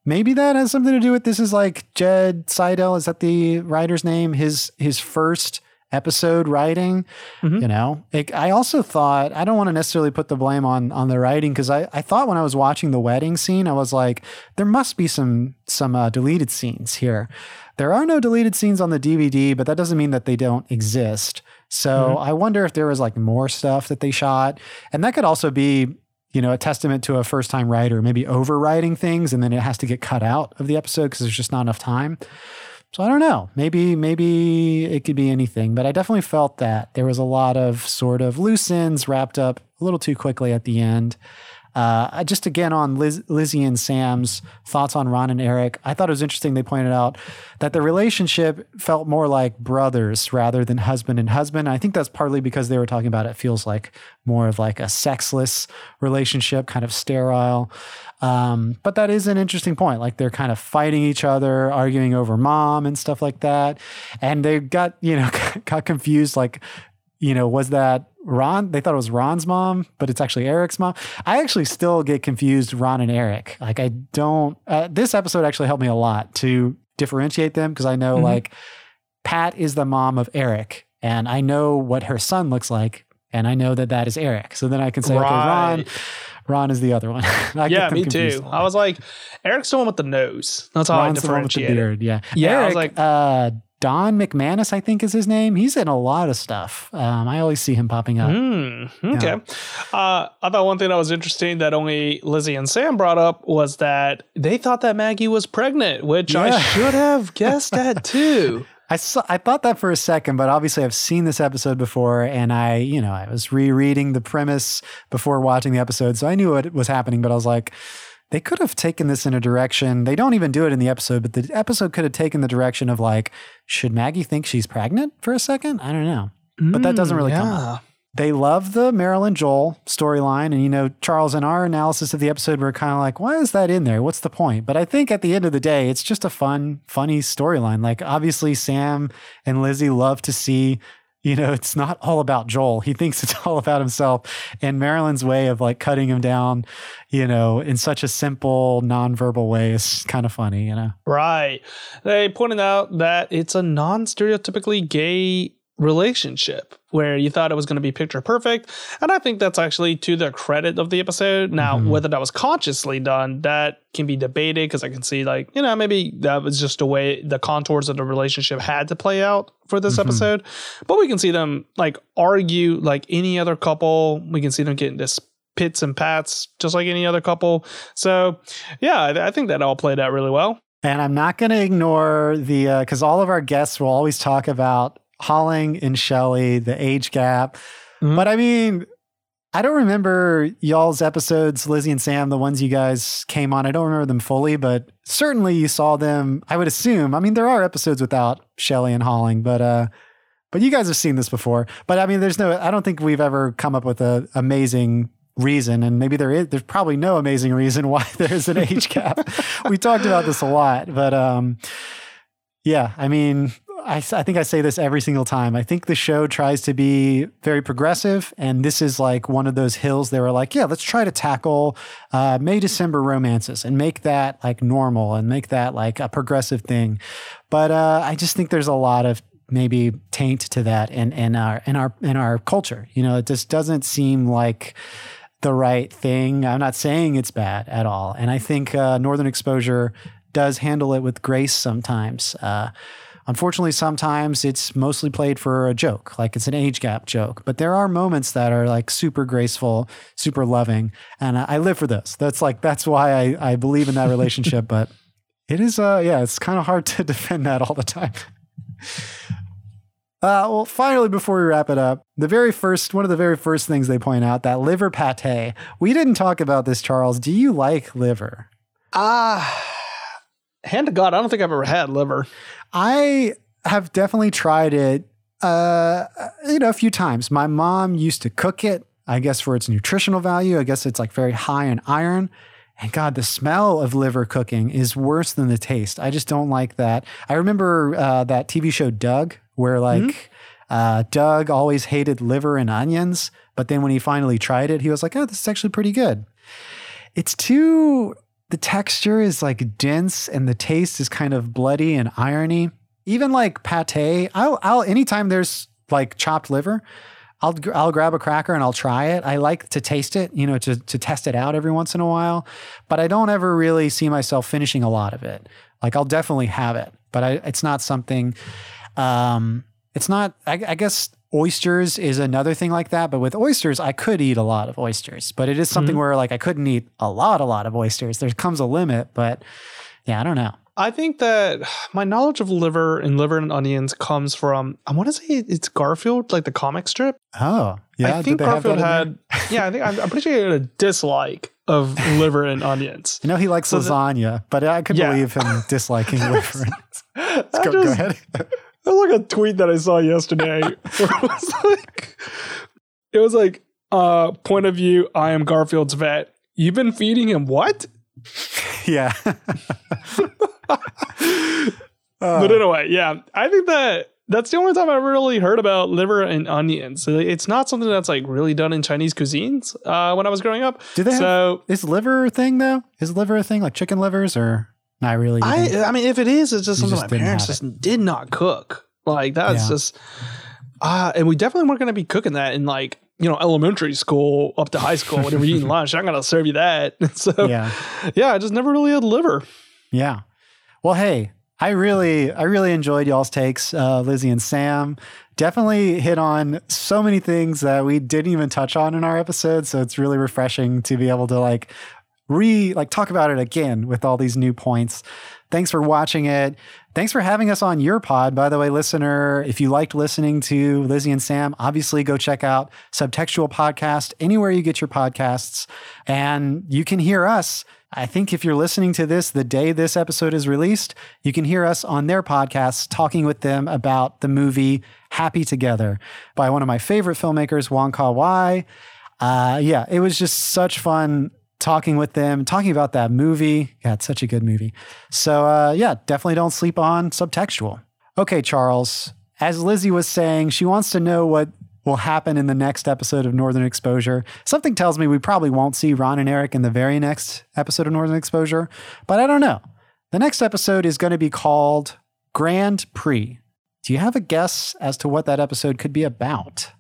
Maybe that has something to do with this. Is like Jed Seidel. Is that the writer's name? His his first episode writing mm-hmm. you know it, i also thought i don't want to necessarily put the blame on on the writing because I, I thought when i was watching the wedding scene i was like there must be some some uh, deleted scenes here there are no deleted scenes on the dvd but that doesn't mean that they don't exist so mm-hmm. i wonder if there was like more stuff that they shot and that could also be you know a testament to a first time writer maybe overwriting things and then it has to get cut out of the episode because there's just not enough time so I don't know. Maybe maybe it could be anything, but I definitely felt that there was a lot of sort of loose ends wrapped up a little too quickly at the end. Uh, just again on Liz, Lizzie and Sam's thoughts on Ron and Eric, I thought it was interesting. They pointed out that the relationship felt more like brothers rather than husband and husband. I think that's partly because they were talking about it feels like more of like a sexless relationship, kind of sterile. Um, but that is an interesting point. Like they're kind of fighting each other, arguing over mom and stuff like that. And they got, you know, got confused. Like, you know, was that Ron? They thought it was Ron's mom, but it's actually Eric's mom. I actually still get confused, Ron and Eric. Like, I don't, uh, this episode actually helped me a lot to differentiate them because I know, mm-hmm. like, Pat is the mom of Eric, and I know what her son looks like, and I know that that is Eric. So then I can say, right. okay, Ron Ron is the other one. yeah, me too. I was like, Eric's the one with the nose. That's how Ron's I differentiate the one with the beard. Yeah, yeah. Eric, I was like, uh, Don McManus, I think is his name. He's in a lot of stuff. Um, I always see him popping up. Mm, okay. Yeah. Uh, I thought one thing that was interesting that only Lizzie and Sam brought up was that they thought that Maggie was pregnant, which yeah. I should have guessed at too. I saw, I thought that for a second, but obviously I've seen this episode before, and I, you know, I was rereading the premise before watching the episode, so I knew what was happening. But I was like, they could have taken this in a direction. They don't even do it in the episode, but the episode could have taken the direction of like, should Maggie think she's pregnant for a second? I don't know, but that doesn't really mm, yeah. come up they love the Marilyn Joel storyline. And, you know, Charles, in our analysis of the episode, we're kind of like, why is that in there? What's the point? But I think at the end of the day, it's just a fun, funny storyline. Like, obviously, Sam and Lizzie love to see, you know, it's not all about Joel. He thinks it's all about himself. And Marilyn's way of like cutting him down, you know, in such a simple, nonverbal way is kind of funny, you know? Right. They pointed out that it's a non stereotypically gay relationship where you thought it was going to be picture perfect. And I think that's actually to the credit of the episode. Now, mm-hmm. whether that was consciously done, that can be debated because I can see, like, you know, maybe that was just a way the contours of the relationship had to play out for this mm-hmm. episode. But we can see them like argue like any other couple. We can see them getting this pits and pats just like any other couple. So, yeah, I, I think that all played out really well. And I'm not going to ignore the, because uh, all of our guests will always talk about Holling and Shelly, the age gap. Mm-hmm. But I mean, I don't remember y'all's episodes, Lizzie and Sam, the ones you guys came on. I don't remember them fully, but certainly you saw them. I would assume. I mean, there are episodes without Shelly and Holling, but uh, but you guys have seen this before. But I mean, there's no. I don't think we've ever come up with an amazing reason, and maybe there is. There's probably no amazing reason why there's an age gap. we talked about this a lot, but um, yeah, I mean, I, I think I say this every single time. I think the show tries to be very progressive, and this is like one of those hills they were like, yeah, let's try to tackle uh, May December romances and make that like normal and make that like a progressive thing. But uh, I just think there's a lot of maybe taint to that in, in our in our in our culture. You know, it just doesn't seem like the right thing. I'm not saying it's bad at all, and I think uh, Northern Exposure does handle it with grace sometimes. Uh, Unfortunately, sometimes it's mostly played for a joke, like it's an age gap joke. But there are moments that are like super graceful, super loving, and I, I live for those. That's like that's why I, I believe in that relationship. but it is, uh, yeah, it's kind of hard to defend that all the time. Uh, well, finally, before we wrap it up, the very first one of the very first things they point out that liver pate. We didn't talk about this, Charles. Do you like liver? Ah, uh, hand to God, I don't think I've ever had liver. I have definitely tried it, uh, you know, a few times. My mom used to cook it, I guess, for its nutritional value. I guess it's like very high in iron. And God, the smell of liver cooking is worse than the taste. I just don't like that. I remember uh, that TV show Doug, where like mm-hmm. uh, Doug always hated liver and onions, but then when he finally tried it, he was like, "Oh, this is actually pretty good." It's too the texture is like dense and the taste is kind of bloody and irony. Even like pate, I'll, I'll anytime there's like chopped liver, I'll I'll grab a cracker and I'll try it. I like to taste it, you know, to to test it out every once in a while, but I don't ever really see myself finishing a lot of it. Like I'll definitely have it, but I, it's not something. Um, it's not. I, I guess oysters is another thing like that. But with oysters, I could eat a lot of oysters, but it is something mm-hmm. where like I couldn't eat a lot, a lot of oysters. There comes a limit, but yeah, I don't know. I think that my knowledge of liver and liver and onions comes from I want to say it's Garfield, like the comic strip. Oh, yeah. I think Garfield had. yeah, I think I'm, I'm, pretty sure he had a dislike of liver and onions. I know he likes so lasagna, but I could yeah. believe him disliking liver. go, just, go ahead. Was like a tweet that I saw yesterday where it was like, it was like, uh, point of view, I am Garfield's vet. You've been feeding him what? Yeah. but anyway, yeah, I think that that's the only time I've really heard about liver and onions. It's not something that's like really done in Chinese cuisines uh, when I was growing up. Do they so, have, is liver a thing though? Is liver a thing like chicken livers or? Not really. I I mean, if it is, it's just something just my parents just did not cook. Like that's yeah. just uh and we definitely weren't gonna be cooking that in like, you know, elementary school up to high school, whenever you're eating lunch. I'm gonna serve you that. so yeah. yeah, I just never really had liver. Yeah. Well, hey, I really, I really enjoyed y'all's takes, uh, Lizzie and Sam. Definitely hit on so many things that we didn't even touch on in our episode. So it's really refreshing to be able to like re like talk about it again with all these new points. Thanks for watching it. Thanks for having us on your pod. By the way, listener, if you liked listening to Lizzie and Sam, obviously go check out Subtextual Podcast anywhere you get your podcasts. And you can hear us. I think if you're listening to this the day this episode is released, you can hear us on their podcast talking with them about the movie Happy Together by one of my favorite filmmakers, Wong Kar Wai. Uh, yeah, it was just such fun talking with them, talking about that movie. Yeah, it's such a good movie. So, uh, yeah, definitely don't sleep on subtextual. Okay, Charles, as Lizzie was saying, she wants to know what will happen in the next episode of Northern Exposure. Something tells me we probably won't see Ron and Eric in the very next episode of Northern Exposure, but I don't know. The next episode is going to be called Grand Prix. Do you have a guess as to what that episode could be about?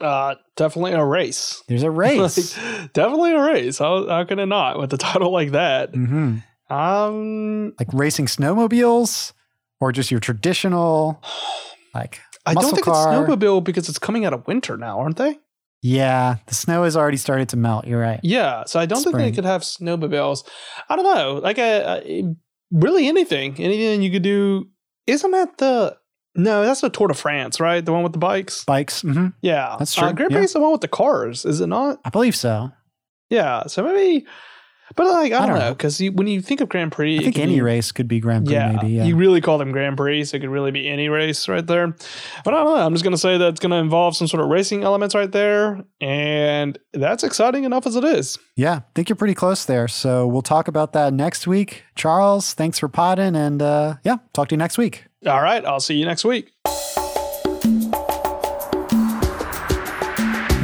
Uh, definitely a race. There's a race. like, definitely a race. How, how can it not with a title like that? Mm-hmm. Um, like racing snowmobiles, or just your traditional, like I don't think car. it's snowmobile because it's coming out of winter now, aren't they? Yeah, the snow has already started to melt. You're right. Yeah, so I don't Spring. think they could have snowmobiles. I don't know, like a, a, really anything, anything you could do. Isn't that the no? That's the Tour de France, right? The one with the bikes. Bikes. Mm-hmm. Yeah, that's true. Uh, Grand Prix yeah. is the one with the cars, is it not? I believe so. Yeah, so maybe but like I, I don't, know because when you think of Grand Prix, I think any be, race could be Grand Prix. Yeah, maybe. Yeah, you really call them Grand Prix, so it could really be any race right there. But I don't know. I'm just gonna say that it's gonna involve some sort of racing elements right there, and that's exciting enough as it is. Yeah, I think you're pretty close there. So we'll talk about that next week. Charles, thanks for potting, and uh, yeah, talk to you next week. All right, I'll see you next week.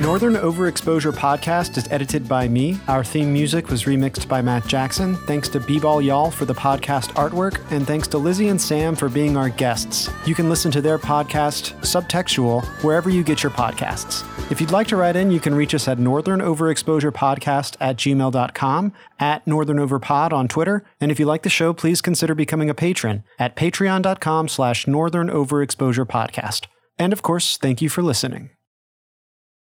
Northern Overexposure podcast is edited by me. Our theme music was remixed by Matt Jackson. Thanks to B-Ball Y'all for the podcast artwork, and thanks to Lizzie and Sam for being our guests. You can listen to their podcast, Subtextual, wherever you get your podcasts. If you'd like to write in, you can reach us at Northern Overexposure Podcast at gmail.com, at Northern Overpod on Twitter, and if you like the show, please consider becoming a patron at patreon.com slash Northern Overexposure Podcast. And of course, thank you for listening.